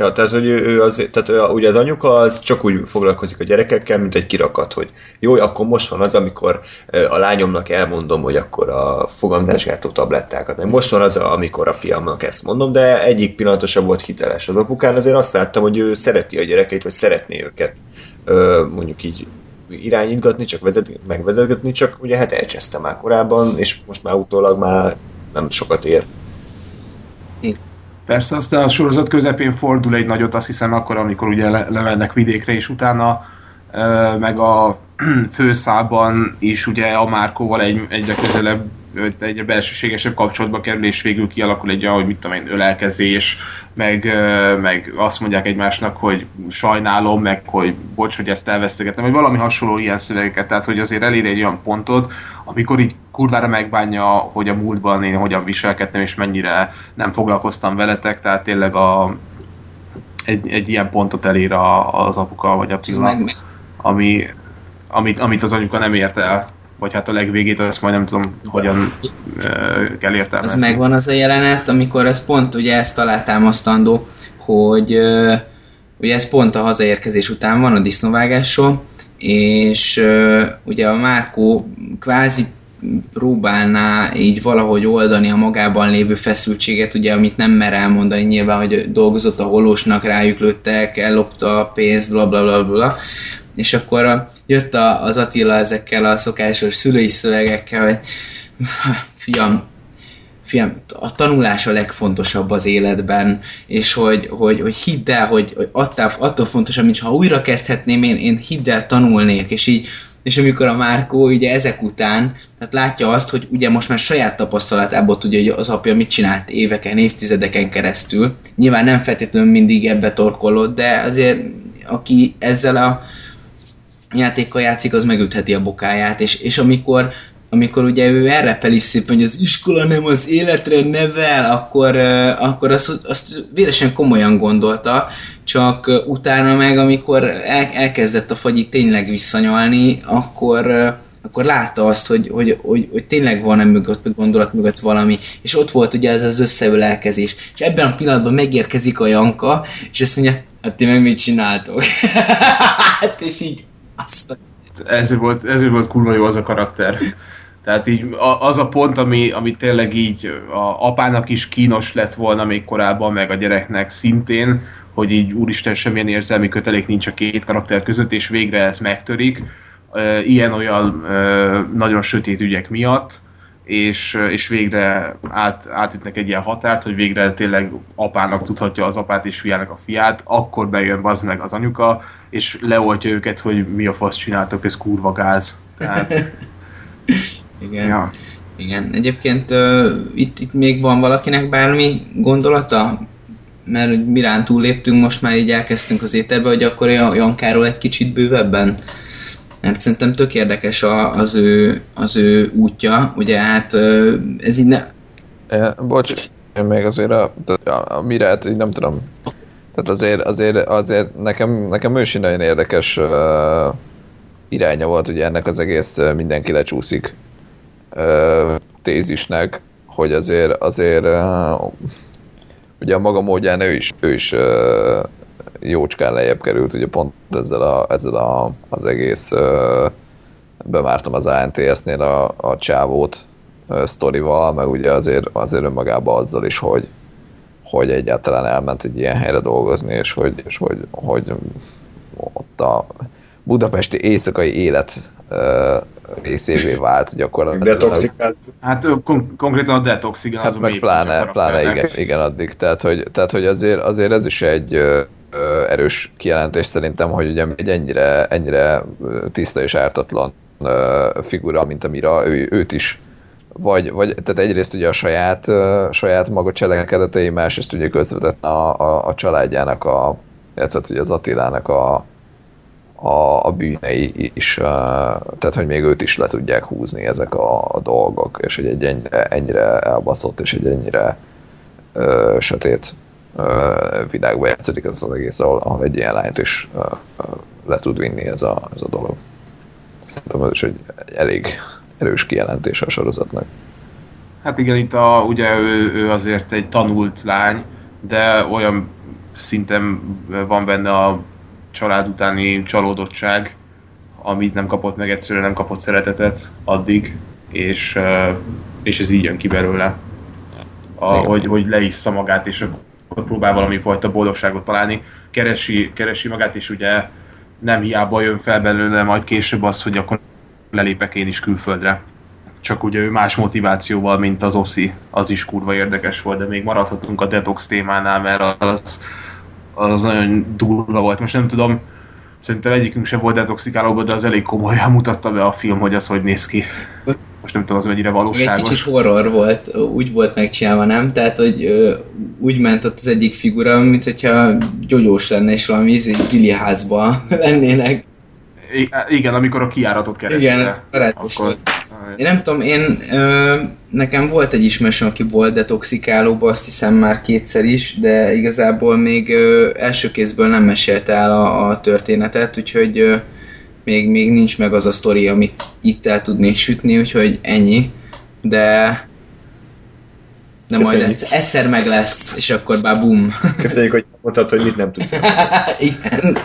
Ja, tehát, hogy ő, ő az, tehát ő, ugye az anyuka az csak úgy foglalkozik a gyerekekkel, mint egy kirakat, hogy jó, akkor most van az, amikor a lányomnak elmondom, hogy akkor a fogamzásgátó tablettákat, meg most van az, amikor a fiamnak ezt mondom, de egyik pillanatosan volt hiteles. Az apukán azért azt láttam, hogy ő szereti a gyerekeit, vagy szeretné őket mondjuk így irányítgatni, csak vezet, megvezetgetni, csak ugye hát elcseszte már korábban, és most már utólag már nem sokat ér. Persze, aztán a sorozat közepén fordul egy nagyot, azt hiszem akkor, amikor ugye le- levennek vidékre, és utána ö, meg a [CLEARS THROAT] főszában is ugye a Márkóval egy, egyre közelebb egyre belsőségesebb kapcsolatba kerül, és végül kialakul egy olyan, hogy mit tudom én, ölelkezés, meg, meg azt mondják egymásnak, hogy sajnálom, meg hogy bocs, hogy ezt elvesztegettem, vagy valami hasonló ilyen szövegeket, tehát hogy azért elér egy olyan pontot, amikor így kurvára megbánja, hogy a múltban én hogyan viselkedtem, és mennyire nem foglalkoztam veletek, tehát tényleg a, egy, egy ilyen pontot elér a, az apuka vagy a Attila, ami, amit, amit az anyuka nem ért el vagy hát a legvégét, azt majd nem tudom, hogyan uh, kell értelmezni. Az megvan az a jelenet, amikor ez pont ugye ezt alátámasztandó, hogy uh, ugye ez pont a hazaérkezés után van a disznóvágásról, és ugye a Márkó kvázi próbálná így valahogy oldani a magában lévő feszültséget, ugye, amit nem mer elmondani nyilván, hogy dolgozott a holósnak, rájuk lőttek, ellopta a pénzt, bla bla bla bla, és akkor jött a, az Attila ezekkel a szokásos szülői szövegekkel, hogy [LAUGHS] fiam, fiam, a tanulás a legfontosabb az életben, és hogy, hogy, hogy hidd el, hogy, hogy attól, attól fontosabb, mint ha újra kezdhetném, én, én hidd el, tanulnék, és így és amikor a Márkó ugye ezek után, tehát látja azt, hogy ugye most már saját tapasztalatából tudja, hogy az apja mit csinált éveken, évtizedeken keresztül. Nyilván nem feltétlenül mindig ebbe torkolott, de azért aki ezzel a játékkal játszik, az megütheti a bokáját, és, és amikor, amikor ugye ő erre szépen, hogy az iskola nem az életre nevel, akkor, akkor azt, azt véresen komolyan gondolta, csak utána meg, amikor el, elkezdett a fagyi tényleg visszanyalni, akkor, akkor látta azt, hogy, hogy, hogy, hogy tényleg van-e mögött, gondolat mögött valami, és ott volt ugye ez az összeülelkezés. És ebben a pillanatban megérkezik a Janka, és azt mondja, hát ti meg mit csináltok? [LAUGHS] hát és így azt ezért volt, ezért volt kurva jó az a karakter. Tehát így az a pont, ami, ami tényleg így a apának is kínos lett volna még korábban, meg a gyereknek szintén, hogy így úristen semmilyen érzelmi kötelék nincs a két karakter között, és végre ez megtörik. Ilyen-olyan nagyon sötét ügyek miatt, és, és végre át, átütnek egy ilyen határt, hogy végre tényleg apának tudhatja az apát és fiának a fiát, akkor bejön az meg az anyuka, és leoltja őket, hogy mi a fasz csináltok, ez kurva gáz. Tehát... [LAUGHS] Igen. Ja. Igen. Egyébként uh, itt, itt még van valakinek bármi gondolata? Mert mirán túlléptünk, most már így elkezdtünk az ételbe, hogy akkor Jankáról egy kicsit bővebben mert szerintem tök érdekes a, az, ő, az ő útja, ugye hát ez így ne... É, bocs, én még azért a, a, a Mirát így nem tudom. Tehát azért, azért, azért nekem, nekem ő is nagyon érdekes uh, iránya volt ugye ennek az egész uh, mindenki lecsúszik uh, tézisnek, hogy azért, azért ugye a maga módján ő is, ő is jócskán lejjebb került, ugye pont ezzel, a, ezzel a, az egész bemártam az ANTS-nél a, a csávót sztorival, meg ugye azért, azért önmagában azzal is, hogy, hogy egyáltalán elment egy ilyen helyre dolgozni, és hogy, és hogy, hogy ott a budapesti éjszakai élet uh, részévé vált gyakorlatilag. Detoxikál. Hát kon- konkrétan a detox, igen. Hát meg pláne, pláne igen, igen, addig. Tehát hogy, tehát, hogy azért, azért ez is egy erős kijelentés szerintem, hogy ugye egy ennyire, ennyire tiszta és ártatlan figura, mint amire ő, őt is vagy, vagy tehát egyrészt ugye a saját, saját maga cselekedetei, másrészt ugye közvetett a, a, a családjának, a, illetve ugye az Attilának a, a, a bűnei is, tehát hogy még őt is le tudják húzni ezek a, a dolgok, és hogy egy ennyire, elbaszott, és egy ennyire ö, sötét világba játszódik ez az egész, ahol, ahol egy ilyen lányt is le tud vinni ez a, ez a dolog. Szerintem ez is egy elég erős kijelentés a sorozatnak. Hát igen, itt a, ugye ő, ő azért egy tanult lány, de olyan szinten van benne a család utáni csalódottság, amit nem kapott meg, egyszerűen nem kapott szeretetet addig, és, és ez így jön ki belőle. A, hogy, hogy leissza magát, és akkor próbál valami fajta boldogságot találni. Keresi, keresi magát, és ugye nem hiába jön fel belőle majd később az, hogy akkor lelépek én is külföldre. Csak ugye ő más motivációval, mint az Oszi, az is kurva érdekes volt, de még maradhatunk a detox témánál, mert az, az nagyon durva volt. Most nem tudom, szerintem egyikünk sem volt detoxikálóban, de az elég komolyan mutatta be a film, hogy az hogy néz ki. Most nem tudom, az mennyire valóságos. Egy kicsit horror volt, úgy volt megcsinálva, nem? Tehát, hogy ö, úgy ment ott az egyik figura, mint hogyha gyógyós lenne, és valami izé, gili házba [LAUGHS] lennének. I- igen, amikor a kiáratot kereste. Igen, ez Akkor... Én nem tudom, én, ö, nekem volt egy ismerősöm, aki volt detoxikálóba, azt hiszem már kétszer is, de igazából még ö, első kézből nem mesélte el a, a történetet, úgyhogy ö, még, még nincs meg az a sztori, amit itt el tudnék sütni, úgyhogy ennyi, de de majd egyszer, egyszer meg lesz, és akkor bá bum. Köszönjük, hogy mondtad, hogy mit nem tudsz. [LAUGHS] Igen.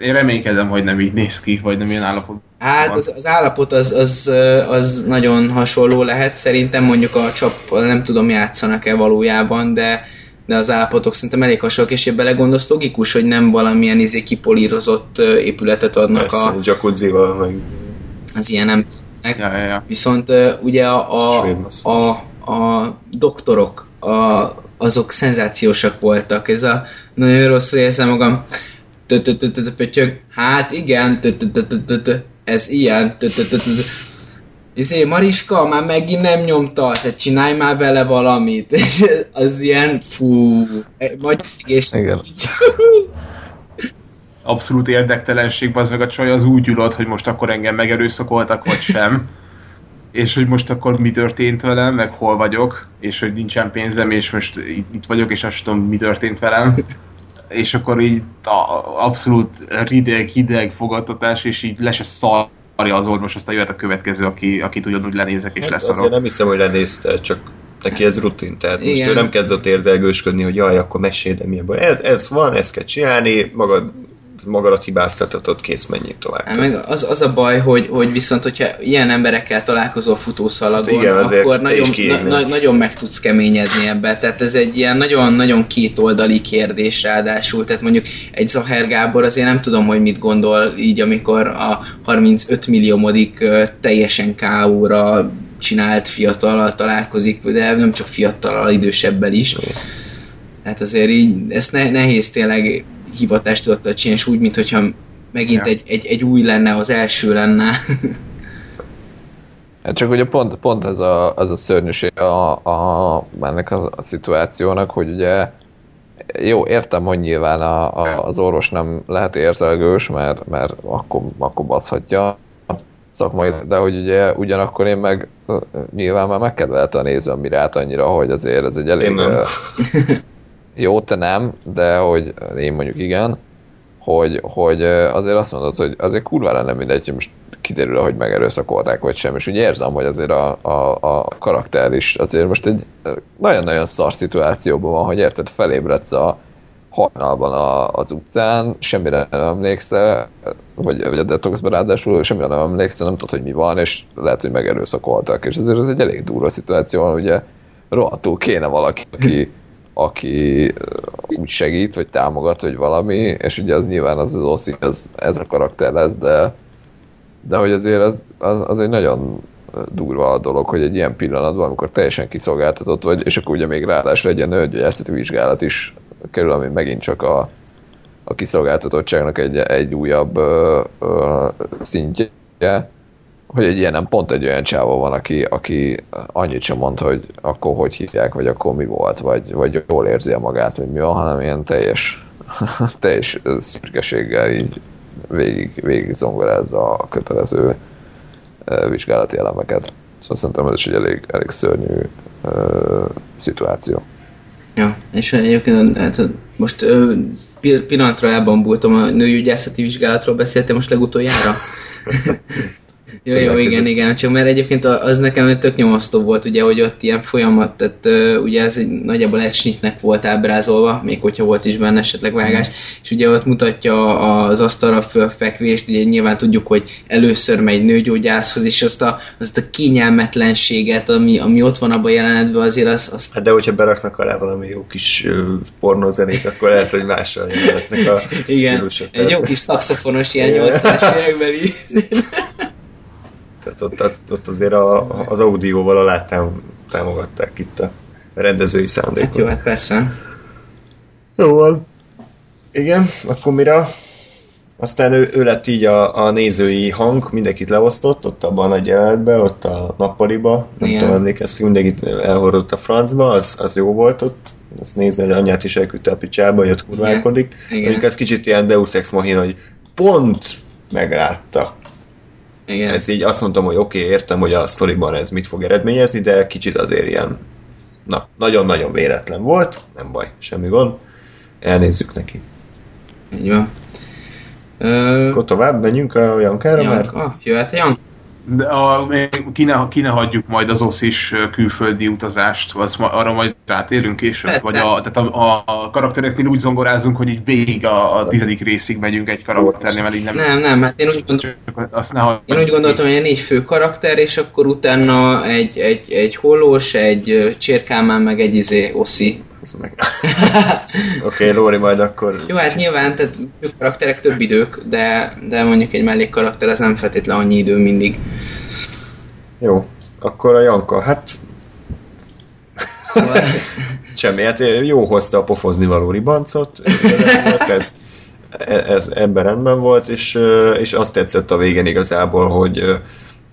Én reménykedem, hogy nem így néz ki, vagy nem ilyen állapotban. Hát az, az állapot az, az, az nagyon hasonló lehet, szerintem mondjuk a csap, nem tudom játszanak-e valójában, de, de az állapotok szerintem elég hasonlók, és belegondolsz, logikus, hogy nem valamilyen izé kipolírozott épületet adnak Persze, a, jacuzzival, meg az ilyen embereknek. Ja, ja, ja. Viszont ugye a, a, a, a doktorok, a, azok szenzációsak voltak. Ez a nagyon rosszul érzem magam. Pötyög. Hát igen, ez ilyen. Izé, Mariska, már megint nem nyomta, te csinálj már vele valamit. És az ilyen, fú, vagy és Igen. Abszolút érdektelenség, az meg a csaj az úgy ülött, hogy most akkor engem megerőszakoltak, vagy sem. és hogy most akkor mi történt velem, meg hol vagyok, és hogy nincsen pénzem, és most itt itt vagyok, és azt tudom, mi történt velem. És akkor így a, abszolút rideg, hideg fogadtatás, és így le se szarja az orvos, aztán jöhet a következő, aki, akit ugyanúgy lenézek és Hát leszarok. azért nem hiszem, hogy lenézte, csak neki ez rutin, tehát most Igen. ő nem kezdett érzelgősködni, hogy jaj, akkor mesélj, de mi a baj. Ez, ez van, ezt kell csinálni, magad, magadat hibáztatod, kész, menjél tovább. Hát meg az, az a baj, hogy, hogy viszont, hogyha ilyen emberekkel találkozol futószalagon, Hát igen, akkor nagyon, na, nagyon meg tudsz keményedni ebbe. Tehát ez egy ilyen nagyon-nagyon kétoldali kérdés ráadásul. Tehát mondjuk egy Zaher Gábor azért nem tudom, hogy mit gondol így, amikor a 35 milliómodik ö, teljesen K.O.-ra csinált fiatallal találkozik, de nem csak fiatallal, idősebbel is. Hát azért így, ezt ne, nehéz tényleg hivatást tudott csinálni, és úgy, mintha megint Ja. egy, egy, egy új lenne, az első lenne. [LAUGHS] Hát csak ugye pont, pont ez a, az a szörnyűség a, a, ennek a, a szituációnak, hogy ugye jó, értem, hogy nyilván a, a, az orvos nem lehet érzelgős, mert, mert akkor, akkor baszhatja a szakmai, de hogy ugye ugyanakkor én meg nyilván már megkedvelte a nézőm Mirát annyira, hogy azért ez egy elég... [LAUGHS] Jó, te nem, de hogy én mondjuk igen, hogy, hogy azért azt mondod, hogy azért kurvára nem mindegy, hogy most kiderül, hogy megerőszakolták vagy sem, és úgy érzem, hogy azért a, a, a karakter is azért most egy nagyon-nagyon szar szituációban van, hogy érted, felébredsz a hajnalban a, az utcán, semmire nem emlékszel, vagy, vagy a detoxban ráadásul semmire nem emlékszel, nem tudod, hogy mi van, és lehet, hogy megerőszakoltak, és azért ez egy elég durva szituáció, ugye rohadtul kéne valaki, aki, aki úgy segít, vagy támogat, vagy valami, és ugye az nyilván az az Oszi, az, ez a karakter lesz, de, de hogy azért az, az, az egy nagyon durva a dolog, hogy egy ilyen pillanatban, amikor teljesen kiszolgáltatott vagy, és akkor ugye még ráadásul egy ilyen nőgyógyászati vizsgálat is kerül, ami megint csak a, a kiszolgáltatottságnak egy, egy újabb ö, ö, szintje, hogy egy ilyen, pont egy olyan csávó van, aki, aki annyit sem mond, hogy akkor hogy hívják, vagy akkor mi volt, vagy, vagy jól érzi magát, vagy mi van, hanem ilyen teljes, [LAUGHS] teljes szürkeséggel így végig, végig zongorázza a kötelező vizsgálati elemeket. Szóval szerintem ez is egy elég, elég szörnyű ö, szituáció. Ja, és egyébként hát, most ö, pi- pillanatra elbambultam, a nőgyógyászati vizsgálatról beszéltem most legutoljára. [LAUGHS] Jó, jó, igen, igen, csak mert egyébként az nekem tök nyomasztó volt, ugye, hogy ott ilyen folyamat, tehát ugye ez egy nagyjából egy snitnek volt ábrázolva, még hogyha volt is benne esetleg vágás, mm. és ugye ott mutatja az asztalra fölfekvést, ugye nyilván tudjuk, hogy először megy nőgyógyászhoz, és azt a, azt a kényelmetlenséget, ami, ami ott van abban a jelenetben, azért az... az... Hát de hogyha beraknak alá valami jó kis uh, pornózenét, akkor lehet, hogy mással jelenetnek a Igen, stílusot. egy jó kis szakszofonos ilyen 80-as [LAUGHS] évekbeli tehát ott, ott azért a, az audióval alá támogatták itt a rendezői szándékot. Hát jó, hát persze. Jó van. Igen, akkor mire? Aztán ő, ő lett így a, a nézői hang, mindenkit leosztott, ott abban a nagy jelenetben, ott a nappaliba, nem Igen. tudom emlékezni, mindenkit elhordott a francba, az, az jó volt ott, azt nézni, hogy anyát is elküldte a picsába, hogy ott kurválkodik. Mondjuk ez kicsit ilyen Deus Ex Machina, hogy pont meglátta igen. Ez így azt mondtam, hogy oké, okay, értem, hogy a sztoriban ez mit fog eredményezni, de kicsit azért ilyen, na, nagyon-nagyon véletlen volt, nem baj, semmi gond, elnézzük neki. Így van. Akkor tovább menjünk a Jankára, mert... Ah, jöhet a Jank. De a, ki, ne, ki ne hagyjuk majd az oszis külföldi utazást, az arra majd rátérünk később. Persze. Vagy a, tehát a, a karaktereknél úgy zongorázunk, hogy így végig a, a tizedik részig megyünk egy karakternél, mert így nem... Nem, nem, hát én úgy, gondoltam, azt ne én úgy gondoltam, hogy négy fő karakter, és akkor utána egy, egy, egy hollós, egy csirkámán, meg egy izé oszi meg. [LAUGHS] Oké, okay, Lóri majd akkor... Jó, hát nyilván, tehát karakterek több idők, de, de mondjuk egy mellékkarakter az nem feltétlen annyi idő mindig. Jó, akkor a Janka, hát... Szóval... [LAUGHS] Semmi, hát jó hozta a pofozni való ribancot, ez ebben rendben volt, és, és azt tetszett a végén igazából, hogy,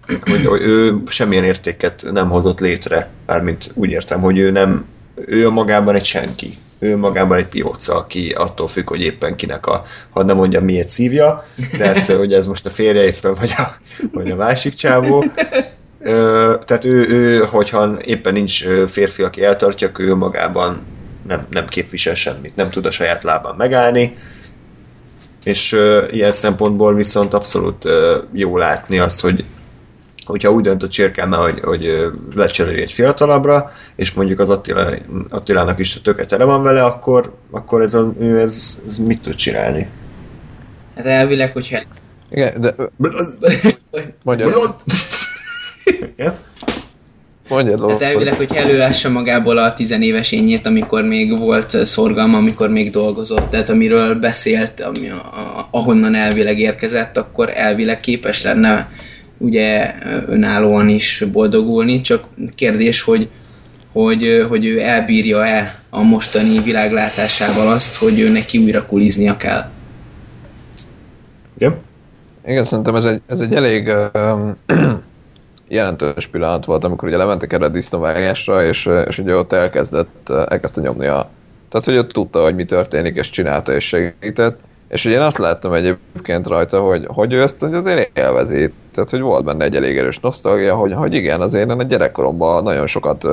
hogy, hogy ő semmilyen értéket nem hozott létre, mármint úgy értem, hogy ő nem ő magában egy senki. Ő magában egy pióca, aki attól függ, hogy éppen kinek a, ha nem mondja, miért szívja, tehát [LAUGHS] hogy ez most a férje éppen, vagy a, vagy a másik csávó. Ö, tehát ő, ő, hogyha éppen nincs férfi, aki eltartja, ő magában nem, nem képvisel semmit, nem tud a saját lábán megállni, és ö, ilyen szempontból viszont abszolút ö, jó látni azt, hogy hogyha úgy dönt a csirkám, hogy, hogy lecseréli egy fiatalabbra, és mondjuk az Attila, Attilának is töke tele van vele, akkor, akkor ez, a, ez, ez mit tud csinálni? Ez elvileg, hogyha... Igen, de... Mondja. Mondja, hát elvileg, hogy előássa magából a tizenéves ényét, amikor még volt szorgalma, amikor még dolgozott, tehát amiről beszélt, ami, a, ahonnan elvileg érkezett, akkor elvileg képes lenne ugye önállóan is boldogulni, csak kérdés, hogy, hogy, hogy ő elbírja-e a mostani világlátásával azt, hogy ő neki újra kuliznia kell. Igen? Igen, szerintem ez egy, ez egy elég um, [CLEARS THROAT] jelentős pillanat volt, amikor ugye lementek erre a disznóvágásra, és, és ugye ott elkezdett, elkezdte nyomni a... Tehát, hogy ott tudta, hogy mi történik, és csinálta, és segített. És ugye én azt láttam egyébként rajta, hogy, hogy ő ezt hogy azért élvezi. Tehát, hogy volt benne egy elég erős nosztalgia, hogy, hogy igen, azért én a gyerekkoromban nagyon sokat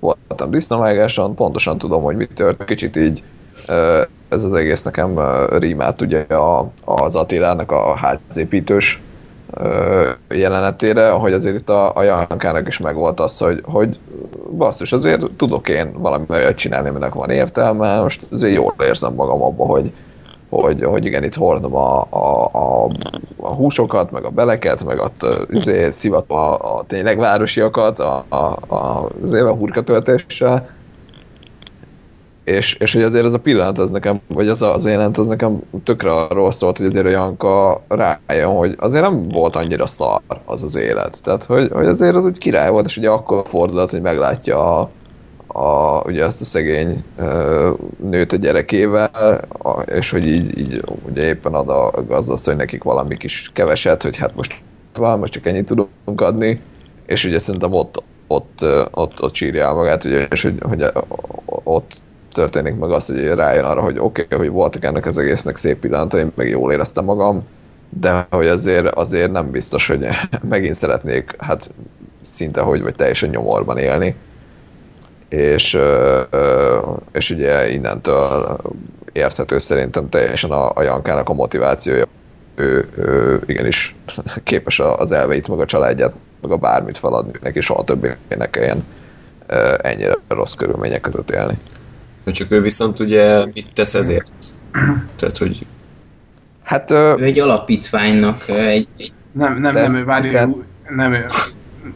voltam disznóvágáson, pontosan tudom, hogy mit tört, kicsit így ez az egész nekem uh, rímát ugye a, az Attilának a házépítős jelenetére, hogy azért itt a, a Jankának is megvolt az, hogy, hogy basszus, azért tudok én valami olyat csinálni, aminek van értelme, most azért jól érzem magam abba, hogy, hogy, hogy igen, itt hordom a, a, a, a húsokat, meg a beleket, meg ott izé, szivatom a, a tényleg városiakat a, a, a, azért a hurkatöltéssel. És, és hogy azért ez a pillanat az nekem, vagy az az jelent, az nekem tökre arról szólt, hogy azért a Janka rájön, hogy azért nem volt annyira szar az az élet. Tehát, hogy, hogy azért az úgy király volt, és ugye akkor fordulat, hogy meglátja a, a, ugye ezt a szegény nőt a gyerekével, és hogy így, így ugye éppen ad a hogy nekik valami kis keveset, hogy hát most van, most csak ennyit tudunk adni, és ugye szerintem ott, ott, ott, ott sírja el magát, ugye, és hogy, hogy ott történik meg az, hogy rájön arra, hogy oké, okay, hogy voltak ennek az egésznek szép pillanatai, meg jól éreztem magam, de hogy azért, azért nem biztos, hogy [LAUGHS] megint szeretnék, hát szinte hogy, vagy teljesen nyomorban élni és, és ugye innentől érthető szerintem teljesen a, a Jankának a motivációja, ő, ő igenis [LAUGHS] képes az elveit, meg a családját, meg a bármit feladni neki, soha többé ne kelljen ennyire rossz körülmények között élni. Csak ő viszont ugye mit tesz ezért? Tehát, hogy... Hát... Ő egy alapítványnak egy... egy... Nem, nem, nem, ő várj, nem, ő,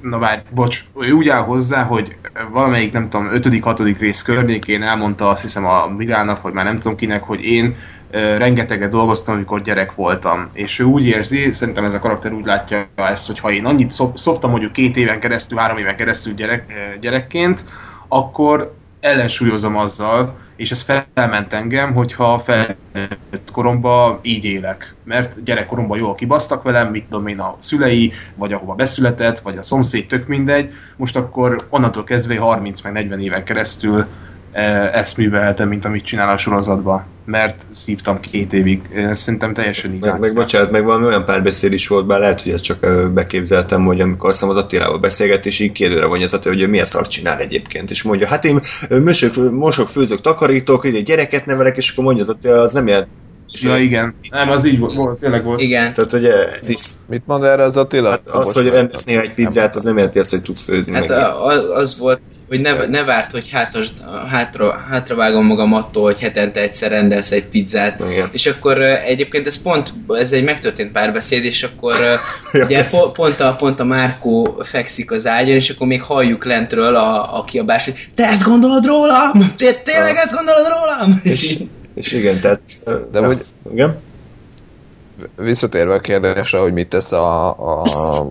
na várj, bocs, ő úgy áll hozzá, hogy valamelyik, nem tudom, ötödik, hatodik rész környékén elmondta azt hiszem a Mirának, vagy már nem tudom kinek, hogy én rengeteget dolgoztam, amikor gyerek voltam. És ő úgy érzi, szerintem ez a karakter úgy látja ezt, hogy ha én annyit szop, szoptam mondjuk két éven keresztül, három éven keresztül gyerek, gyerekként, akkor ellensúlyozom azzal, és ez felment engem, hogyha felnőtt koromban így élek. Mert gyerekkoromban jól kibasztak velem, mit tudom én a szülei, vagy ahova beszületett, vagy a szomszéd, tök mindegy. Most akkor onnantól kezdve 30 meg 40 éven keresztül ezt műveltem, mint amit csinál a sorozatban, mert szívtam két évig. Szerintem teljesen igaz. Meg, meg bocsánat, meg valami olyan párbeszéd is volt, bár lehet, hogy ezt csak beképzeltem, hogy amikor azt az Attilával beszélget, és így kérdőre vonja az hogy ő milyen szart csinál egyébként, és mondja, hát én mosok, mosok főzök, takarítok, egy gyereket nevelek, és akkor mondja az Attila, az nem ilyen Ja, igen. Nem, az így volt, tényleg volt. Igen. Tehát ugye ez is... Mit mond erre az Attila? Hát az, hogy rendelsz néha egy pizzát, az nem jelenti azt, hogy tudsz főzni. Hát meg. az volt, hogy ne, ne várt, hogy hátas, hátra, hátravágom magam attól, hogy hetente egyszer rendelsz egy pizzát. Igen. És akkor egyébként ez pont, ez egy megtörtént párbeszéd, és akkor [LAUGHS] ugye po, pont, a, pont a Márkó fekszik az ágyon, és akkor még halljuk lentről a, a kiabás, hogy te ezt gondolod rólam? Te tényleg ezt gondolod rólam? És, [LAUGHS] és igen, tehát... De ja, hogy... Igen? Visszatérve a kérdésre, hogy mit tesz a, a,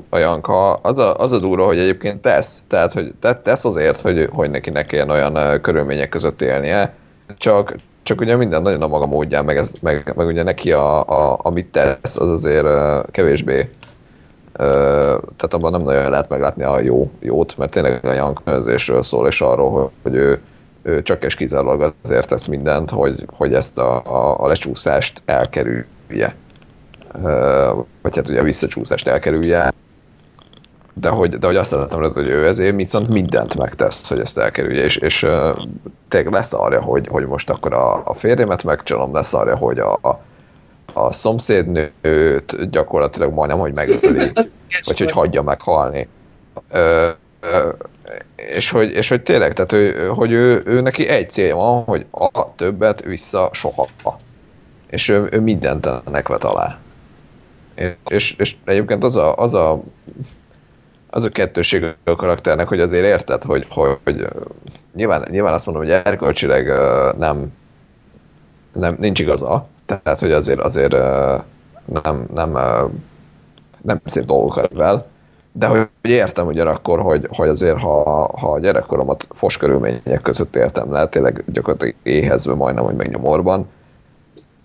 a Janka, az a, az a durva, hogy egyébként tesz. Tehát, hogy te, tesz azért, hogy, hogy neki ne kelljen olyan körülmények között élnie, csak, csak ugye minden nagyon a maga módján, meg, ez, meg, meg ugye neki a, a, amit tesz, az azért kevésbé tehát abban nem nagyon lehet meglátni a jó, jót, mert tényleg a Janka szól, és arról, hogy ő, ő csak és kizárólag azért tesz mindent, hogy, hogy ezt a, a, a lecsúszást elkerülje vagy hát ugye a visszacsúszást elkerülje, de hogy, de hogy azt lehet, hogy ő ezért viszont mindent megtesz, hogy ezt elkerülje, és, és tényleg lesz arra, hogy, hogy most akkor a, a férjemet megcsalom, lesz arra, hogy a, a, a szomszédnőt gyakorlatilag majdnem, hogy megöli, [LAUGHS] vagy hogy hagyja meghalni. Ö, ö, és hogy, és hogy tényleg, tehát ő, hogy ő, ő neki egy célja van, hogy a többet vissza soha. És ő, ő mindent ennek vet alá. És, és egyébként az a, az a az a kettőség a karakternek, hogy azért érted, hogy, hogy, hogy nyilván, nyilván azt mondom, hogy erkölcsileg nem, nem nincs igaza, tehát hogy azért azért nem, nem, nem szép dolgokat vel, de hogy értem ugyanakkor, hogy, hogy azért ha, ha a gyerekkoromat fos körülmények között éltem le, tényleg gyakorlatilag éhezve majdnem, hogy megnyomorban,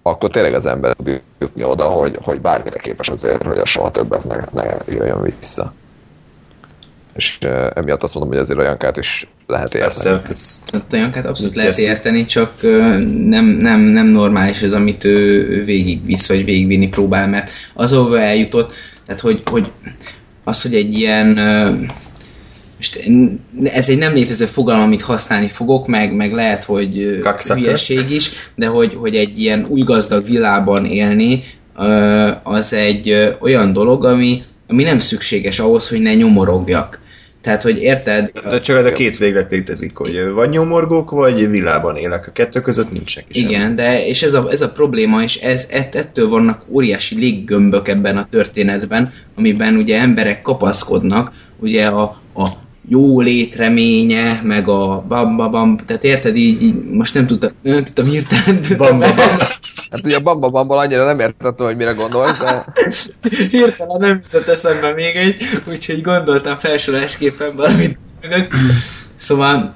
akkor tényleg az ember jutni oda, hogy, hogy bármire képes azért, hogy a soha többet ne, ne jöjjön vissza. És uh, emiatt azt mondom, hogy azért olyan kát is lehet érteni. Persze, hát olyankát abszolút lehet érteni, csak nem, nem, nem normális az, amit ő végigvisz, vagy végigvinni próbál, mert az, ahova eljutott, tehát hogy, hogy az, hogy egy ilyen most ez egy nem létező fogalom, amit használni fogok, meg, meg lehet, hogy Kakszaka. hülyeség is, de hogy, hogy egy ilyen új gazdag világban élni, az egy olyan dolog, ami, ami nem szükséges ahhoz, hogy ne nyomorogjak. Tehát, hogy érted? De csak ez a két véglet létezik, hogy vagy nyomorgók, vagy világban élek. A kettő között nincs senki Igen, de és ez a, ez a probléma, és ez, ettől vannak óriási léggömbök ebben a történetben, amiben ugye emberek kapaszkodnak, ugye a, a jó létreménye, meg a bamba bam, tehát érted így, így most nem tudtam, nem tudtam hirtelen. Bamba bam. Hát ugye a bamba bamból annyira nem értettem, hogy mire gondolsz, de... hirtelen nem jutott eszembe még egy, úgyhogy gondoltam felsorolásképpen valamit. Szóval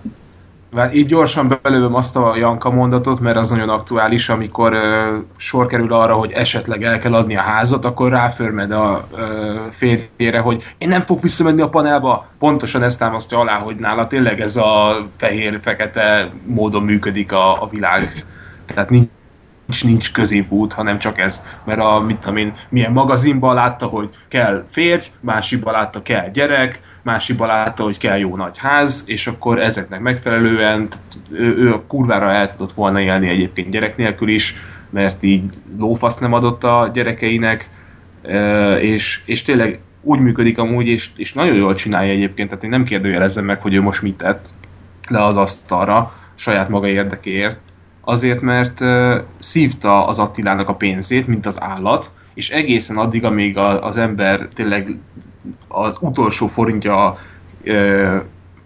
már így gyorsan belőlem azt a Janka mondatot, mert az nagyon aktuális, amikor ö, sor kerül arra, hogy esetleg el kell adni a házat, akkor ráförmed a ö, férjére, hogy én nem fog visszamenni a panelba. Pontosan ezt támasztja alá, hogy nála tényleg ez a fehér-fekete módon működik a, a világ. Tehát nincs nincs, nincs középút, hanem csak ez. Mert a, mit tudom én, milyen magazinban látta, hogy kell férj, másikban látta kell gyerek, másikban látta, hogy kell jó nagy ház, és akkor ezeknek megfelelően ő, ő a kurvára el tudott volna élni egyébként gyerek nélkül is, mert így lófasz nem adott a gyerekeinek, és, és tényleg úgy működik amúgy, és, és nagyon jól csinálja egyébként, tehát én nem kérdőjelezem meg, hogy ő most mit tett le az asztalra saját maga érdekéért, azért, mert szívta az Attilának a pénzét, mint az állat, és egészen addig, amíg a, az ember tényleg az utolsó forintja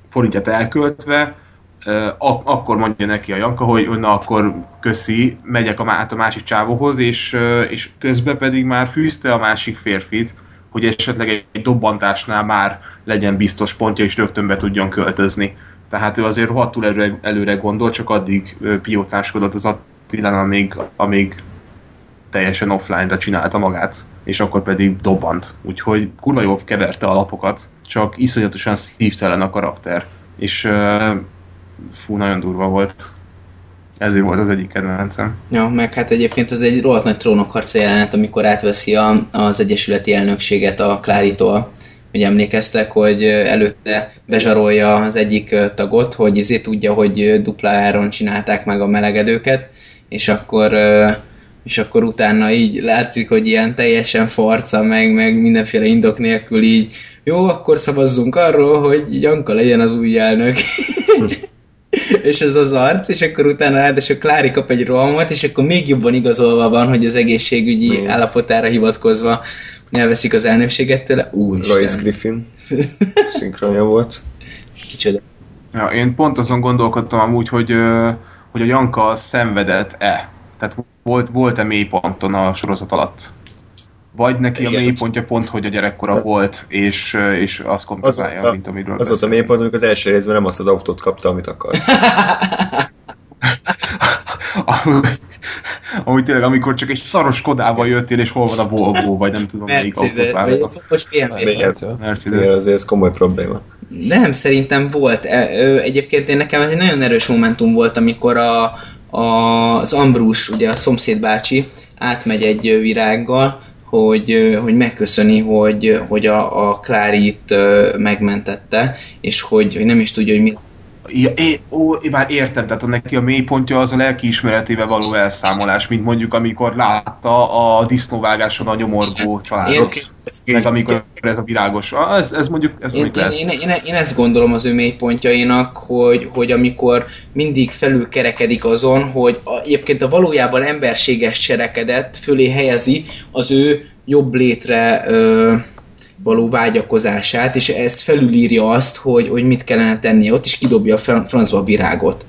forintját elköltve, ak- akkor mondja neki a Janka, hogy na akkor köszi, megyek a, át a másik csávóhoz, és, és közben pedig már fűzte a másik férfit, hogy esetleg egy dobbantásnál már legyen biztos pontja, és rögtön be tudjon költözni. Tehát ő azért rohadtul előre, előre gondol, csak addig piócáskodott az Attilán, amíg, amíg teljesen offline-ra csinálta magát, és akkor pedig dobbant. Úgyhogy kurva jól keverte a lapokat, csak iszonyatosan szívtelen a karakter. És uh, fú, nagyon durva volt. Ezért volt az egyik kedvencem. Ja, meg hát egyébként az egy rohadt nagy trónokharca jelenet, amikor átveszi a, az egyesületi elnökséget a Klárítól. Hogy emlékeztek, hogy előtte bezsarolja az egyik tagot, hogy izé tudja, hogy dupla áron csinálták meg a melegedőket, és akkor és akkor utána így látszik, hogy ilyen teljesen farca, meg, meg mindenféle indok nélkül így, jó, akkor szavazzunk arról, hogy Janka legyen az új elnök. [LAUGHS] és ez az arc, és akkor utána ráadásul Klári kap egy rohamot, és akkor még jobban igazolva van, hogy az egészségügyi mm. állapotára hivatkozva elveszik az elnökséget tőle. Úristen. Royce Griffin [LAUGHS] szinkronja volt. Kicsoda. Ja, én pont azon gondolkodtam amúgy, hogy, hogy a Janka szenvedett-e. Tehát volt, volt-e mélyponton a sorozat alatt? Vagy neki Igen, a mélypontja pont, hogy a gyerekkora a... volt, és, és azt kompenzálja, az mint amiről Az volt a mélypont, amikor az első részben nem azt az autót kapta, amit akar. [LAUGHS] Amúgy tényleg, amikor csak egy szaros kodával jöttél, és hol van a Volvo, vagy nem tudom, melyik autót. Most Mercedes. Ez, ez komoly probléma. Nem, szerintem volt. E, egyébként én nekem ez egy nagyon erős momentum volt, amikor a, a, az Ambrus, ugye a szomszéd bácsi átmegy egy virággal, hogy, hogy megköszöni, hogy, hogy a, a Klárit megmentette, és hogy, hogy nem is tudja, hogy mi Ja, é, ó, én már értem, tehát neki a mélypontja az a lelkiismeretével való elszámolás, mint mondjuk amikor látta a disznóvágáson a nyomorgó családot, én, meg amikor ez a virágos, ah, ez, ez mondjuk, ez én, én, én, én, én, ezt gondolom az ő mélypontjainak, hogy, hogy amikor mindig felülkerekedik azon, hogy a, egyébként a valójában emberséges cselekedet fölé helyezi az ő jobb létre ö, való vágyakozását, és ez felülírja azt, hogy, hogy mit kellene tennie ott, és kidobja a francba a virágot.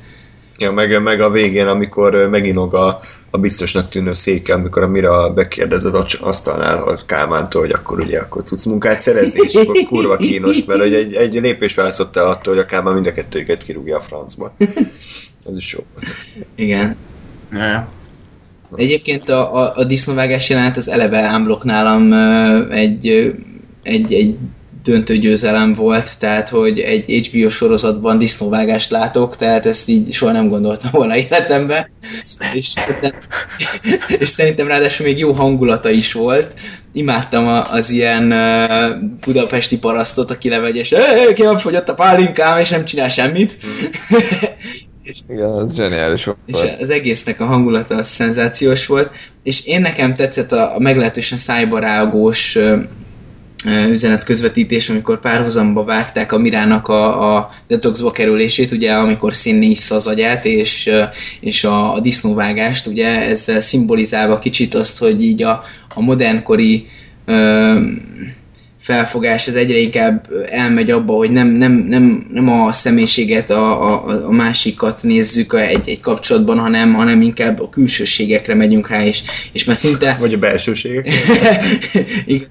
Ja, meg, meg a végén, amikor meginog a, a biztosnak tűnő széke, amikor amire bekérdez az asztalnál a Kálmántól, hogy akkor ugye akkor tudsz munkát szerezni, és akkor kurva kínos, mert hogy egy, egy lépés válaszott el attól, hogy a Kálmán mind a kettőjüket kirúgja a francba. Ez is jó volt. Igen. Ja. Egyébként a, a, a disznóvágás jelent az eleve unblock nálam egy egy, egy döntő győzelem volt, tehát hogy egy HBO sorozatban disznóvágást látok, tehát ezt így soha nem gondoltam volna életemben, és és szerintem ráadásul még jó hangulata is volt. Imádtam az ilyen budapesti parasztot, aki levegy, és fogyott a pálinkám, és nem csinál semmit. Igen, az zseniális volt. És az egésznek a hangulata az szenzációs volt, és én nekem tetszett a, a meglehetősen szájbarágós üzenet közvetítés, amikor párhuzamba vágták a Mirának a, a detoxba kerülését, ugye amikor színni isz az agyát, és, és a, a disznóvágást, ugye ezzel szimbolizálva kicsit azt, hogy így a, a modernkori felfogás az egyre inkább elmegy abba, hogy nem, nem, nem, nem a személyiséget, a, a, a másikat nézzük egy, egy kapcsolatban, hanem, hanem inkább a külsőségekre megyünk rá, és, és már szinte... Vagy a belsőségek. [LAUGHS] Igen,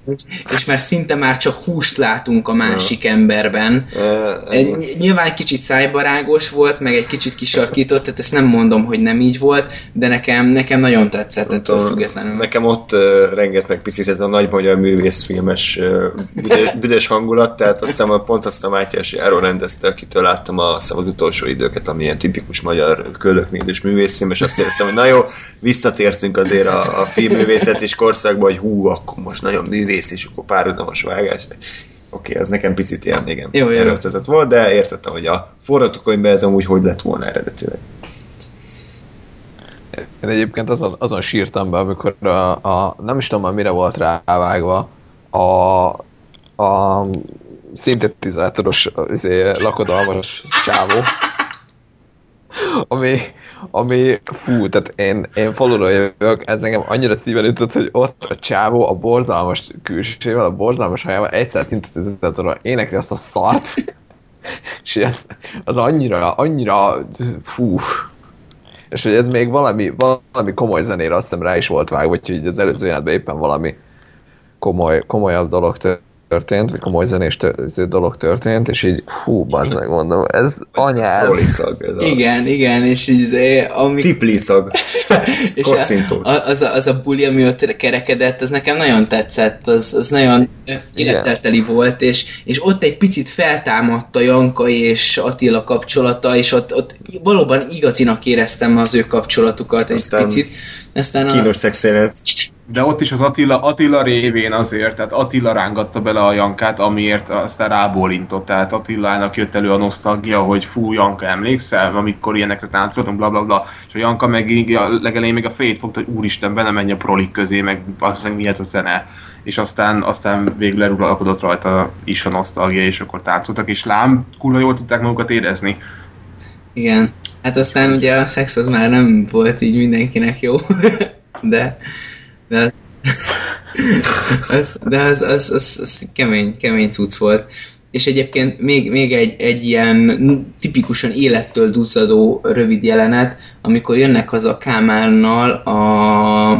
és már szinte már csak húst látunk a másik ja. emberben. Uh, egy, nyilván egy kicsit szájbarágos volt, meg egy kicsit kisarkított, tehát ezt nem mondom, hogy nem így volt, de nekem, nekem nagyon tetszett ettől függetlenül. Nekem ott uh, renget meg picit ez a nagy magyar művészfilmes uh, büdös hangulat, tehát aztán pont azt a Mátyás Járól rendezte, akitől láttam a, az utolsó időket, ami ilyen tipikus magyar kölöknézés művészfilm, és azt éreztem, hogy na jó, visszatértünk azért a, a filmművészet és korszakba, hogy hú, akkor most nagyon művész, és akkor párhuzamos vágás. Oké, okay, ez nekem picit ilyen, igen, jó, erőltetett volt, de értettem, hogy a forgatókönyvben ez amúgy hogy lett volna eredetileg. én egyébként azon, azon sírtam be, amikor a, a, nem is tudom már mire volt rávágva, a, a szintetizátoros izé, lakodalmas csávó, ami, ami, fú, tehát én, én faluról jövök, ez engem annyira szíven ütött, hogy ott a csávó a borzalmas külsével, a borzalmas hajával egyszer szintetizátorral énekli azt a szart, és ez, az annyira, annyira, fú, és hogy ez még valami, valami komoly zenére azt hiszem rá is volt vágva, hogy az előző jelentben éppen valami komoly, komolyabb dolog történt, vagy komoly zenés tör, dolog történt, és így hú, bazd meg mondom, ez anyád. Roliszag. Ez a... Igen, igen, és így izé, ami... Tipliszag. [LAUGHS] és a, az, a, az a buli, ami ott kerekedett, az nekem nagyon tetszett, az, az nagyon élettelteli volt, és, és ott egy picit feltámadt a Janka és Attila kapcsolata, és ott, ott valóban igazinak éreztem az ő kapcsolatukat egy picit. Aztán a... Kínos szexélet. De ott is az Attila, Attila révén azért, tehát Attila rángatta bele a Jankát, amiért aztán rábólintott. Tehát Attilának jött elő a nosztalgia, hogy fú, Janka, emlékszel, amikor ilyenekre táncoltunk, bla bla bla. És a Janka meg a legelején még a fejét fogta, hogy úristen, bele menj a prolik közé, meg azt meg mi ez a zene. És aztán, aztán végül eluralkodott rajta is a nosztalgia, és akkor táncoltak, és lám, kurva jól tudták magukat érezni. Igen. Hát aztán ugye a szex az már nem volt így mindenkinek jó, [LAUGHS] de, de az, [LAUGHS] az, de az, az, az, az kemény, kemény cucc volt. És egyébként még, még egy, egy ilyen tipikusan élettől duzzadó rövid jelenet, amikor jönnek haza Kámánnal a,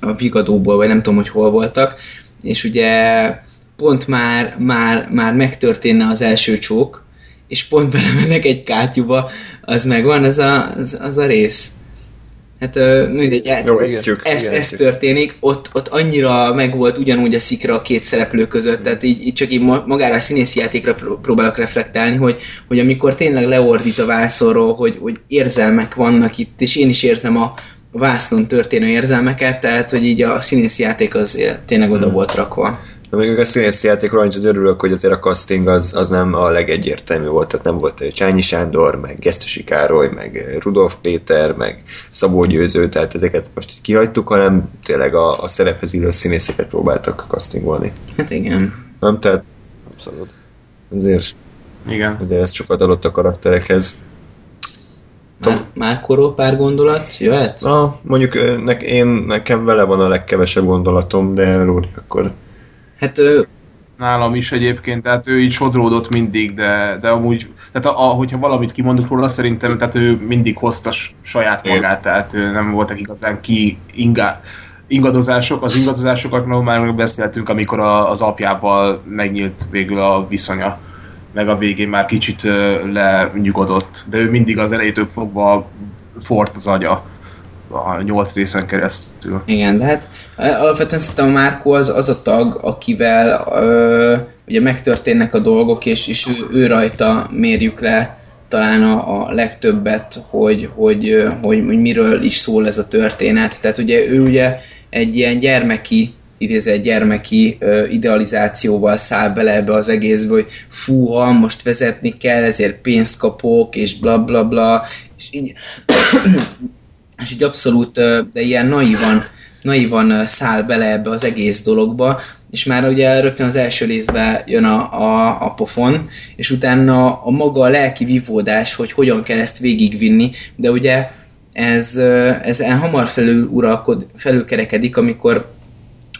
a Vigadóból, vagy nem tudom, hogy hol voltak, és ugye pont már, már, már megtörténne az első csók, és pont belemennek egy kátyuba, az megvan, az a, az, az a rész. Hát mindegy, hát Jó, ez, ez, ez történik, ott, ott annyira megvolt ugyanúgy a szikra a két szereplő között, tehát így, így csak így magára a színészi játékra próbálok reflektálni, hogy, hogy amikor tényleg leordít a vászorról, hogy, hogy érzelmek vannak itt, és én is érzem a, vásznon történő érzelmeket, tehát hogy így a színészi játék az tényleg oda hmm. volt rakva. De még a színészi játékról annyit örülök, hogy azért a casting az, az nem a legegyértelmű volt, tehát nem volt Csányi Sándor, meg Gesztesi Károly, meg Rudolf Péter, meg Szabó Győző, tehát ezeket most így kihagytuk, hanem tényleg a, a szerephez illő színészeket próbáltak castingolni. Hát igen. Nem, tehát abszolút. Azért, igen. azért ez sokat adott a karakterekhez. Már, már koró pár gondolat jöhet? Na, mondjuk ne, én, nekem vele van a legkevesebb gondolatom, de Lóri, akkor Hát ő... Nálam is egyébként, tehát ő így sodródott mindig, de, de amúgy, tehát a, a, hogyha valamit kimondok róla, szerintem, tehát ő mindig hozta saját magát, tehát nem voltak igazán ki ingá, ingadozások, az ingadozásokat már beszéltünk, amikor a, az apjával megnyílt végül a viszonya, meg a végén már kicsit lenyugodott, de ő mindig az elejétől fogva fort az agya a nyolc részen keresztül. Igen, de hát alapvetően szerintem a Márkó az, az a tag, akivel ö, ugye megtörténnek a dolgok, és, és ő, ő rajta mérjük le talán a, a legtöbbet, hogy, hogy, hogy, hogy miről is szól ez a történet. Tehát ugye ő ugye egy ilyen gyermeki idézett gyermeki ö, idealizációval száll bele ebbe az egészbe, hogy fúha, most vezetni kell, ezért pénzt kapok, és bla bla bla, és így és így abszolút, de ilyen naivan, naivan száll bele ebbe az egész dologba, és már ugye rögtön az első részben jön a, a, a pofon, és utána a maga a lelki vívódás, hogy hogyan kell ezt végigvinni, de ugye ez, ez hamar felül uralkod, felülkerekedik, amikor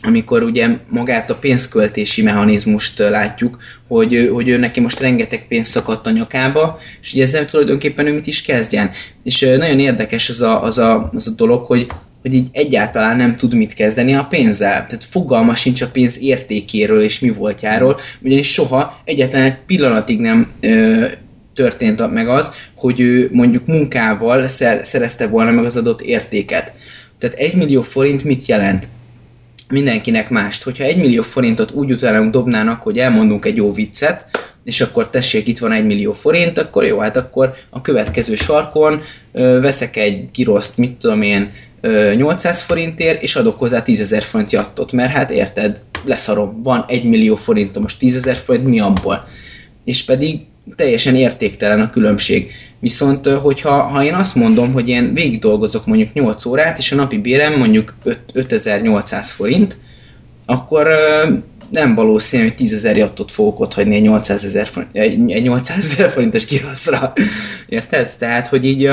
amikor ugye magát a pénzköltési mechanizmust látjuk, hogy, hogy ő neki most rengeteg pénz szakadt a nyakába, és ugye ezzel tulajdonképpen ő mit is kezdjen. És nagyon érdekes az a, az a, az a dolog, hogy, hogy így egyáltalán nem tud mit kezdeni a pénzzel. Tehát fogalma sincs a pénz értékéről és mi voltjáról, ugyanis soha egyetlen egy pillanatig nem ö, történt meg az, hogy ő mondjuk munkával szer, szerezte volna meg az adott értéket. Tehát egy millió forint mit jelent? Mindenkinek mást. Hogyha egy millió forintot úgy utálunk dobnának, hogy elmondunk egy jó viccet, és akkor tessék, itt van egy millió forint, akkor jó, hát akkor a következő sarkon ö, veszek egy giroszt, mit tudom én, ö, 800 forintért, és adok hozzá 10 ezer forint jattot, mert hát érted, leszarom, van egy millió forintom, most 10 ezer forint, mi abból? És pedig teljesen értéktelen a különbség. Viszont, hogyha ha én azt mondom, hogy én végig dolgozok mondjuk 8 órát, és a napi bérem mondjuk 5, 5800 forint, akkor nem valószínű, hogy 10 ezer jattot fogok ott hagyni egy 800 ezer forint, egy 800 ezer forintos kiraszra. Érted? Tehát, hogy így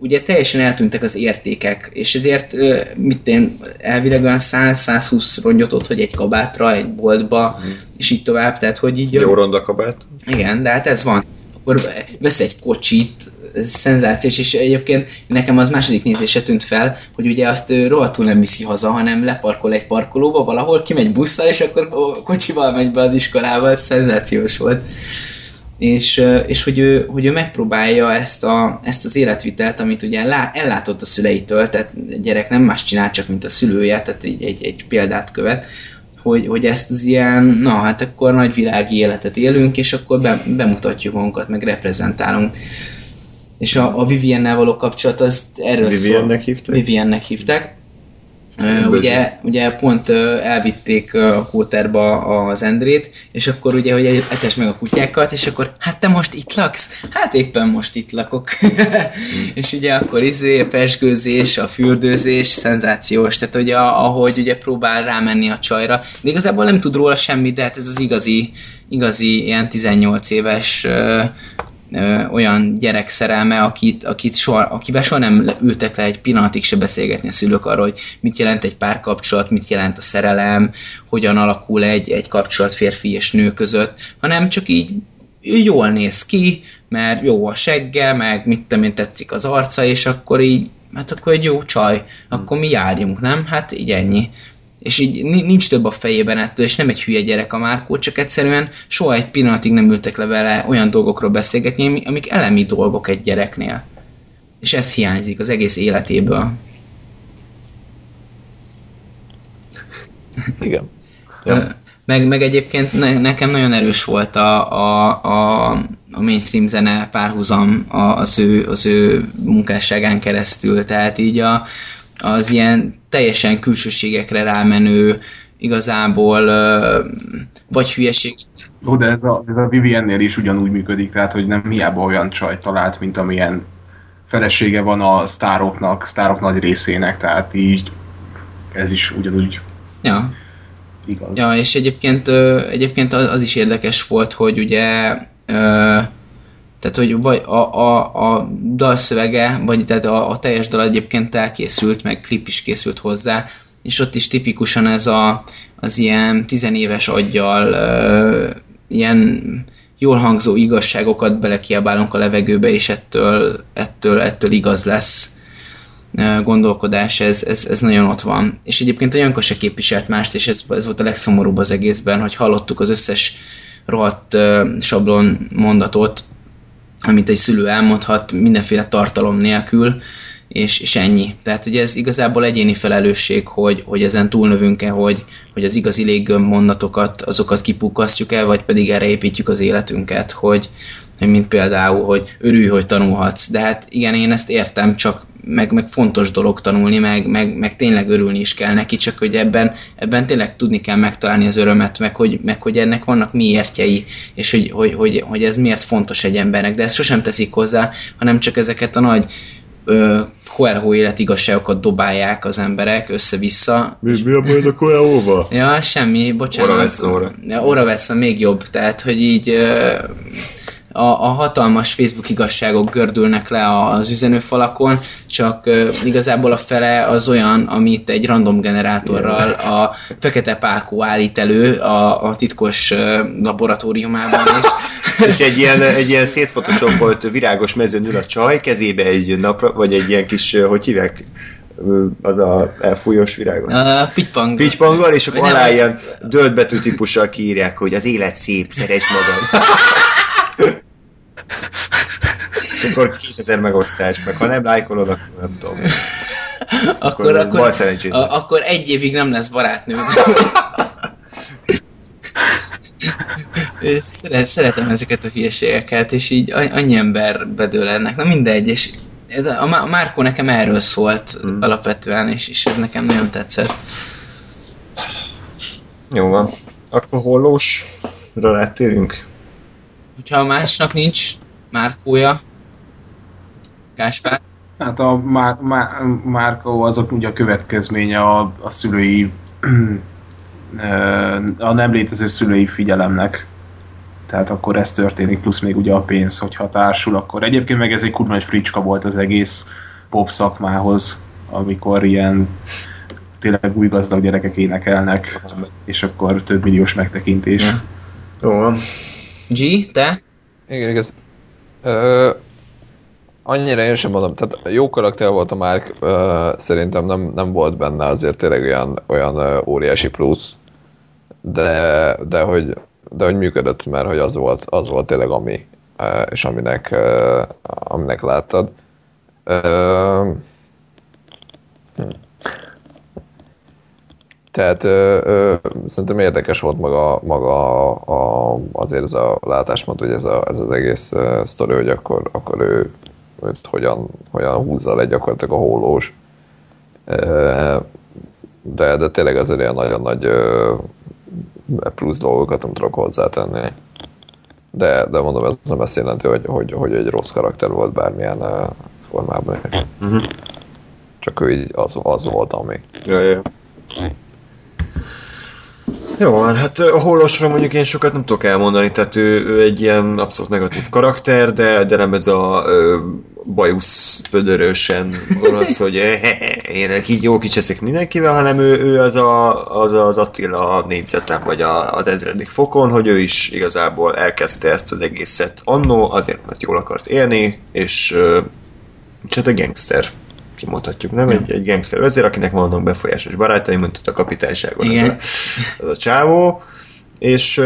ugye teljesen eltűntek az értékek, és ezért mit én elvileg olyan 100-120 rongyot ott, hogy egy kabátra, egy boltba, mm. és így tovább, tehát hogy így... Jó ronda kabát. Igen, de hát ez van. Akkor vesz egy kocsit, ez szenzációs, és egyébként nekem az második nézése tűnt fel, hogy ugye azt rohadtul nem viszi haza, hanem leparkol egy parkolóba valahol, kimegy busszal, és akkor kocsival megy be az iskolába, ez szenzációs volt és, és hogy, ő, hogy ő megpróbálja ezt, a, ezt az életvitelt, amit ugye ellátott a szüleitől, tehát a gyerek nem más csinál csak, mint a szülője, tehát egy, egy, egy példát követ, hogy, hogy ezt az ilyen, na hát akkor nagy világi életet élünk, és akkor be, bemutatjuk magunkat, meg reprezentálunk. És a, a Viviennel való kapcsolat, az erről Viviennek hívták? Viviennek hívták. Uh, ugye, ugye pont elvitték a kóterba az Endrét, és akkor ugye, hogy etes meg a kutyákat, és akkor, hát te most itt laksz? Hát éppen most itt lakok. [LAUGHS] és ugye akkor izé, pesgőzés, a fürdőzés, szenzációs, tehát ugye ahogy ugye próbál rámenni a csajra, de igazából nem tud róla semmit, de hát ez az igazi, igazi ilyen 18 éves ö, olyan gyerek szerelme, akit, akit soha, akivel soha nem ültek le egy pillanatig se beszélgetni a szülők arról, hogy mit jelent egy párkapcsolat, mit jelent a szerelem, hogyan alakul egy, egy kapcsolat férfi és nő között, hanem csak így jól néz ki, mert jó a segge, meg mit tudom én tetszik az arca, és akkor így, hát akkor egy jó csaj, akkor mi járjunk, nem? Hát így ennyi és így nincs több a fejében ettől, és nem egy hülye gyerek a Márkó, csak egyszerűen soha egy pillanatig nem ültek le vele olyan dolgokról beszélgetni, amik elemi dolgok egy gyereknél. És ez hiányzik az egész életéből. Igen. Ja. Meg, meg egyébként ne, nekem nagyon erős volt a, a, a, a mainstream zene párhuzam az ő, az ő munkásságán keresztül, tehát így a, az ilyen teljesen külsőségekre rámenő, igazából vagy hülyeség. Jó, de ez a, ez a Viviennél is ugyanúgy működik, tehát hogy nem hiába olyan csaj talált, mint amilyen felesége van a sztároknak, sztárok nagy részének, tehát így ez is ugyanúgy ja. igaz. Ja, és egyébként, egyébként az is érdekes volt, hogy ugye tehát, hogy vagy a, a, a dalszövege, vagy tehát a, a teljes dal egyébként elkészült, meg klip is készült hozzá, és ott is tipikusan ez a, az ilyen tizenéves aggyal uh, ilyen jól hangzó igazságokat belekiabálunk a levegőbe, és ettől, ettől, ettől igaz lesz gondolkodás, ez, ez, ez nagyon ott van. És egyébként a Janka se képviselt mást, és ez, ez volt a legszomorúbb az egészben, hogy hallottuk az összes rohadt uh, sablon mondatot, amit egy szülő elmondhat mindenféle tartalom nélkül, és, és ennyi. Tehát ugye ez igazából egyéni felelősség, hogy, hogy ezen túlnövünk-e, hogy, hogy az igazi léggömb mondatokat, azokat kipukasztjuk el, vagy pedig erre építjük az életünket, hogy, mint például, hogy örülj, hogy tanulhatsz. De hát igen, én ezt értem, csak meg, meg fontos dolog tanulni, meg, meg, meg tényleg örülni is kell neki, csak hogy ebben, ebben tényleg tudni kell megtalálni az örömet, meg hogy, meg hogy ennek vannak miértjei, és hogy, hogy, hogy, hogy ez miért fontos egy embernek, de ezt sosem teszik hozzá, hanem csak ezeket a nagy Coelho életigazságokat dobálják az emberek össze-vissza. Mi, mi a baj a Coelho-val? Ja, semmi, bocsánat. Ora vesz óra. Ja, óra vesz, még jobb, tehát, hogy így a, a hatalmas Facebook igazságok gördülnek le az üzenőfalakon, csak uh, igazából a fele az olyan, amit egy random generátorral a Fekete Pákó állít elő a, a titkos uh, laboratóriumában. És, [LAUGHS] és egy ilyen, egy ilyen szétfotoshopolt virágos mezőn ül a csaj, kezébe egy napra, vagy egy ilyen kis, hogy hívják, az a elfújós virágos. A pitpang. Pitpanggal, és akkor alá ilyen dölt típussal kiírják, hogy az élet szép, szeresd magad. [LAUGHS] És akkor 2000 megosztás, meg ha nem lájkolod, akkor nem tudom. akkor, akkor, akkor, a, akkor egy évig nem lesz barátnő. Szeret, szeretem ezeket a hülyeségeket, és így annyi ember bedől ennek. Na mindegy, és ez a, a Márkó nekem erről szólt hmm. alapvetően, és, és ez nekem nagyon tetszett. Jó van. Akkor hollósra rátérünk? Hogyha másnak nincs márkója, Gáspár? Hát a már, már, márka azok ugye a következménye a, a szülői [CLEARS THROAT] a nem létező szülői figyelemnek. Tehát akkor ez történik, plusz még ugye a pénz, hogyha társul, akkor egyébként meg ez egy kurva nagy fricska volt az egész pop szakmához, amikor ilyen tényleg új gazdag gyerekek énekelnek, és akkor több milliós megtekintés. Ja. Jó van. G, te? Igen, igaz. Ö, annyira én sem mondom, tehát jó karakter volt a Mark, ö, szerintem nem, nem volt benne azért tényleg olyan, olyan ö, óriási plusz, de, de, hogy, de hogy működött, mert hogy az volt, az volt tényleg ami, ö, és aminek, ö, aminek láttad. Ö, hm. Tehát ö, ö, szerintem érdekes volt maga, maga a, azért ez a látásmód, hogy ez, a, ez az egész uh, sztori, hogy akkor, akkor ő őt hogyan, hogyan húzza le gyakorlatilag a hólós. De, de tényleg azért ilyen nagyon nagy plusz dolgokat nem tudok hozzátenni. De, de mondom, ez nem azt jelenti, hogy, hogy, hogy egy rossz karakter volt bármilyen formában. Uh-huh. Csak ő így az, az volt, ami. Ja, ja. Jó, hát a Hollosra mondjuk én sokat nem tudok elmondani, tehát ő, ő egy ilyen abszolút negatív karakter, de, de nem ez a ö, bajusz pödörösen gonosz, hogy [LAUGHS] én így jó kicseszik mindenkivel, hanem ő, ő az, a, az az Attila négyzetem, vagy a, az ezredik fokon, hogy ő is igazából elkezdte ezt az egészet annó, azért, mert jól akart élni, és csak a gangster kimondhatjuk, nem? Egy, egy gangster vezér, akinek vannak befolyásos barátai, mint a kapitányságon az a, az a csávó, és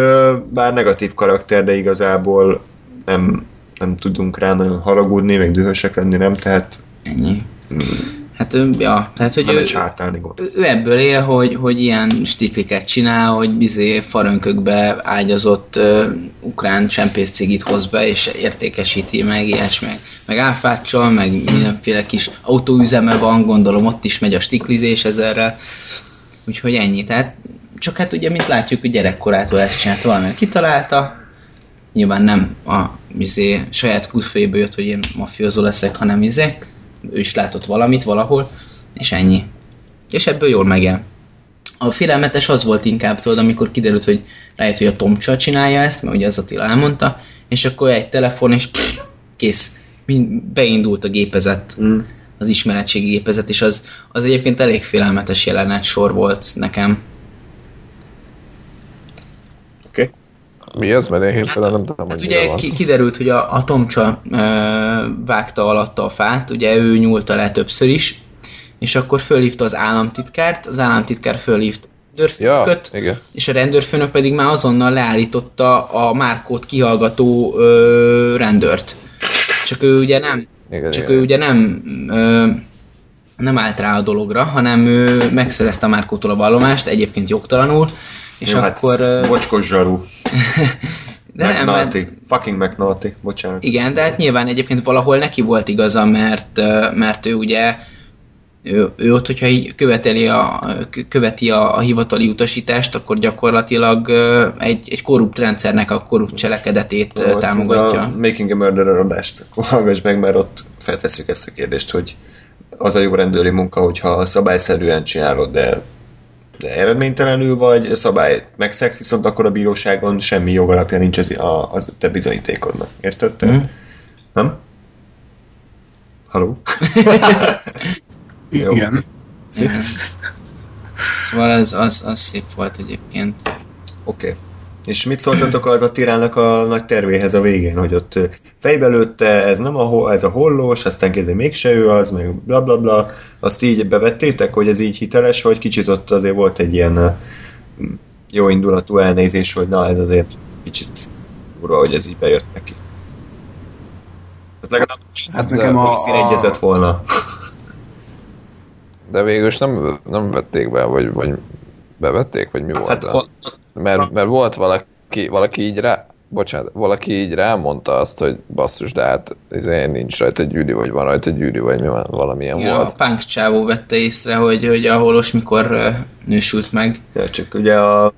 bár negatív karakter, de igazából nem, nem tudunk rá nagyon haragudni, meg dühösek lenni, nem? Tehát... Ennyi. Hát, ja, tehát, hogy ő, ő, ebből él, hogy, hogy ilyen stikliket csinál, hogy bizé farönkökbe ágyazott uh, ukrán csempészcigit hoz be, és értékesíti meg, ilyes meg, meg áfáccsal, meg mindenféle kis autóüzeme van, gondolom ott is megy a stiklizés ezerrel, úgyhogy ennyi. Tehát csak hát ugye, mint látjuk, hogy gyerekkorától ezt csinált valami, kitalálta, nyilván nem a izé, saját kúszfejéből jött, hogy én mafiózó leszek, hanem izé, ő is látott valamit valahol, és ennyi. És ebből jól megel. A félelmetes az volt inkább, tudod, amikor kiderült, hogy rájött, hogy a Tomcsa csinálja ezt, mert ugye az Attila elmondta, és akkor egy telefon, és pff, kész. Beindult a gépezet, mm. az ismeretségi gépezet, és az, az egyébként elég félelmetes jelenet sor volt nekem. Mi ez? Mert én hirtelen hát, nem tudom, hát ugye van. kiderült, hogy a, a Tomcsa ö, vágta alatta a fát, ugye ő nyúlta le többször is, és akkor fölhívta az államtitkárt, az államtitkár fölhívta rendőrfőnököt, ja, és a rendőrfőnök pedig már azonnal leállította a Márkót kihallgató ö, rendőrt. Csak ő ugye nem, igen, csak igen. ő ugye nem ö, nem állt rá a dologra, hanem ő megszerezte a Márkótól a vallomást, egyébként jogtalanul, és Jó, hát akkor... [LAUGHS] Hát, bocskos zsaru. de McNulty. nem, mert... Fucking McNulty, bocsánat. Igen, de hát nyilván egyébként valahol neki volt igaza, mert, mert ő ugye ő, ő ott, hogyha így követeli a, követi a, a hivatali utasítást, akkor gyakorlatilag egy, egy korrupt rendszernek a korrupt cselekedetét Volt támogatja. a Making a Murderer adást, hallgass meg, mert ott feltesszük ezt a kérdést, hogy az a jó rendőri munka, hogyha szabályszerűen csinálod, de eredménytelenül vagy szabály megszegsz, viszont akkor a bíróságon semmi jogalapja nincs az, a, az te bizonyítékodnak. Érted te? Mm. Nem? Haló? [LAUGHS] Igen. Szép. Szóval az, az, az szép volt egyébként. Oké. Okay. És mit szóltatok az a tiránnak a nagy tervéhez a végén, hogy ott fejbe lőtte, ez nem a, ez a hollós, aztán kérdezi, mégse ő az, meg bla bla bla. Azt így bevettétek, hogy ez így hiteles, vagy kicsit ott azért volt egy ilyen jó indulatú elnézés, hogy na ez azért kicsit ura, hogy ez így bejött neki. Hát legalább hát nekem a, a... egyezett volna. De végül nem, nem vették be, vagy, vagy bevették, vagy mi volt? Hát, mert, mert volt valaki, valaki így rá, bocsánat, valaki így rámondta azt, hogy basszus, de hát izé, nincs rajta gyűrű, vagy van rajta gyűrű, vagy mi van, valamilyen ja, volt. A punk csávó vette észre, hogy, hogy a holos mikor nősült meg. Ja, csak ugye a...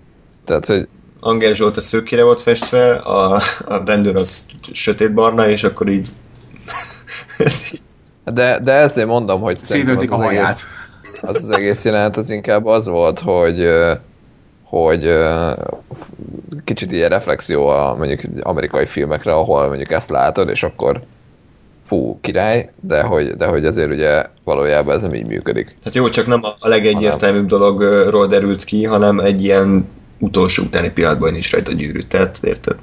Tehát, hogy... Anger Zsolt a szőkére volt festve, a, a rendőr az sötétbarna, és akkor így... [LAUGHS] De, de ezért mondom, hogy szerintem az, a az, egész, az az egész jelenet az inkább az volt, hogy hogy kicsit ilyen reflexió a mondjuk amerikai filmekre, ahol mondjuk ezt látod, és akkor fú, király, de hogy, de hogy azért ugye valójában ez nem így működik. Hát jó, csak nem a legegyértelműbb dologról derült ki, hanem egy ilyen utolsó utáni pillanatban is rajta gyűrűt, tehát érted?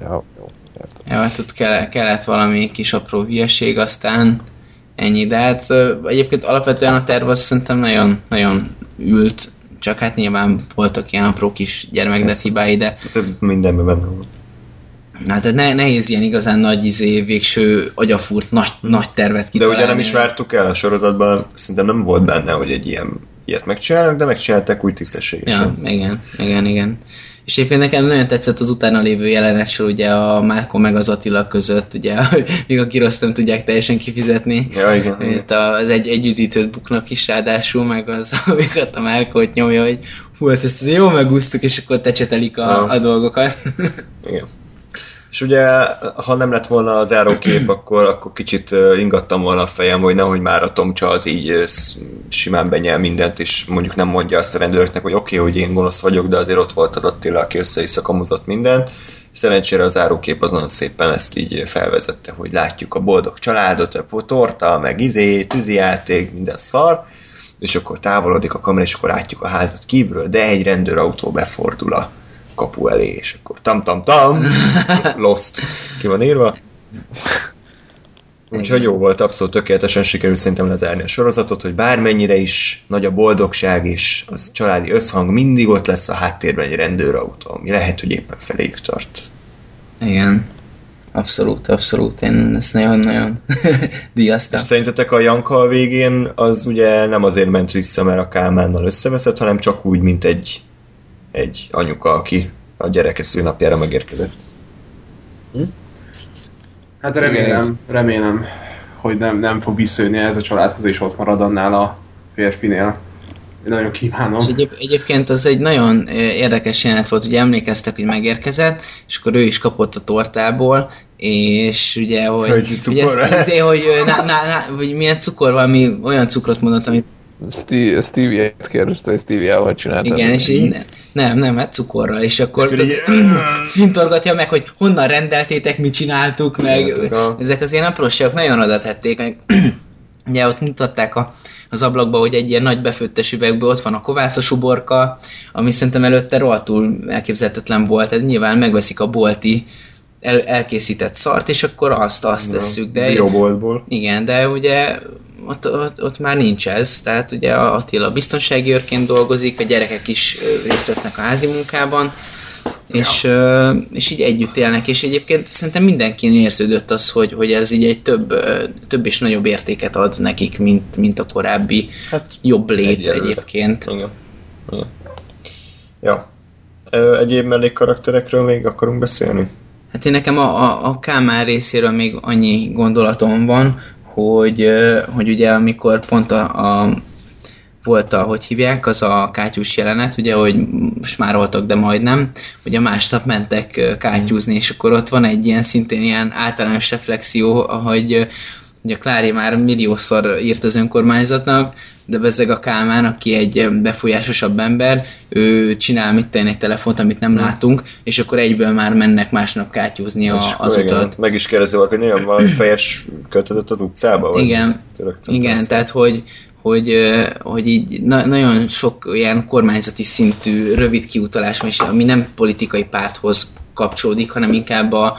Ja, jó, értem. Ja, hát ott kell, kellett valami kis apró hülyeség, aztán ennyi. De hát egyébként alapvetően a terv az szerintem nagyon, nagyon ült, csak hát nyilván voltak ilyen apró kis gyermekdet hibái, de Hát ez mindenben benne van. hát tehát ne, nehéz ilyen igazán nagy izé, végső agyafúrt nagy, nagy tervet De kitalálni. ugye nem is vártuk el a sorozatban, szerintem nem volt benne, hogy egy ilyen ilyet megcsinálnak, de megcsinálták úgy Ja, tisztességesen. igen, igen, igen. És egyébként nekem nagyon tetszett az utána lévő jelenetről, ugye a Márko meg az Attila között, ugye, [LAUGHS] míg a giroszt nem tudják teljesen kifizetni. Ja, igen. Itt az egy együttítőt buknak is ráadásul, meg az, [LAUGHS] amikor a Márkót nyomja, hogy hú, hát ezt jól megúsztuk, és akkor tecsetelik a, Ja. a dolgokat. [LAUGHS] Igen. És ugye, ha nem lett volna az árókép, [CLEARS THROAT] akkor, akkor kicsit ingattam volna a fejem, hogy nehogy már a Tomcsa az így simán benyel mindent, és mondjuk nem mondja azt a rendőröknek, hogy oké, okay, hogy én gonosz vagyok, de azért ott volt az Attila, aki össze-vissza kamuzott mindent. Szerencsére az árókép az nagyon szépen ezt így felvezette, hogy látjuk a boldog családot, a torta, meg izé, tűzijáték, minden szar, és akkor távolodik a kamera, és akkor látjuk a házat kívülről, de egy rendőrautó befordul a kapu elé, és akkor tam-tam-tam, Lost ki van írva. Úgyhogy jó volt, abszolút tökéletesen sikerült szerintem lezárni a sorozatot, hogy bármennyire is nagy a boldogság és az családi összhang, mindig ott lesz a háttérben egy rendőrautó, ami lehet, hogy éppen feléjük tart. Igen. Abszolút, abszolút. Én ezt nagyon-nagyon [LAUGHS] díjaztam. És szerintetek a Janka a végén az ugye nem azért ment vissza, mert a Kálmánnal összeveszett, hanem csak úgy, mint egy, egy anyuka, aki a gyereke szülnapjára megérkezett. Hát remélem, remélem, hogy nem, nem fog visszajönni ez a családhoz, és ott marad annál a férfinél. Én nagyon kívánom. És egyéb, egyébként az egy nagyon érdekes jelenet volt, ugye emlékeztek, hogy megérkezett, és akkor ő is kapott a tortából, és ugye, hogy... Hogy ugye cukor? ezt, ezt, hogy, ö, na, na, na, hogy milyen cukor, valami olyan cukrot mondott, amit Steve, Stevie-t kérdezte, hogy Stevie-ával csinálta. igen, és így, ne, nem, nem, hát cukorral, és akkor [CLEARS THROAT] fintorgatja meg, hogy honnan rendeltétek, mit csináltuk, meg ezek az ilyen apróságok nagyon oda tették, meg [CLEARS THROAT] ugye ott mutatták a, az ablakba, hogy egy ilyen nagy befőttes üvegből ott van a kovászos uborka, ami szerintem előtte rohadtul elképzelhetetlen volt, ez nyilván megveszik a bolti el, elkészített szart, és akkor azt, azt tesszük, de... Bioboltból. Igen, de ugye ott, ott, ott már nincs ez, tehát ugye a Attila biztonsági őrként dolgozik, a gyerekek is részt vesznek a házi munkában, és, ö, és így együtt élnek, és egyébként szerintem mindenkin érződött az, hogy, hogy ez így egy több, több és nagyobb értéket ad nekik, mint, mint a korábbi Hát jobb lét egyelőre. egyébként. Igen. Igen. Ja. Egyéb mellékkarakterekről még akarunk beszélni? Hát én nekem a, a, a Kálmán részéről még annyi gondolatom van, hogy, hogy ugye amikor pont a, a volt a, hogy hívják, az a kátyús jelenet, ugye, hogy most már voltak, de majdnem, ugye másnap mentek kátyúzni, és akkor ott van egy ilyen szintén ilyen általános reflexió, hogy ugye Klári már milliószor írt az önkormányzatnak, de bezzeg a Kálmán, aki egy befolyásosabb ember, ő csinál mit egy telefont, amit nem látunk, és akkor egyből már mennek másnap kátyúzni a, az igen, utat. Meg is kérdezi valaki, hogy nagyon valami [CLEARS THROAT] fejes költözött az utcába? Vagy Igen. Igen, persze. tehát hogy, hogy, hogy így na- nagyon sok ilyen kormányzati szintű rövid kiutalás van, és ami nem politikai párthoz kapcsolódik, hanem inkább a,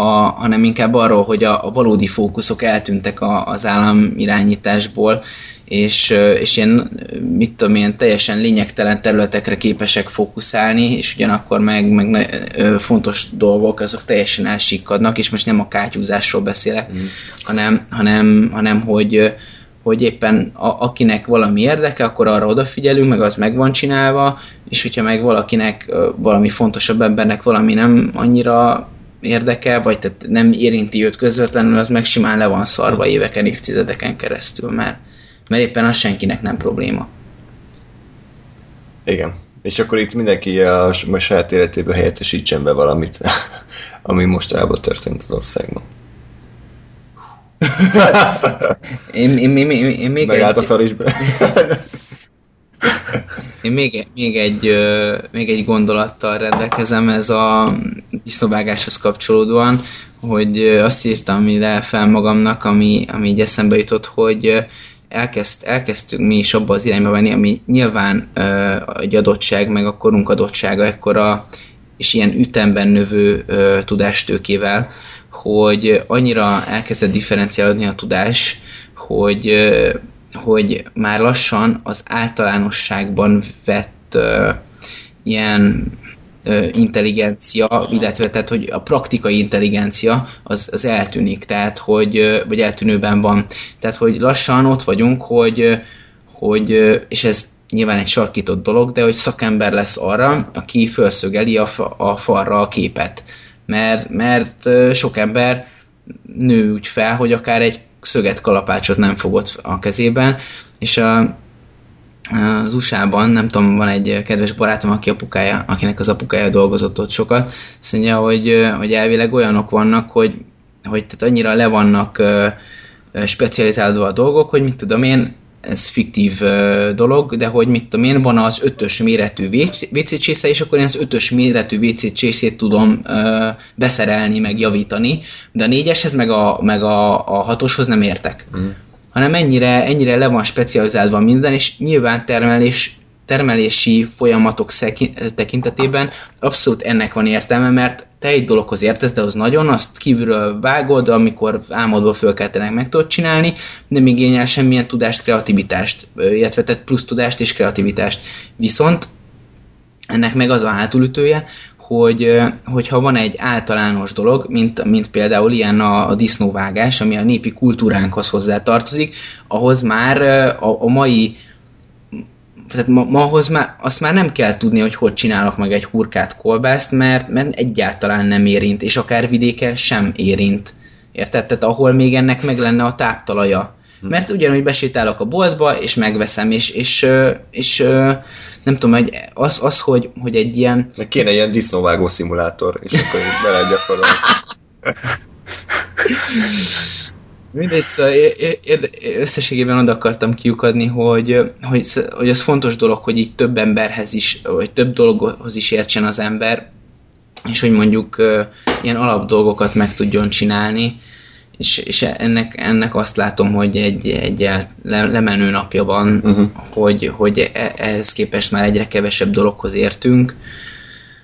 ha, hanem inkább arról, hogy a, a valódi fókuszok eltűntek a, az állam irányításból, és, és ilyen, mit tudom, ilyen teljesen lényegtelen területekre képesek fókuszálni, és ugyanakkor meg, meg fontos dolgok, azok teljesen elsikkadnak, és most nem a kátyúzásról beszélek, mm. hanem, hanem, hanem hogy, hogy éppen a, akinek valami érdeke, akkor arra odafigyelünk, meg az meg van csinálva, és hogyha meg valakinek, valami fontosabb embernek valami nem annyira érdekel, vagy tehát nem érinti őt közvetlenül, az meg simán le van szarva éveken, évtizedeken keresztül, mert, mert éppen az senkinek nem probléma. Igen. És akkor itt mindenki a, a saját életéből helyettesítsen be valamit, ami mostanában történt az országban. Én, én, én, én, én még Megállt a egy, szar is be. Én még, még, egy, még egy gondolattal rendelkezem, ez a disznóvágáshoz kapcsolódóan, hogy azt írtam ide fel magamnak, ami, ami így eszembe jutott, hogy elkezd, elkezdtünk mi is abba az irányba menni, ami nyilván egy adottság, meg a korunk adottsága ekkora, és ilyen ütemben növő tudástőkével, hogy annyira elkezdett differenciálódni a tudás, hogy, hogy már lassan az általánosságban vett ö, ilyen ö, intelligencia, illetve tehát, hogy a praktikai intelligencia az, az eltűnik, tehát, hogy, vagy eltűnőben van. Tehát, hogy lassan ott vagyunk, hogy, hogy és ez nyilván egy sarkított dolog, de hogy szakember lesz arra, aki felszögeli a, fa, a falra a képet. Mert, mert sok ember nő úgy fel, hogy akár egy szöget kalapácsot nem fogott a kezében, és a, az USA-ban, nem tudom, van egy kedves barátom, aki apukája, akinek az apukája dolgozott ott sokat, azt mondja, hogy, hogy elvileg olyanok vannak, hogy, hogy tehát annyira le vannak specializálódva a dolgok, hogy mit tudom én, ez fiktív dolog, de hogy mit tudom én, van az ötös méretű WC csésze, és akkor én az ötös méretű WC csészét tudom beszerelni, meg javítani, de a négyeshez, meg a, meg a, a hatoshoz nem értek. Mm hanem ennyire, ennyire le van specializálva minden, és nyilván termelés, termelési folyamatok tekintetében abszolút ennek van értelme, mert te egy dologhoz értesz, de az nagyon, azt kívülről vágod, amikor álmodból fölkeltenek meg tudod csinálni, nem igényel semmilyen tudást, kreativitást, illetve tehát plusz tudást és kreativitást. Viszont ennek meg az a hátulütője, hogy, hogyha van egy általános dolog, mint, mint például ilyen a, a disznóvágás, ami a népi kultúránkhoz hozzá tartozik, ahhoz már a, a mai tehát ma, ma ahhoz már, azt már nem kell tudni, hogy hogy csinálok meg egy hurkát kolbászt, mert, mert egyáltalán nem érint, és akár vidéke sem érint. Érted? Tehát ahol még ennek meg lenne a táptalaja. Mert ugyanúgy besétálok a boltba, és megveszem, és, és, és, nem tudom, hogy az, az hogy, hogy egy ilyen... Meg kéne ilyen disznóvágó szimulátor, és akkor be lehet gyakorolni. [LAUGHS] Mindegy, szóval összességében oda akartam kiukadni, hogy, hogy, hogy az fontos dolog, hogy így több emberhez is, vagy több dologhoz is értsen az ember, és hogy mondjuk ilyen alap dolgokat meg tudjon csinálni, és, és ennek, ennek azt látom, hogy egy, egy le, lemenő napja van, uh-huh. hogy, hogy e, ehhez képest már egyre kevesebb dologhoz értünk.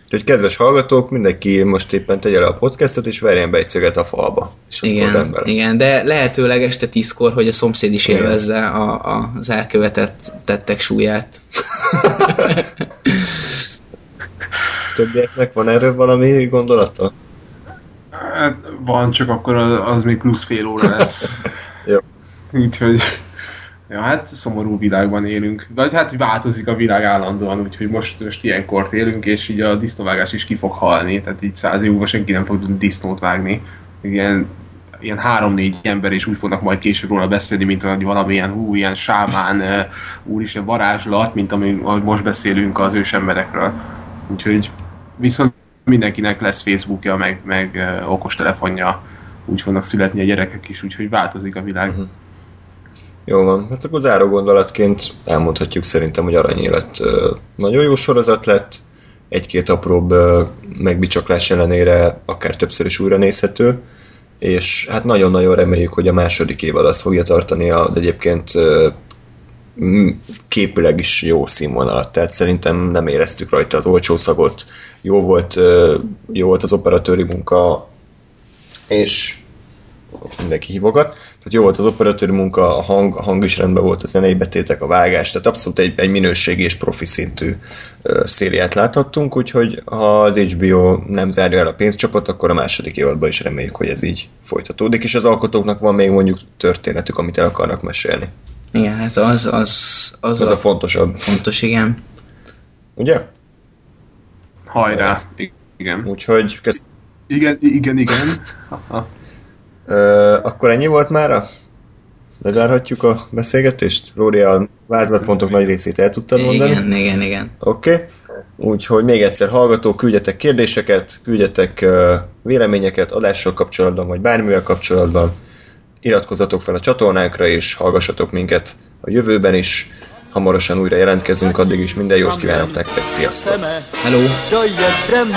Úgyhogy kedves hallgatók, mindenki most éppen tegye le a podcastot, és verjen be egy szöget a falba. És igen, igen, de lehetőleg este tízkor, hogy a szomszéd is igen. élvezze a, a, az elkövetett tettek súlyát. [LAUGHS] Többieknek van erről valami gondolata? Hát van, csak akkor az, az még plusz fél óra lesz. [LAUGHS] Jó. Úgyhogy, ja, hát szomorú világban élünk. De hát változik a világ állandóan, úgyhogy most, most ilyenkort élünk, és így a disznóvágás is ki fog halni, tehát így száz év múlva senki nem fog disznót vágni. Ilyen, ilyen három-négy ember is úgy fognak majd később róla beszélni, mint hogy valamilyen hú, ilyen sámán, úristen varázslat, mint ami, ahogy most beszélünk az ősemberekről. Úgyhogy viszont mindenkinek lesz Facebookja, meg, meg okostelefonja, úgy fognak születni a gyerekek is, úgyhogy változik a világ. Uh-huh. Jó van, hát akkor záró gondolatként elmondhatjuk szerintem, hogy Aranyélet uh, nagyon jó sorozat lett, egy-két apróbb megbicsaklás ellenére akár többször is újra nézhető, és hát nagyon-nagyon reméljük, hogy a második évad az fogja tartani az egyébként képileg is jó színvonalat, tehát szerintem nem éreztük rajta az olcsó szagot, jó volt, jó volt az operatőri munka, és mindenki hívogat, tehát jó volt az operatőri munka, a hang, a hang is rendben volt, a zenei betétek, a vágás, tehát abszolút egy, egy minőségi és profi szintű szériát láthattunk, úgyhogy ha az HBO nem zárja el a pénzcsapot, akkor a második évadban is reméljük, hogy ez így folytatódik, és az alkotóknak van még mondjuk történetük, amit el akarnak mesélni. Igen, hát az, az, az, az a, a fontosabb. Fontos, igen. Ugye? Hajrá, igen. Úgyhogy kösz... Igen, igen, igen. [LAUGHS] Ö, akkor ennyi volt mára? Lezárhatjuk a beszélgetést? Róri, a vázlatpontok nagy részét el tudtad mondani? Igen, igen, igen. Oké. Okay. Úgyhogy még egyszer hallgatók, küldjetek kérdéseket, küldjetek uh, véleményeket adással kapcsolatban, vagy bármivel kapcsolatban. Iratkozzatok fel a csatornánkra, és hallgassatok minket a jövőben is. Hamarosan újra jelentkezünk, addig is minden jót kívánok nektek, sziasztok! Hello! Dojedeme